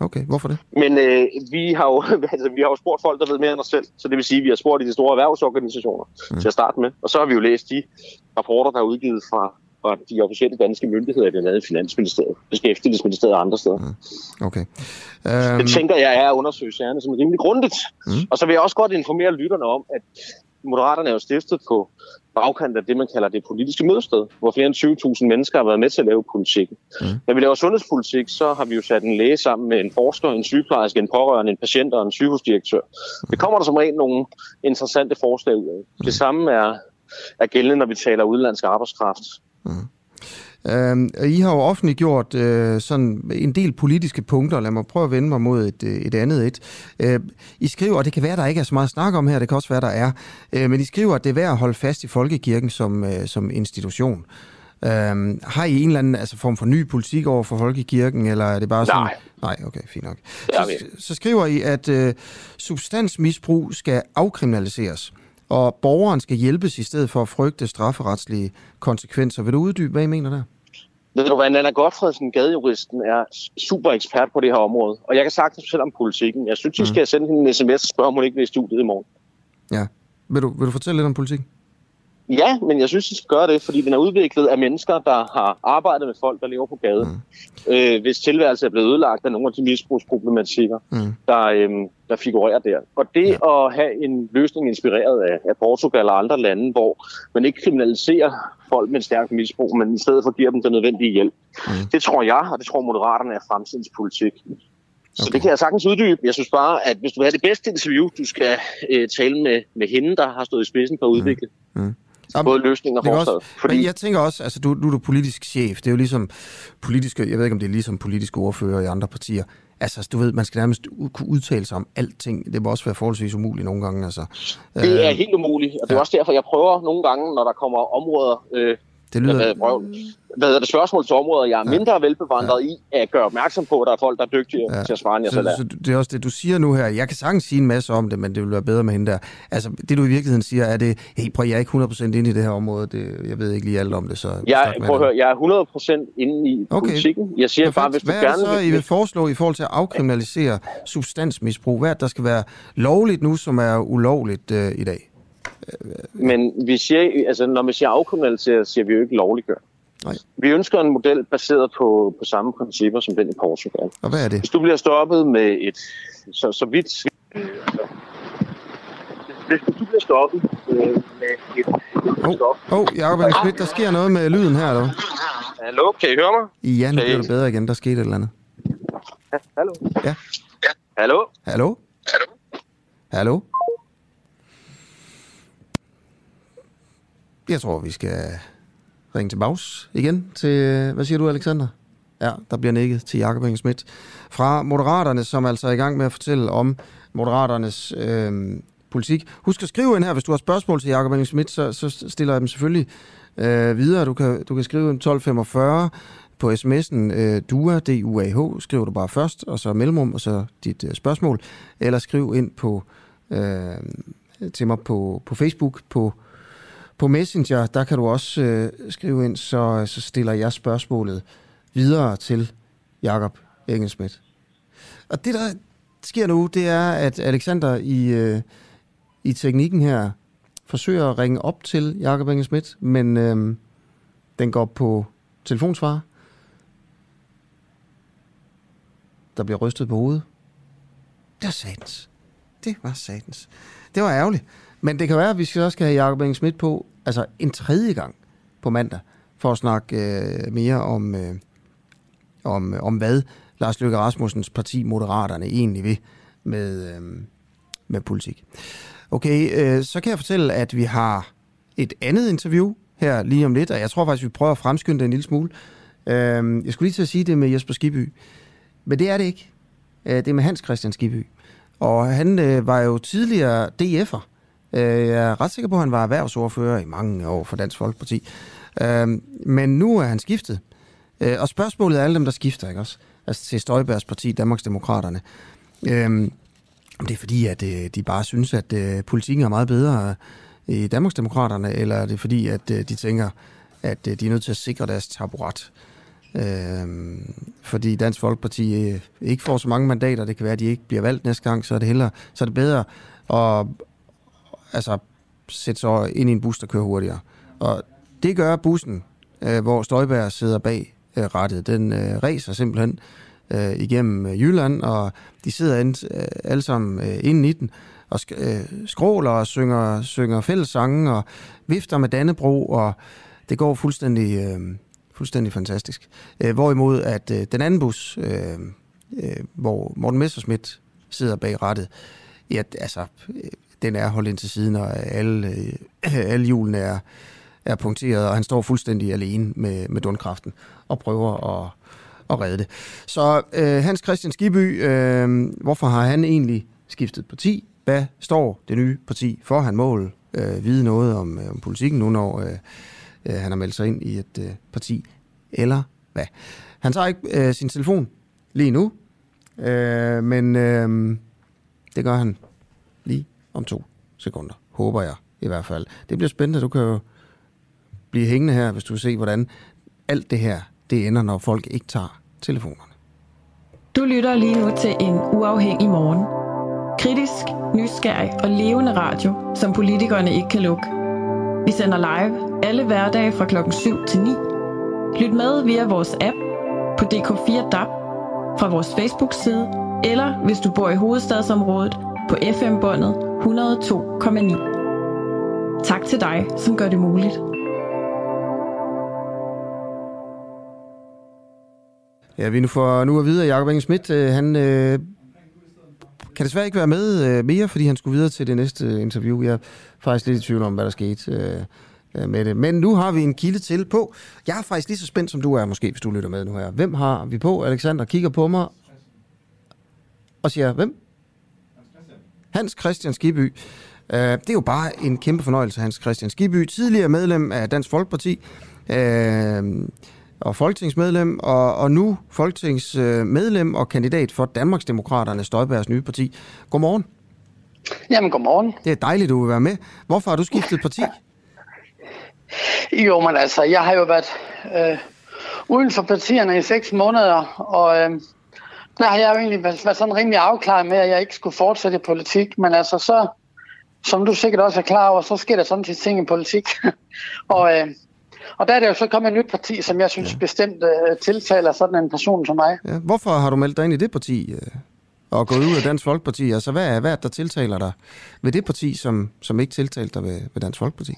Okay, hvorfor det? Men øh, vi, har jo, altså, vi har jo spurgt folk, der ved mere end os selv. Så det vil sige, at vi har spurgt i de store erhvervsorganisationer mm. til at starte med. Og så har vi jo læst de rapporter, der er udgivet fra, fra de officielle danske myndigheder, blandt andet Finansministeriet, Beskæftigelsesministeriet og andre steder. Mm. Okay. Um, det tænker jeg er at undersøge sagerne som rimelig grundigt. Mm. Og så vil jeg også godt informere lytterne om, at Moderaterne er jo stiftet på bagkant af det, man kalder det politiske mødested, hvor flere end 20.000 mennesker har været med til at lave politik. Mm. Når vi laver sundhedspolitik, så har vi jo sat en læge sammen med en forsker, en sygeplejerske, en pårørende, en patient og en sygehusdirektør. Det kommer der som regel nogle interessante forslag ud af. Det samme er, er gældende, når vi taler udenlandsk arbejdskraft. Øhm, I har jo offentliggjort øh, sådan en del politiske punkter. Lad mig prøve at vende mig mod et, øh, et andet et. Øh, I skriver, og det kan være, der ikke er så meget at snakke om her, det kan også være, der er, øh, men I skriver, at det er værd at holde fast i folkekirken som, øh, som institution. Øhm, har I en eller anden altså, form for ny politik over for folkekirken, eller er det bare sådan... Nej. Nej, okay, fint nok. Så, så skriver I, at øh, substansmisbrug skal afkriminaliseres, og borgeren skal hjælpes i stedet for at frygte strafferetslige konsekvenser. Vil du uddybe, hvad I mener der? Ved du hvad, Nana Godfredsen, gadejuristen, er super ekspert på det her område. Og jeg kan sagtens fortælle om politikken. Jeg synes, I skal sende hende en sms og spørge, om hun ikke vil i studiet i morgen. Ja. Vil du, vil du fortælle lidt om politik? Ja, men jeg synes, I skal gøre det, fordi den er udviklet af mennesker, der har arbejdet med folk, der lever på gaden. Mm. Øh, hvis tilværelse er blevet ødelagt af nogle af de misbrugsproblematikker, mm. der, øhm, der figurerer der. Og det ja. at have en løsning inspireret af, af Portugal og andre lande, hvor man ikke kriminaliserer folk med stærk misbrug, men i stedet for giver dem den nødvendige hjælp. Mm. Det tror jeg, og det tror Moderaterne er fremtidens politik. Så okay. det kan jeg sagtens uddybe. Jeg synes bare, at hvis du vil have det bedste interview, du skal øh, tale med, med hende, der har stået i spidsen for at udvikle. Mm. Mm. Både løsninger og forslaget. Fordi... Men jeg tænker også, altså du, du er du politisk chef. Det er jo ligesom politiske, jeg ved ikke om det er ligesom politiske ordfører i andre partier. Altså, du ved, man skal nærmest kunne udtale sig om alting. Det må også være forholdsvis umuligt nogle gange. Altså. Det er øh, helt umuligt, og det er ja. også derfor, jeg prøver nogle gange, når der kommer områder, øh, det lyder... Hvad, hedder det, spørgsmål til områder, jeg er mindre ja. velbevandret ja. i, at gøre opmærksom på, at der er folk, der er dygtige ja. til at svare, end jeg så, selv er. Så det er også det, du siger nu her. Jeg kan sagtens sige en masse om det, men det vil være bedre med hende der. Altså, det du i virkeligheden siger, er det, hey, prøv, jeg er ikke 100% inde i det her område. Det, jeg ved ikke lige alt om det, så... Jeg, prøv at høre, jeg er 100% inde i okay. politikken. Jeg siger Perfekt. bare, hvis du Hvad gerne... Hvad så, I vil foreslå i forhold til at afkriminalisere substansmisbrug? Hvad er der skal være lovligt nu, som er ulovligt øh, i dag? Men vi siger, altså, når vi siger afkriminalisere, siger vi jo ikke lovliggør. Nej. Vi ønsker en model baseret på, på samme principper som den i Portugal. Og hvad er det? Hvis du bliver stoppet med et... Så, så vidt... Hvis du bliver stoppet øh, med et... Åh, oh, oh, Jacob Schmidt, der sker noget med lyden her, eller Hallo, kan I høre mig? Ja, nu bliver det bedre igen. Der skete et eller andet. Ja, hallo? Ja. ja. Hallo? Hallo? Hallo? Hallo? Jeg tror, vi skal ringe til Baus igen til, hvad siger du, Alexander? Ja, der bliver nikket til Jakob Inge Schmidt fra Moderaterne, som altså er i gang med at fortælle om Moderaternes øh, politik. Husk at skrive ind her, hvis du har spørgsmål til Jakob Inge Schmidt, så, så stiller jeg dem selvfølgelig øh, videre. Du kan, du kan skrive en 1245 på sms'en øh, DUA, D-U-A-H, skriver du bare først, og så mellemrum, og så dit øh, spørgsmål. Eller skriv ind på, øh, til mig på, på Facebook på på Messenger, der kan du også øh, skrive ind, så, så stiller jeg spørgsmålet videre til Jakob Engelsmidt. Og det, der sker nu, det er, at Alexander i, øh, i teknikken her forsøger at ringe op til Jakob Engelsmidt, men øh, den går på telefonsvar. Der bliver rystet på hovedet. Det var satans. Det var satans. Det var ærgerligt. Men det kan være, at vi skal også skal have Jacob Engel Schmidt på altså en tredje gang på mandag, for at snakke øh, mere om, øh, om, øh, om, hvad Lars Løkke Rasmussens parti Moderaterne egentlig vil med, øh, med politik. Okay, øh, så kan jeg fortælle, at vi har et andet interview her lige om lidt, og jeg tror faktisk, vi prøver at fremskynde det en lille smule. Øh, jeg skulle lige til at sige det med Jesper Skiby, men det er det ikke. Øh, det er med Hans Christian Skiby. Og han øh, var jo tidligere DF'er, Øh, jeg er ret sikker på, at han var erhvervsordfører i mange år for Dansk Folkeparti. Øh, men nu er han skiftet. Øh, og spørgsmålet er alle dem, der skifter, ikke også? Altså til Støjbergs parti, Danmarksdemokraterne. Øh, det er fordi, at øh, de bare synes, at øh, politikken er meget bedre øh, i Danmarksdemokraterne, eller er det fordi, at de tænker, at de er nødt til at sikre deres taburet? Øh, fordi Dansk Folkeparti ikke får så mange mandater, det kan være, at de ikke bliver valgt næste gang, så er det, hellere, så er det bedre at, altså, sætte sig ind i en bus, der kører hurtigere. Og det gør bussen, øh, hvor Støjberg sidder bag øh, rettet. Den øh, racer simpelthen øh, igennem øh, Jylland, og de sidder ind, øh, alle sammen øh, inde i den, og sk- øh, skråler og synger, synger fællessange, og vifter med Dannebro, og det går fuldstændig, øh, fuldstændig fantastisk. Øh, hvorimod at øh, den anden bus, øh, øh, hvor Morten Messerschmidt sidder bag rettet, ja, altså, øh, den er holdt ind til siden, og alle, øh, alle hjulene er, er punkteret, og han står fuldstændig alene med, med dundkraften og prøver at, at redde det. Så øh, Hans Christian Skiby, øh, hvorfor har han egentlig skiftet parti? Hvad står det nye parti for? Han mål øh, vide noget om, øh, om politikken nu, når øh, øh, han har meldt sig ind i et øh, parti, eller hvad? Han tager ikke øh, sin telefon lige nu, øh, men øh, det gør han lige om to sekunder. Håber jeg i hvert fald. Det bliver spændende. Du kan jo blive hængende her, hvis du vil se, hvordan alt det her, det ender, når folk ikke tager telefonerne. Du lytter lige nu til en uafhængig morgen. Kritisk, nysgerrig og levende radio, som politikerne ikke kan lukke. Vi sender live alle hverdage fra klokken 7 til 9. Lyt med via vores app på DK4 DAB, fra vores Facebook-side, eller hvis du bor i hovedstadsområdet på FM-båndet 102,9. Tak til dig, som gør det muligt. Ja, vi nu får nu at vide, at Jacob Inge Schmidt, øh, han øh, kan desværre ikke være med øh, mere, fordi han skulle videre til det næste øh, interview. Jeg er faktisk lidt i tvivl om, hvad der skete øh, øh, med det. Men nu har vi en kilde til på. Jeg er faktisk lige så spændt, som du er, måske, hvis du lytter med nu her. Hvem har vi på? Alexander kigger på mig og siger, hvem? Hans Christian Skiby. Uh, det er jo bare en kæmpe fornøjelse, Hans Christian Skiby, tidligere medlem af Dansk Folkeparti, uh, og folketingsmedlem, og, og nu folketingsmedlem og kandidat for Danmarksdemokraterne, Støjbergs nye parti. Godmorgen. Jamen, godmorgen. Det er dejligt, du vil være med. Hvorfor har du skiftet parti? Jo, men altså, jeg har jo været øh, uden for partierne i seks måneder, og øh, har jeg jo egentlig været, været sådan rimelig afklaret med, at jeg ikke skulle fortsætte i politik, men altså så, som du sikkert også er klar over, så sker der sådan til ting i politik. og, øh, og der er det jo så kommet et nyt parti, som jeg synes ja. bestemt øh, tiltaler sådan en person som mig. Ja. Hvorfor har du meldt dig ind i det parti øh, og gået ud af Dansk Folkeparti? Altså, hvad er, hvad er der tiltaler dig ved det parti, som, som ikke tiltalte dig ved, ved Dansk Folkeparti?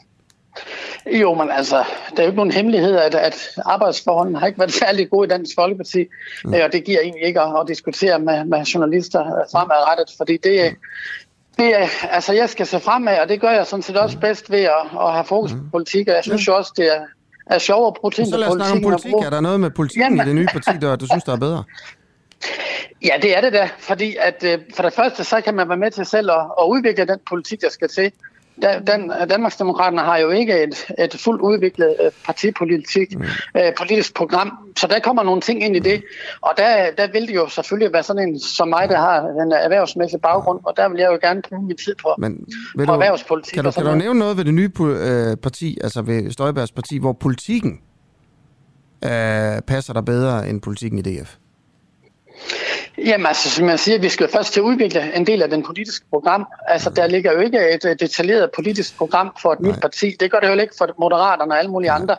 Jo, men altså, der er jo ikke nogen hemmelighed, at, at arbejdsforholdene har ikke været særlig gode i Dansk Folkeparti, mm. og det giver egentlig ikke at, at diskutere med, med journalister fremadrettet, fordi det, det er, altså jeg skal se fremad, og det gør jeg sådan set også bedst ved at, at have fokus på politik, og jeg synes jo også, det er, er sjovt at bruge ting på politik. Så lad os snakke om politik. Er der noget med politik i det nye parti, der du synes, der er bedre? Ja, det er det da, fordi at øh, for det første, så kan man være med til selv at, at udvikle den politik, der skal til den, Danmarksdemokraterne har jo ikke et, et fuldt udviklet øh, partipolitik, mm. øh, politisk program, så der kommer nogle ting ind i det, og der, der vil det jo selvfølgelig være sådan en som mig, der har en erhvervsmæssig baggrund, og der vil jeg jo gerne bruge min tid på, Men, på du, erhvervspolitik. Kan du, kan du nævne noget ved det nye øh, parti, altså ved Støjbergs parti, hvor politikken øh, passer der bedre end politikken i DF? Jamen altså, som jeg siger, vi skal først til at udvikle en del af den politiske program. Altså, der ligger jo ikke et detaljeret politisk program for et Nej. nyt parti. Det gør det jo ikke for Moderaterne og alle mulige Nej. andre.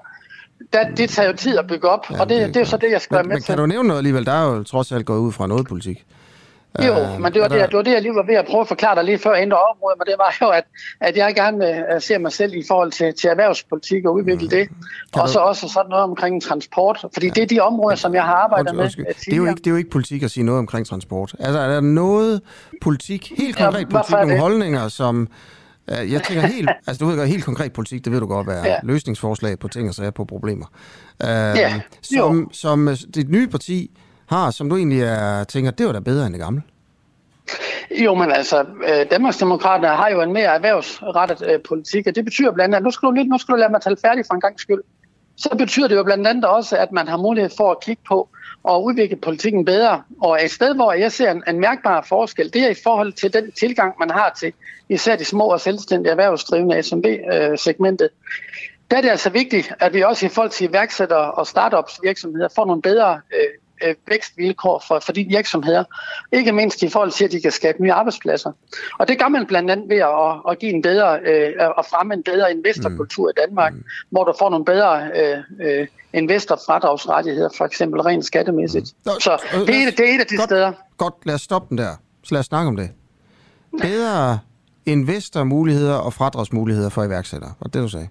Der, det tager jo tid at bygge op, ja, og det, det, det er jo så det, jeg skal men, være med men til. Men kan du nævne noget alligevel? Der er jo trods alt gået ud fra noget politik. Jo, uh, men det var, der... det, det var det, jeg lige var ved at prøve at forklare dig lige før ændre området, men det var jo, at, at jeg gerne vil uh, se mig selv i forhold til, til erhvervspolitik og udvikle mm. det. Kan og du... så også sådan noget omkring transport, fordi ja. det er de områder, som jeg har arbejdet med. Det er, jo ikke, det er jo ikke politik at sige noget omkring transport. Altså, er der noget politik, helt konkret ja, politik, nogle holdninger, som... Uh, jeg tænker helt, altså du ved godt, helt konkret politik, det ved du godt, er ja. løsningsforslag på ting og sager på problemer. Uh, ja, som, som dit nye parti har, som du egentlig er, tænker, det var da bedre end det gamle? Jo, men altså, øh, Danmarksdemokraterne har jo en mere erhvervsrettet øh, politik, og det betyder blandt andet, nu skal du, lige, nu skal du lade mig tale færdig for en gang skyld, så betyder det jo blandt andet også, at man har mulighed for at kigge på og udvikle politikken bedre. Og et sted, hvor jeg ser en, en mærkbar forskel, det er i forhold til den tilgang, man har til især de små og selvstændige erhvervsdrivende SMB-segmentet. Øh, Der er det altså vigtigt, at vi også i forhold til iværksættere og startups virksomheder får nogle bedre øh, øh, vækstvilkår for, for de virksomheder. Ikke mindst i forhold til, at de kan skabe nye arbejdspladser. Og det gør man blandt andet ved at, at give en bedre, øh, at fremme en bedre investorkultur mm. i Danmark, mm. hvor du får nogle bedre øh, øh, investorfradragsrettigheder, for eksempel rent skattemæssigt. Mm. Så det er, det er et af de godt, steder. Godt, lad os stoppe den der. Så lad os snakke om det. Bedre investormuligheder og fradragsmuligheder for iværksættere, var det, du sagde?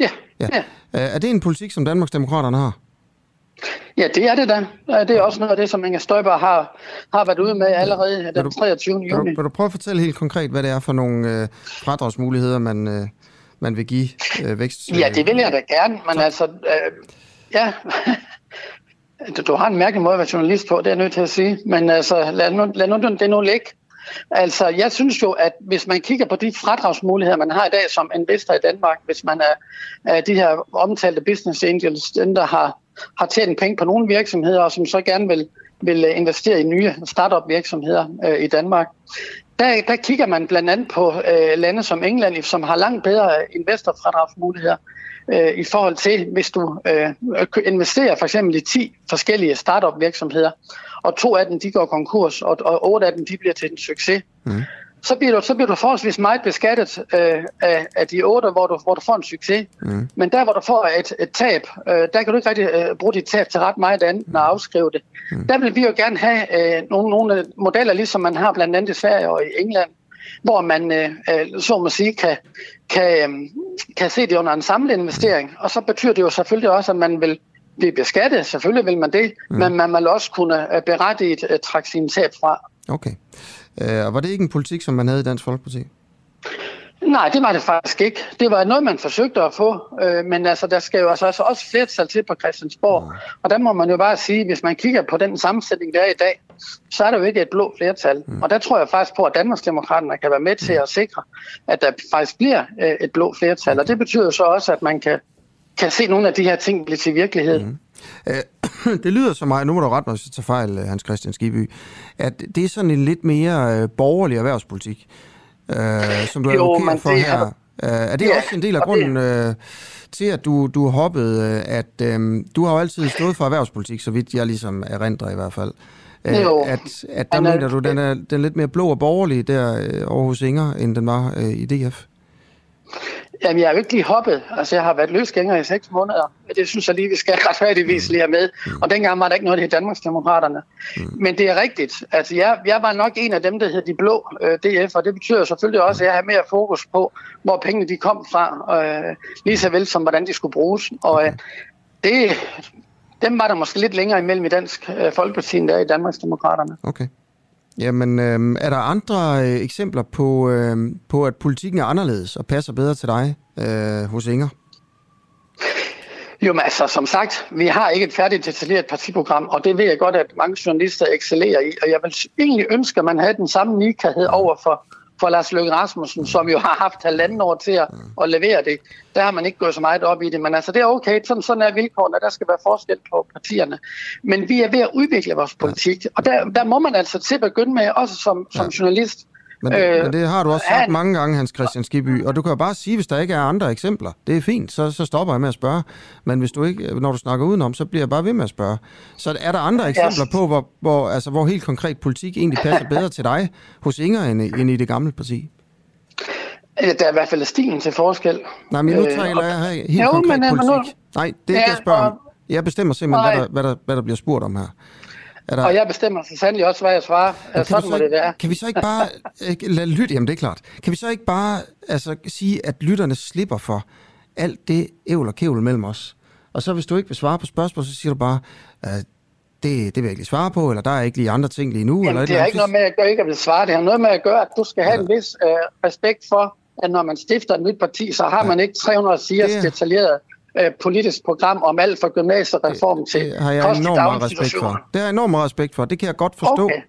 Ja. ja. ja. Er det en politik, som Danmarksdemokraterne har? Ja, det er det da. Det er også noget af det, som Inger Støjberg har, har været ude med allerede den 23. juni. Kan du, kan du prøve at fortælle helt konkret, hvad det er for nogle øh, fradragsmuligheder, man, øh, man vil give øh, vækst? Ja, det vil jeg da gerne, men Så. altså... Øh, ja, du, du har en mærkelig måde at være journalist på, det er jeg nødt til at sige. Men altså, lad nu, lad nu det nu ligge. Altså, jeg synes jo, at hvis man kigger på de fradragsmuligheder, man har i dag som investor i Danmark, hvis man er, er de her omtalte business angels, den der har har tjent penge på nogle virksomheder, og som så gerne vil, vil øh, investere i nye startup virksomheder øh, i Danmark. Der, der kigger man blandt andet på øh, lande som England, som har langt bedre øh, investorfradragsmuligheder øh, i forhold til, hvis du øh, investerer for eksempel i 10 forskellige startup virksomheder, og to af dem de går konkurs, og, og otte af dem de bliver til en succes. Mm så bliver du, så bliver du forholdsvis meget beskattet øh, af, af de otte, hvor du, hvor du får en succes. Mm. Men der, hvor du får et, et tab, øh, der kan du ikke rigtig øh, bruge dit tab til ret meget andet end at afskrive det. Mm. Der vil vi jo gerne have øh, nogle, nogle modeller, ligesom man har blandt andet i Sverige og i England, hvor man, øh, øh så må sige, kan, kan, øh, kan se det under en samlet investering. Og så betyder det jo selvfølgelig også, at man vil blive beskattet. Selvfølgelig vil man det, mm. men man vil også kunne øh, berettiget uh, trække sin tab fra. Okay. Uh, og var det ikke en politik, som man havde i Dansk Folkeparti? Nej, det var det faktisk ikke. Det var noget, man forsøgte at få, øh, men altså, der skal jo altså også flertal til på Christiansborg. Mm. Og der må man jo bare sige, hvis man kigger på den sammensætning, der er i dag, så er der jo ikke et blå flertal. Mm. Og der tror jeg faktisk på, at Danmarksdemokraterne kan være med til at sikre, at der faktisk bliver øh, et blå flertal. Og det betyder jo så også, at man kan, kan se nogle af de her ting blive til virkelighed. Mm. det lyder så meget, nu må du rette mig, hvis jeg tager fejl, Hans Christian Skiby, at det er sådan en lidt mere borgerlig erhvervspolitik øh, som du jo, advokerer for det her. Er, øh, er det ja, også en del af grunden øh, til, at du, du hoppede, øh, at øh, du har jo altid stået for erhvervspolitik, så vidt jeg ligesom erindrer i hvert fald. Øh, jo. At, at der mener du, den er, den er lidt mere blå og borgerlig der øh, over hos Inger, end den var øh, i DF? Jamen, jeg er jo ikke lige hoppet. Altså, jeg har været løsgænger i seks måneder. Det synes jeg lige, vi skal retfærdigvis lige have med. Og dengang var der ikke noget, der hed Danmarksdemokraterne. Mm. Men det er rigtigt. Altså, jeg, jeg var nok en af dem, der hed de blå øh, DF, og det betyder selvfølgelig også, at jeg har mere fokus på, hvor pengene de kom fra, øh, lige så vel som hvordan de skulle bruges. Og øh, det, dem var der måske lidt længere imellem i Dansk øh, Folkeparti, end der i Danmarksdemokraterne. Okay. Jamen, øh, er der andre øh, eksempler på, øh, på, at politikken er anderledes og passer bedre til dig øh, hos Inger? Jo, men altså, som sagt, vi har ikke et færdigt detaljeret partiprogram, og det ved jeg godt, at mange journalister excellerer i, og jeg vil egentlig ønske, at man havde den samme nikhed over for for Lars Løkke Rasmussen, som jo har haft halvanden år til at, at levere det. Der har man ikke gået så meget op i det, men altså det er okay, sådan, sådan er vilkårene, der skal være forskel på partierne. Men vi er ved at udvikle vores politik, og der, der må man altså til at begynde med, også som, som journalist, men, øh, men det har du også sagt han, mange gange, Hans Christian Skiby, og du kan jo bare sige, hvis der ikke er andre eksempler. Det er fint, så, så stopper jeg med at spørge. Men hvis du ikke, når du snakker udenom, så bliver jeg bare ved med at spørge. Så er der andre eksempler på, hvor, hvor, altså, hvor helt konkret politik egentlig passer bedre til dig hos Inger end, end i det gamle parti? Der er i hvert fald stilen til forskel. Nej, men nu taler øh, jeg helt jo, konkret men, politik. Nu, Nej, det er ikke ja, jeg spørger om. Jeg bestemmer simpelthen, hvad der, hvad, der, hvad der bliver spurgt om her. Er der... Og jeg bestemmer så sandelig også, hvad jeg svarer. Ja, sådan må ikke, det være. Kan vi så ikke bare lade lytte, jamen det er klart, kan vi så ikke bare altså, sige, at lytterne slipper for alt det ævl og kævl mellem os? Og så hvis du ikke vil svare på spørgsmål, så siger du bare, uh, det, det vil jeg ikke lige svare på, eller der er ikke lige andre ting lige nu. Jamen, eller det har ikke noget med at gøre, ikke at vil svare. Det har noget med at gøre, at du skal have ja. en vis uh, respekt for, at når man stifter et nyt parti, så har ja. man ikke 300 sider det... detaljeret øh, politisk program om alt fra gymnasiereform til det har jeg enormt respekt for. Det har jeg enormt respekt for. Det kan jeg godt forstå. Okay.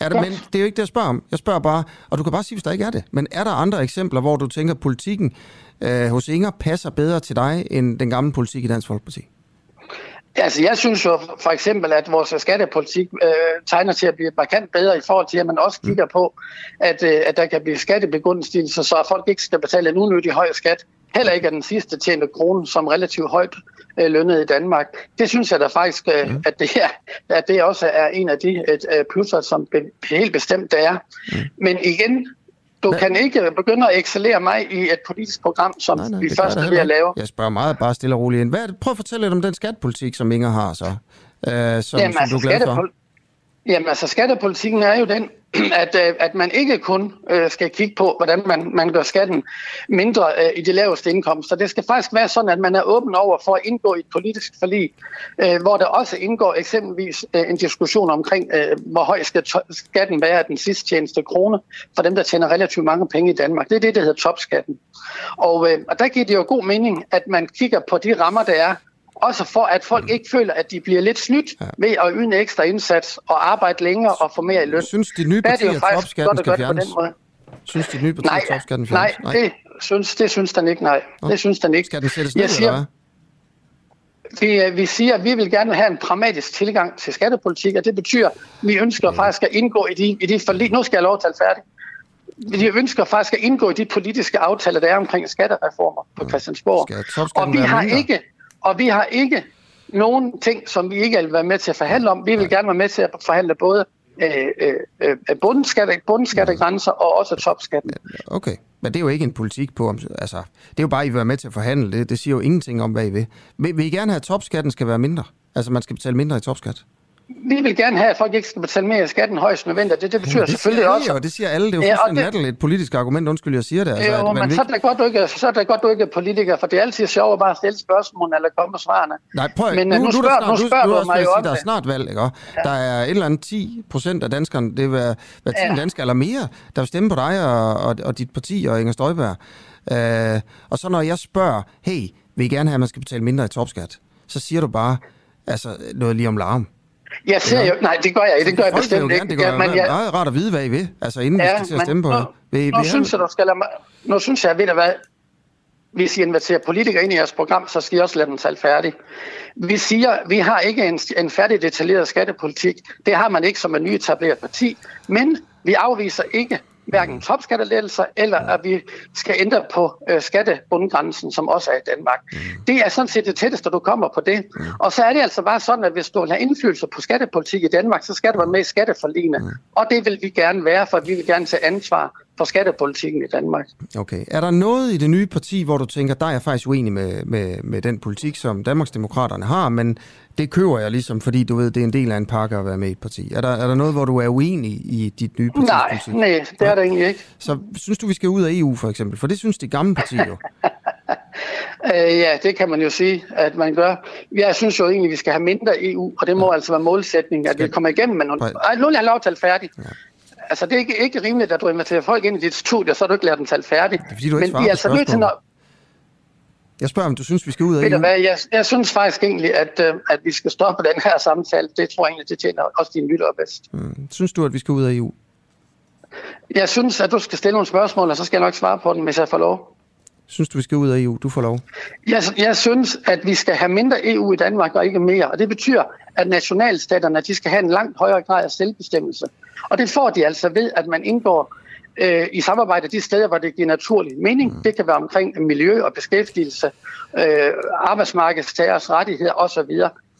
Er det, men det er jo ikke det, jeg spørger om. Jeg spørger bare, og du kan bare sige, hvis der ikke er det, men er der andre eksempler, hvor du tænker, at politikken øh, hos Inger passer bedre til dig, end den gamle politik i Dansk Folkeparti? Altså, jeg synes jo for eksempel, at vores skattepolitik øh, tegner til at blive markant bedre i forhold til, at man også kigger på, at, øh, at der kan blive skattebegunstigelser, så folk ikke skal betale en unødig høj skat heller ikke er den sidste tjente krone, som relativt højt øh, lønnet i Danmark. Det synes jeg da faktisk, øh, mm. at, det er, at det også er en af de øh, plusser, som be, helt bestemt det er. Mm. Men igen, du kan ikke begynde at excellere mig i et politisk program, som nej, nej, vi først er ved at lave. Jeg spørger meget bare stille og roligt ind. Hvad, prøv at fortælle lidt om den skattepolitik, som Inger har så, øh, som, Jamen, som altså, du er glad for. Jamen altså, skattepolitikken er jo den, at, øh, at man ikke kun øh, skal kigge på, hvordan man, man gør skatten mindre øh, i de laveste indkomster. Det skal faktisk være sådan, at man er åben over for at indgå i et politisk forlig, øh, hvor der også indgår eksempelvis øh, en diskussion omkring, øh, hvor høj skal skatten være af den sidste tjeneste krone for dem, der tjener relativt mange penge i Danmark. Det er det, der hedder topskatten. Og, og der giver det jo god mening, at man kigger på de rammer, der er også for, at folk mm. ikke føler, at de bliver lidt snydt ja. ved at yde en ekstra indsats og arbejde længere og få mere i løn. Synes de nye partier, at topskatten skal fjernes? Synes de nye partier, nej, topskatten fjernes? Nej, nej. Det, synes, det synes den ikke, nej. Det synes den ikke. Skal den sættes ned, siger, eller vi, øh, vi siger, at vi vil gerne have en pragmatisk tilgang til skattepolitik, og det betyder, at vi ønsker ja. faktisk at indgå i de, i de forlig. Nu skal jeg lov at tale færdigt. Vi ønsker faktisk at indgå i de politiske aftaler, der er omkring skattereformer på Christiansborg. Og vi har ikke, og vi har ikke nogen ting, som vi ikke vil være med til at forhandle om. Vi vil gerne være med til at forhandle både øh, øh, øh bundskatte, bundskattegrænser og også topskatten. Okay, men det er jo ikke en politik på, altså, det er jo bare, at I vil være med til at forhandle det. Det siger jo ingenting om, hvad I vil. Vil, vil I gerne have, at topskatten skal være mindre? Altså, man skal betale mindre i topskat? Vi vil gerne have, at folk ikke skal betale mere i skatten højst nødvendigt. Det, det betyder det selvfølgelig siger også... Jo, det siger alle. Det er jo fuldstændig ja, det... et politisk argument. Undskyld, jeg siger det. Altså, jo, at men så er, det godt, du ikke, så er det godt, du ikke er politiker, for det er altid sjovt at bare stille spørgsmål eller komme med svarene. Nej, prøv men, øh, nu, nu, spørger, nu, spørger du, du, du mig jo om Der er snart valg, ikke? Ja. Der er et eller andet 10 procent af danskerne, det vil være 10 ja. danskere eller mere, der vil stemme på dig og, og, og dit parti og Inger Støjberg. Uh, og så når jeg spørger, hey, vil I gerne have, at man skal betale mindre i topskat? Så siger du bare, altså noget lige om larm. Jeg ser jo, nej, det gør jeg ikke, det gør jeg bestemt ikke. Det gør ja, men jeg, meget rart at vide, hvad I vil, altså inden ja, vi skal til at stemme på nu, vil, nu, synes jeg, du skal lade mig, nu synes jeg, ved du hvad, hvis I inviterer politikere ind i jeres program, så skal I også lade dem tale færdig. Vi siger, vi har ikke en, en færdig detaljeret skattepolitik. Det har man ikke som en nyetableret parti. Men vi afviser ikke hverken topskattelettelser, eller at vi skal ændre på øh, skattebundgrænsen, som også er i Danmark. Mm. Det er sådan set det tætteste, du kommer på det. Mm. Og så er det altså bare sådan, at hvis du vil have indflydelse på skattepolitik i Danmark, så skal du være med i skatteforligene. Mm. Og det vil vi gerne være, for vi vil gerne tage ansvar for skattepolitikken i Danmark. Okay. Er der noget i det nye parti, hvor du tænker, der er jeg faktisk uenig med, med, med den politik, som Danmarksdemokraterne har, men det køber jeg ligesom, fordi du ved, det er en del af en pakke at være med i et parti. Er der, er der noget, hvor du er uenig i dit nye parti? Nej, nej, det er der egentlig ikke. Så synes du, vi skal ud af EU for eksempel? For det synes de gamle partier jo. øh, ja, det kan man jo sige, at man gør. Jeg synes jo egentlig, vi skal have mindre EU, og det må ja. altså være målsætningen, at skal... vi kommer igennem med nogle... Ej, nu lader jeg lov tale færdig. Ja. Altså, det er ikke, ikke rimeligt, at du inviterer folk ind i dit studie, så du ikke lærer dem tale færdig. Det er, fordi, du ikke Men vi er altså nødt til, når, jeg spørger, om du synes, vi skal ud af Ved EU? Hvad, jeg, jeg synes faktisk egentlig, at, øh, at vi skal stoppe den her samtale. Det tror jeg egentlig, det tjener også dine lyttere bedst. Mm. Synes du, at vi skal ud af EU? Jeg synes, at du skal stille nogle spørgsmål, og så skal jeg nok svare på dem, hvis jeg får lov. Synes du, vi skal ud af EU? Du får lov. Jeg, jeg synes, at vi skal have mindre EU i Danmark og ikke mere. Og det betyder, at nationalstaterne de skal have en langt højere grad af selvbestemmelse. Og det får de altså ved, at man indgår øh, i samarbejde de steder, hvor det giver naturlig mening. Mm. Det kan være omkring miljø og beskæftigelse, øh, arbejdsmarkedstagers rettigheder osv.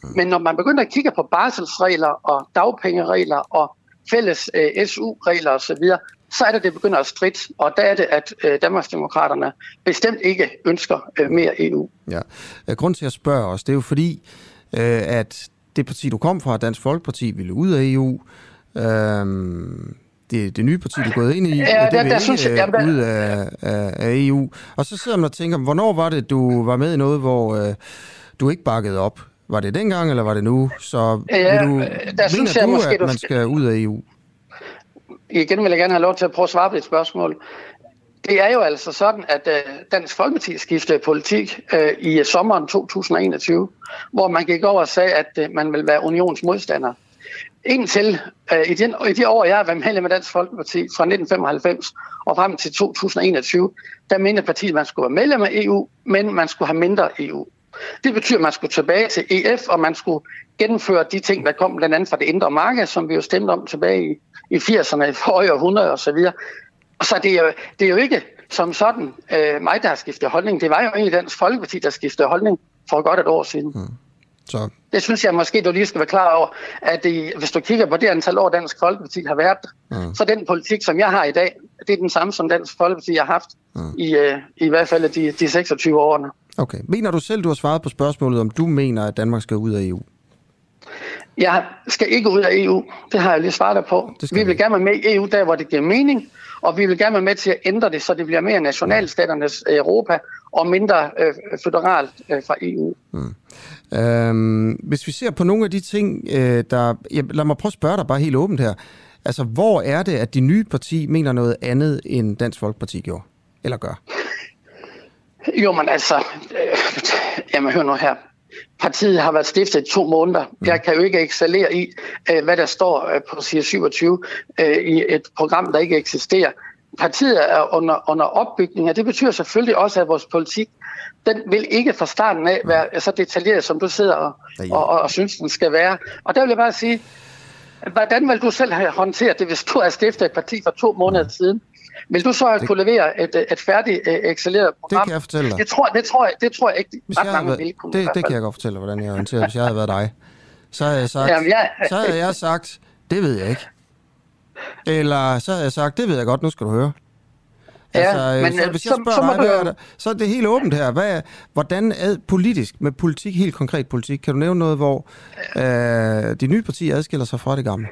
Mm. Men når man begynder at kigge på barselsregler og dagpengeregler og fælles øh, SU-regler osv., så er det, det begynder at stride, og der er det, at øh, Danmarksdemokraterne bestemt ikke ønsker øh, mere EU. Ja. Grunden til at spørge os, det er jo fordi, øh, at det parti, du kom fra, Dansk Folkeparti, ville ud af EU. Øh, det, det nye parti, du er gået ind i, ja, det der, vil der, synes jeg, jamen, ud af, af, af EU. Og så sidder man og tænker, hvornår var det, du var med i noget, hvor øh, du ikke bakkede op? Var det dengang, eller var det nu? Så ja, vil du, der mener synes jeg, du, måske, at man skal ud af EU? Igen vil jeg gerne have lov til at prøve at svare på dit spørgsmål. Det er jo altså sådan, at uh, Dansk Folkeparti skiftede politik uh, i sommeren 2021, hvor man gik over og sagde, at man vil være unionsmodstander. Indtil øh, i, den, i de år, jeg har været medlem af Dansk Folkeparti fra 1995 og frem til 2021, der mente partiet, at man skulle være medlem af EU, men man skulle have mindre EU. Det betyder, at man skulle tilbage til EF, og man skulle gennemføre de ting, der kom blandt andet fra det indre marked, som vi jo stemte om tilbage i, i 80'erne, i forrige århundrede osv. Og så det er jo, det er jo ikke som sådan øh, mig, der har skiftet holdning. Det var jo egentlig Dansk Folkeparti, der skiftede holdning for godt et år siden. Mm. Så. Det synes jeg måske, du lige skal være klar over, at i, hvis du kigger på det antal år, Dansk Folkeparti har været, mm. så den politik, som jeg har i dag, det er den samme, som Dansk Folkeparti har haft mm. i, øh, i hvert fald de, de 26 årene. Okay. Mener du selv, du har svaret på spørgsmålet, om du mener, at Danmark skal ud af EU? Jeg skal ikke ud af EU. Det har jeg lige svaret på. Vi vil gerne være med i EU, der hvor det giver mening, og vi vil gerne være med til at ændre det, så det bliver mere nationalstaternes Europa og mindre øh, federalt øh, fra EU. Mm. Øhm, hvis vi ser på nogle af de ting, øh, der... Ja, lad mig prøve at spørge dig bare helt åbent her. Altså, hvor er det, at de nye parti mener noget andet, end Dansk Folkeparti gjorde? Eller gør? Jo, men altså... Øh, jamen, hør nu her. Partiet har været stiftet i to måneder. Mm. Jeg kan jo ikke excellere i, øh, hvad der står øh, på side 27 øh, i et program, der ikke eksisterer. Partiet er under, under opbygning, og det betyder selvfølgelig også, at vores politik den vil ikke fra starten af være så detaljeret, som du sidder og, og, og, og synes, den skal være. Og der vil jeg bare sige, hvordan vil du selv have håndteret det, hvis du har stiftet et parti for to måneder mm. siden? Vil du så have kunne levere et, et færdigt uh, excelleret program? Det kan jeg fortælle dig. Det tror, det tror, jeg, det tror jeg ikke, hvis ret mange været, vil kunne. Det, det kan jeg godt fortælle hvordan jeg håndterer, hvis jeg havde været dig. Så havde jeg sagt, Jamen, ja. så havde jeg sagt det ved jeg ikke. Eller så havde jeg sagt, det ved jeg godt, nu skal du høre. Ja, altså, men, så, øh, hvis jeg så- spørger så må dig, hvad er der, så er det helt åbent her. Hvad er, hvordan er politisk, med politik, helt konkret politik, kan du nævne noget, hvor øh, de nye partier adskiller sig fra det gamle?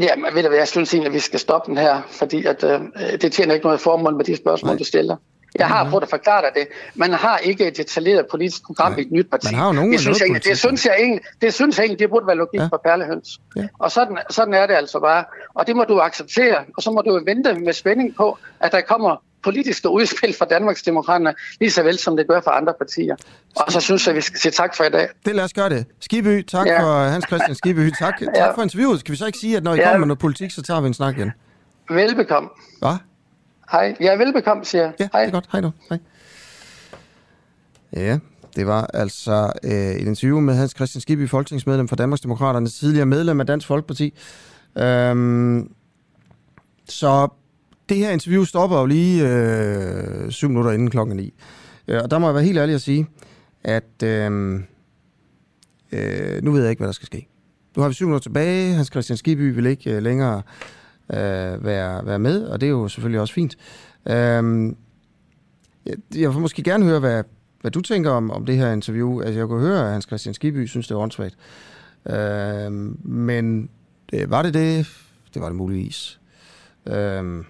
Ja, men ved du hvad, jeg synes egentlig, at vi skal stoppe den her, fordi at, øh, det tjener ikke noget formål med de spørgsmål, du stiller. Jeg har prøvet at forklare dig det. Man har ikke et detaljeret politisk program i et nyt parti. Man har jo nogen det, synes jeg, egentlig- det, synes jeg egentlig, det synes jeg egentlig, det burde være logik ja. for perlehøns. Ja. Og sådan, sådan er det altså bare. Og det må du acceptere, og så må du vente med spænding på, at der kommer politiske udspil fra Danmarks Demokraterne, lige så vel som det gør for andre partier. Og så synes jeg, vi skal sige tak for i dag. Det lad os gøre det. Skiby, tak Ja. for Hans Christian Skiby. Tak, tak for interviewet. Skal vi så ikke sige, at når I Ja. kommer med noget politik, så tager vi en snak igen? Velbekomme. Hvad? Hej. Er velbekomme, siger jeg. Ja, Hej. det er godt. Hej nu. Hej. Ja, det var altså øh, et interview med Hans Christian Skibby, folketingsmedlem for Danmarksdemokraterne, tidligere medlem af Dansk Folkeparti. Øhm, så det her interview stopper jo lige øh, syv minutter inden klokken 9. Øh, og der må jeg være helt ærlig at sige, at øh, øh, nu ved jeg ikke, hvad der skal ske. Nu har vi syv minutter tilbage. Hans Christian Skibby vil ikke øh, længere øh, være, være med, og det er jo selvfølgelig også fint. Øh, jeg, jeg vil måske gerne høre, hvad, hvad du tænker om, om det her interview. Altså, jeg kunne høre, at Hans Christian Skibby synes, det var åndssvagt. Øh, men øh, var det det? Det var det muligvis. Øh,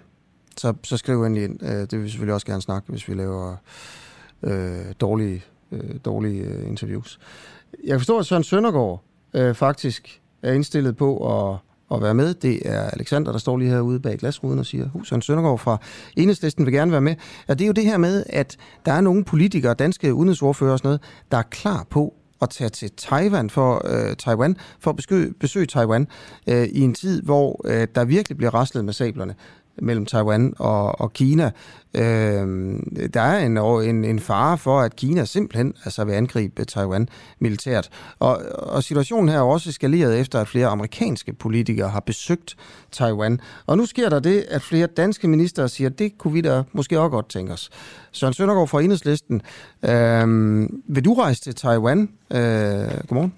så, så skriv endelig ind. Øh, det vil vi selvfølgelig også gerne snakke, hvis vi laver øh, dårlige, øh, dårlige øh, interviews. Jeg forstår, at Søren Søndergaard øh, faktisk er indstillet på at, at være med. Det er Alexander, der står lige herude bag glasruden og siger, Søren Søndergaard fra Enhedslisten vil gerne være med. Og det er jo det her med, at der er nogle politikere, danske udenrigsordfører og sådan noget, der er klar på at tage til Taiwan for, øh, Taiwan for at besøge, besøge Taiwan øh, i en tid, hvor øh, der virkelig bliver raslet med sablerne mellem Taiwan og, og Kina. Øh, der er en, en, en fare for, at Kina simpelthen altså vil angribe Taiwan militært. Og, og situationen her er også eskaleret efter, at flere amerikanske politikere har besøgt Taiwan. Og nu sker der det, at flere danske minister siger, at det kunne vi da måske også godt tænke os. Søren Søndergaard fra Enhedslisten, øh, vil du rejse til Taiwan? Øh, godmorgen.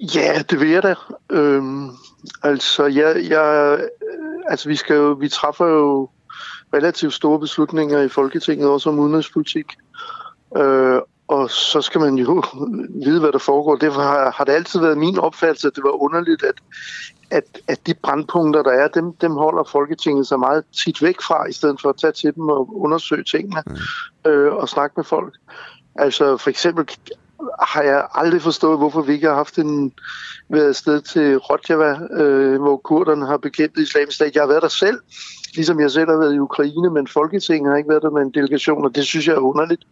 Ja, det vil jeg da. Øhm, altså, jeg, jeg, altså, vi, skal jo, vi træffer jo relativt store beslutninger i Folketinget, også om udenrigspolitik. Øh, og så skal man jo vide, hvad der foregår. Derfor har, har det altid været min opfattelse, at det var underligt, at, at, at de brandpunkter, der er, dem, dem holder Folketinget sig meget tit væk fra, i stedet for at tage til dem og undersøge tingene øh, og snakke med folk. Altså for eksempel har jeg aldrig forstået, hvorfor vi ikke har haft en været afsted til Rojava, øh, hvor kurderne har bekæmpet islamisk stat. Jeg har været der selv, ligesom jeg selv har været i Ukraine, men Folketinget har ikke været der med en delegation, og det synes jeg er underligt.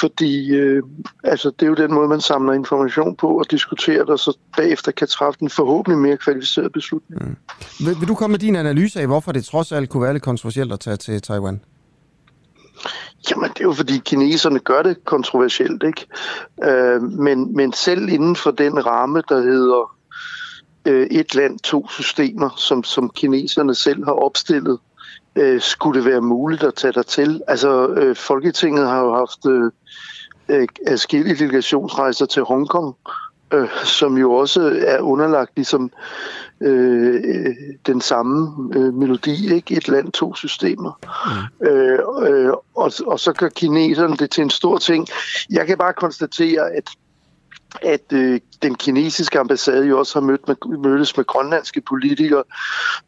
Fordi øh, altså, det er jo den måde, man samler information på og diskuterer det, og så bagefter kan træffe en forhåbentlig mere kvalificeret beslutning. Mm. Vil, vil du komme med din analyse af, hvorfor det trods alt kunne være lidt kontroversielt at tage til Taiwan? Jamen, det er jo fordi kineserne gør det kontroversielt, ikke? Øh, men, men selv inden for den ramme, der hedder øh, et land, to systemer, som, som kineserne selv har opstillet, øh, skulle det være muligt at tage dig til. Altså, øh, Folketinget har jo haft øh, øh, adskillige delegationsrejser til Hongkong, øh, som jo også er underlagt ligesom øh, den samme øh, melodi, ikke? Et land, to systemer. Mm. Øh, øh, og, og så gør kineserne det til en stor ting. Jeg kan bare konstatere, at at øh, den kinesiske ambassade jo også har mødt med, mødtes med grønlandske politikere,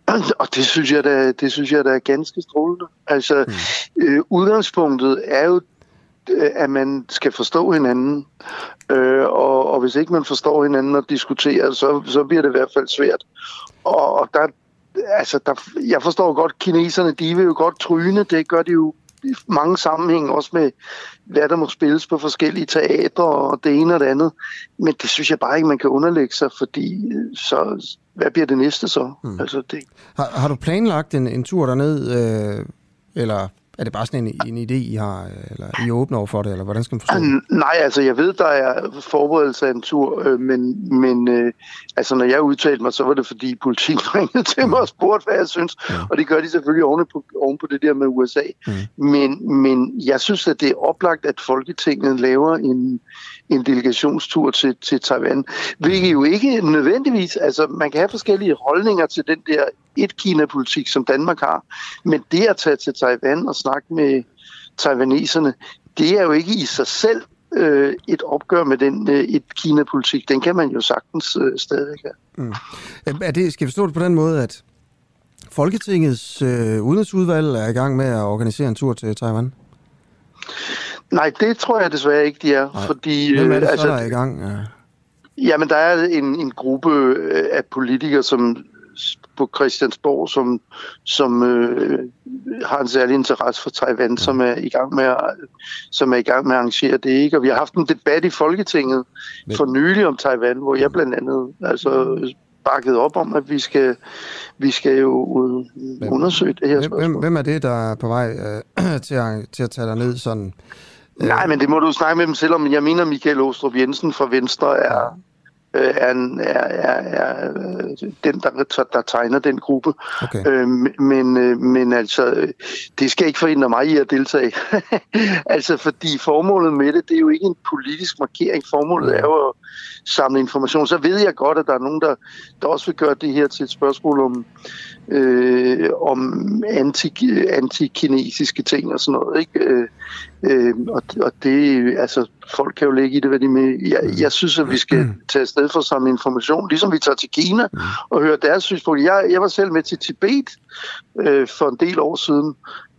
og det synes jeg da, det synes jeg da er ganske strålende. Altså, mm. øh, udgangspunktet er jo at man skal forstå hinanden. Øh, og, og hvis ikke man forstår hinanden og diskuterer, så, så bliver det i hvert fald svært. Og, og der, altså der, jeg forstår godt, kineserne, de vil jo godt tryne, det gør de jo i mange sammenhænge, også med hvad der må spilles på forskellige teatre og det ene og det andet. Men det synes jeg bare ikke, man kan underlægge sig, fordi så, hvad bliver det næste så? Mm. Altså, det... Har, har du planlagt en, en tur derned, øh, eller er det bare sådan en, en idé, I har, eller I åbner over for det, eller hvordan skal man forstå det? Nej, altså jeg ved, der er forberedelse af en tur, øh, men, men øh, altså når jeg udtalte mig, så var det fordi politiet ringede til mig og spurgte, hvad jeg synes, ja. og det gør de selvfølgelig oven på, oven på det der med USA. Mm. Men, men jeg synes, at det er oplagt, at Folketinget laver en, en delegationstur til, til Taiwan. Hvilket jo ikke nødvendigvis, altså man kan have forskellige holdninger til den der et-Kina-politik, som Danmark har, men det at tage til Taiwan og snakke med taiwaneserne, det er jo ikke i sig selv øh, et opgør med den øh, et-Kina-politik. Den kan man jo sagtens øh, stadig have. Mm. Øhm, er det, skal vi forstå det på den måde, at Folketingets øh, udenrigsudvalg er i gang med at organisere en tur til Taiwan? Nej, det tror jeg desværre ikke, de er. Nej. Fordi, Hvem er det, altså, der er i gang? Ja. Jamen, der er en, en gruppe øh, af politikere, som på Christiansborg, som, som øh, har en særlig interesse for Taiwan, som er i gang med at, som er i gang med at arrangere det. Ikke? Og vi har haft en debat i Folketinget for nylig om Taiwan, hvor jeg blandt andet altså, bakket op om, at vi skal, vi skal jo ud- undersøge det her Hvem, spørgsmål. hvem, hvem er det, der er på vej øh, til, at, til at tage dig ned sådan? Nej, men det må du snakke med dem selv om. Jeg mener, Michael Åstrup Jensen fra Venstre er, øh, er, er, er, er øh, den, der, der tegner den gruppe. Okay. Øh, men, øh, men altså, det skal ikke forhindre mig i at deltage. altså, fordi formålet med det, det er jo ikke en politisk markering. Formålet er jo at samle information. Så ved jeg godt, at der er nogen, der, der også vil gøre det her til et spørgsmål om, øh, om anti, antikinesiske ting og sådan noget. Ikke? Øh, øh, og, og det, altså, folk kan jo lægge i det, hvad de med. Jeg, jeg synes, at vi skal tage afsted for samme information, ligesom vi tager til Kina og hører deres synspunkt. Jeg, jeg var selv med til Tibet øh, for en del år siden,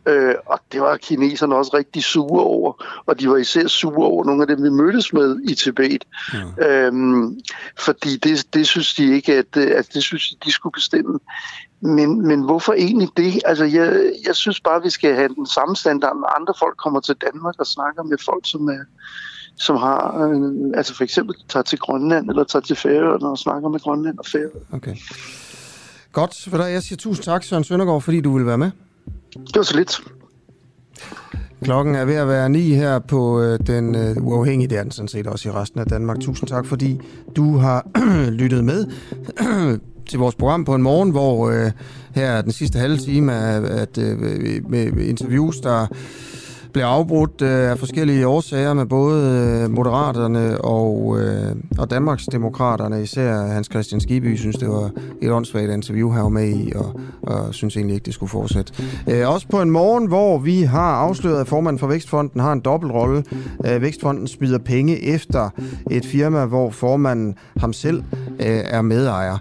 Øh, og det var kineserne også rigtig sure over, og de var især sure over nogle af dem, vi mødtes med i Tibet. Ja. Øhm, fordi det, det synes de ikke, at, at det synes de, de skulle bestemme. Men, men hvorfor egentlig det? Altså, jeg, jeg synes bare, at vi skal have den samme standard, når andre folk kommer til Danmark og snakker med folk, som er som har, øh, altså for eksempel tager til Grønland eller tager til Færøerne og snakker med Grønland og Færøerne. Okay. Godt, for dig. Jeg siger tusind tak, Søren Søndergaard, fordi du vil være med. Det var så lidt. Klokken er ved at være ni her på øh, den øh, uafhængige, det er den sådan set også i resten af Danmark. Tusind tak, fordi du har lyttet med til vores program på en morgen, hvor øh, her den sidste halve time er at, øh, med interviews, der bliver afbrudt øh, af forskellige årsager med både øh, Moderaterne og, øh, og Danmarksdemokraterne. Især Hans Christian Skiby synes, det var et åndssvagt interview, her var med i, og, og synes egentlig ikke, det skulle fortsætte. Øh, også på en morgen, hvor vi har afsløret, at formanden for Vækstfonden har en dobbeltrolle. Øh, Vækstfonden smider penge efter et firma, hvor formanden ham selv øh, er medejer.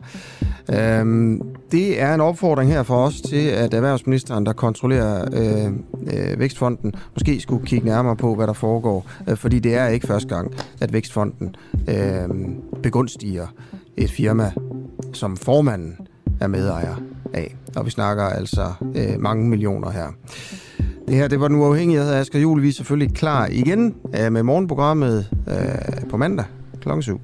Øh, det er en opfordring her for os til, at erhvervsministeren, der kontrollerer øh, øh, Vækstfonden, måske skulle kigge nærmere på, hvad der foregår. Øh, fordi det er ikke første gang, at Vækstfonden øh, begunstiger et firma, som formanden er medejer af. Og vi snakker altså øh, mange millioner her. Det her, det var den uafhængige. Jeg hedder Asger Juhl. Vi er selvfølgelig klar igen øh, med morgenprogrammet øh, på mandag kl. 7.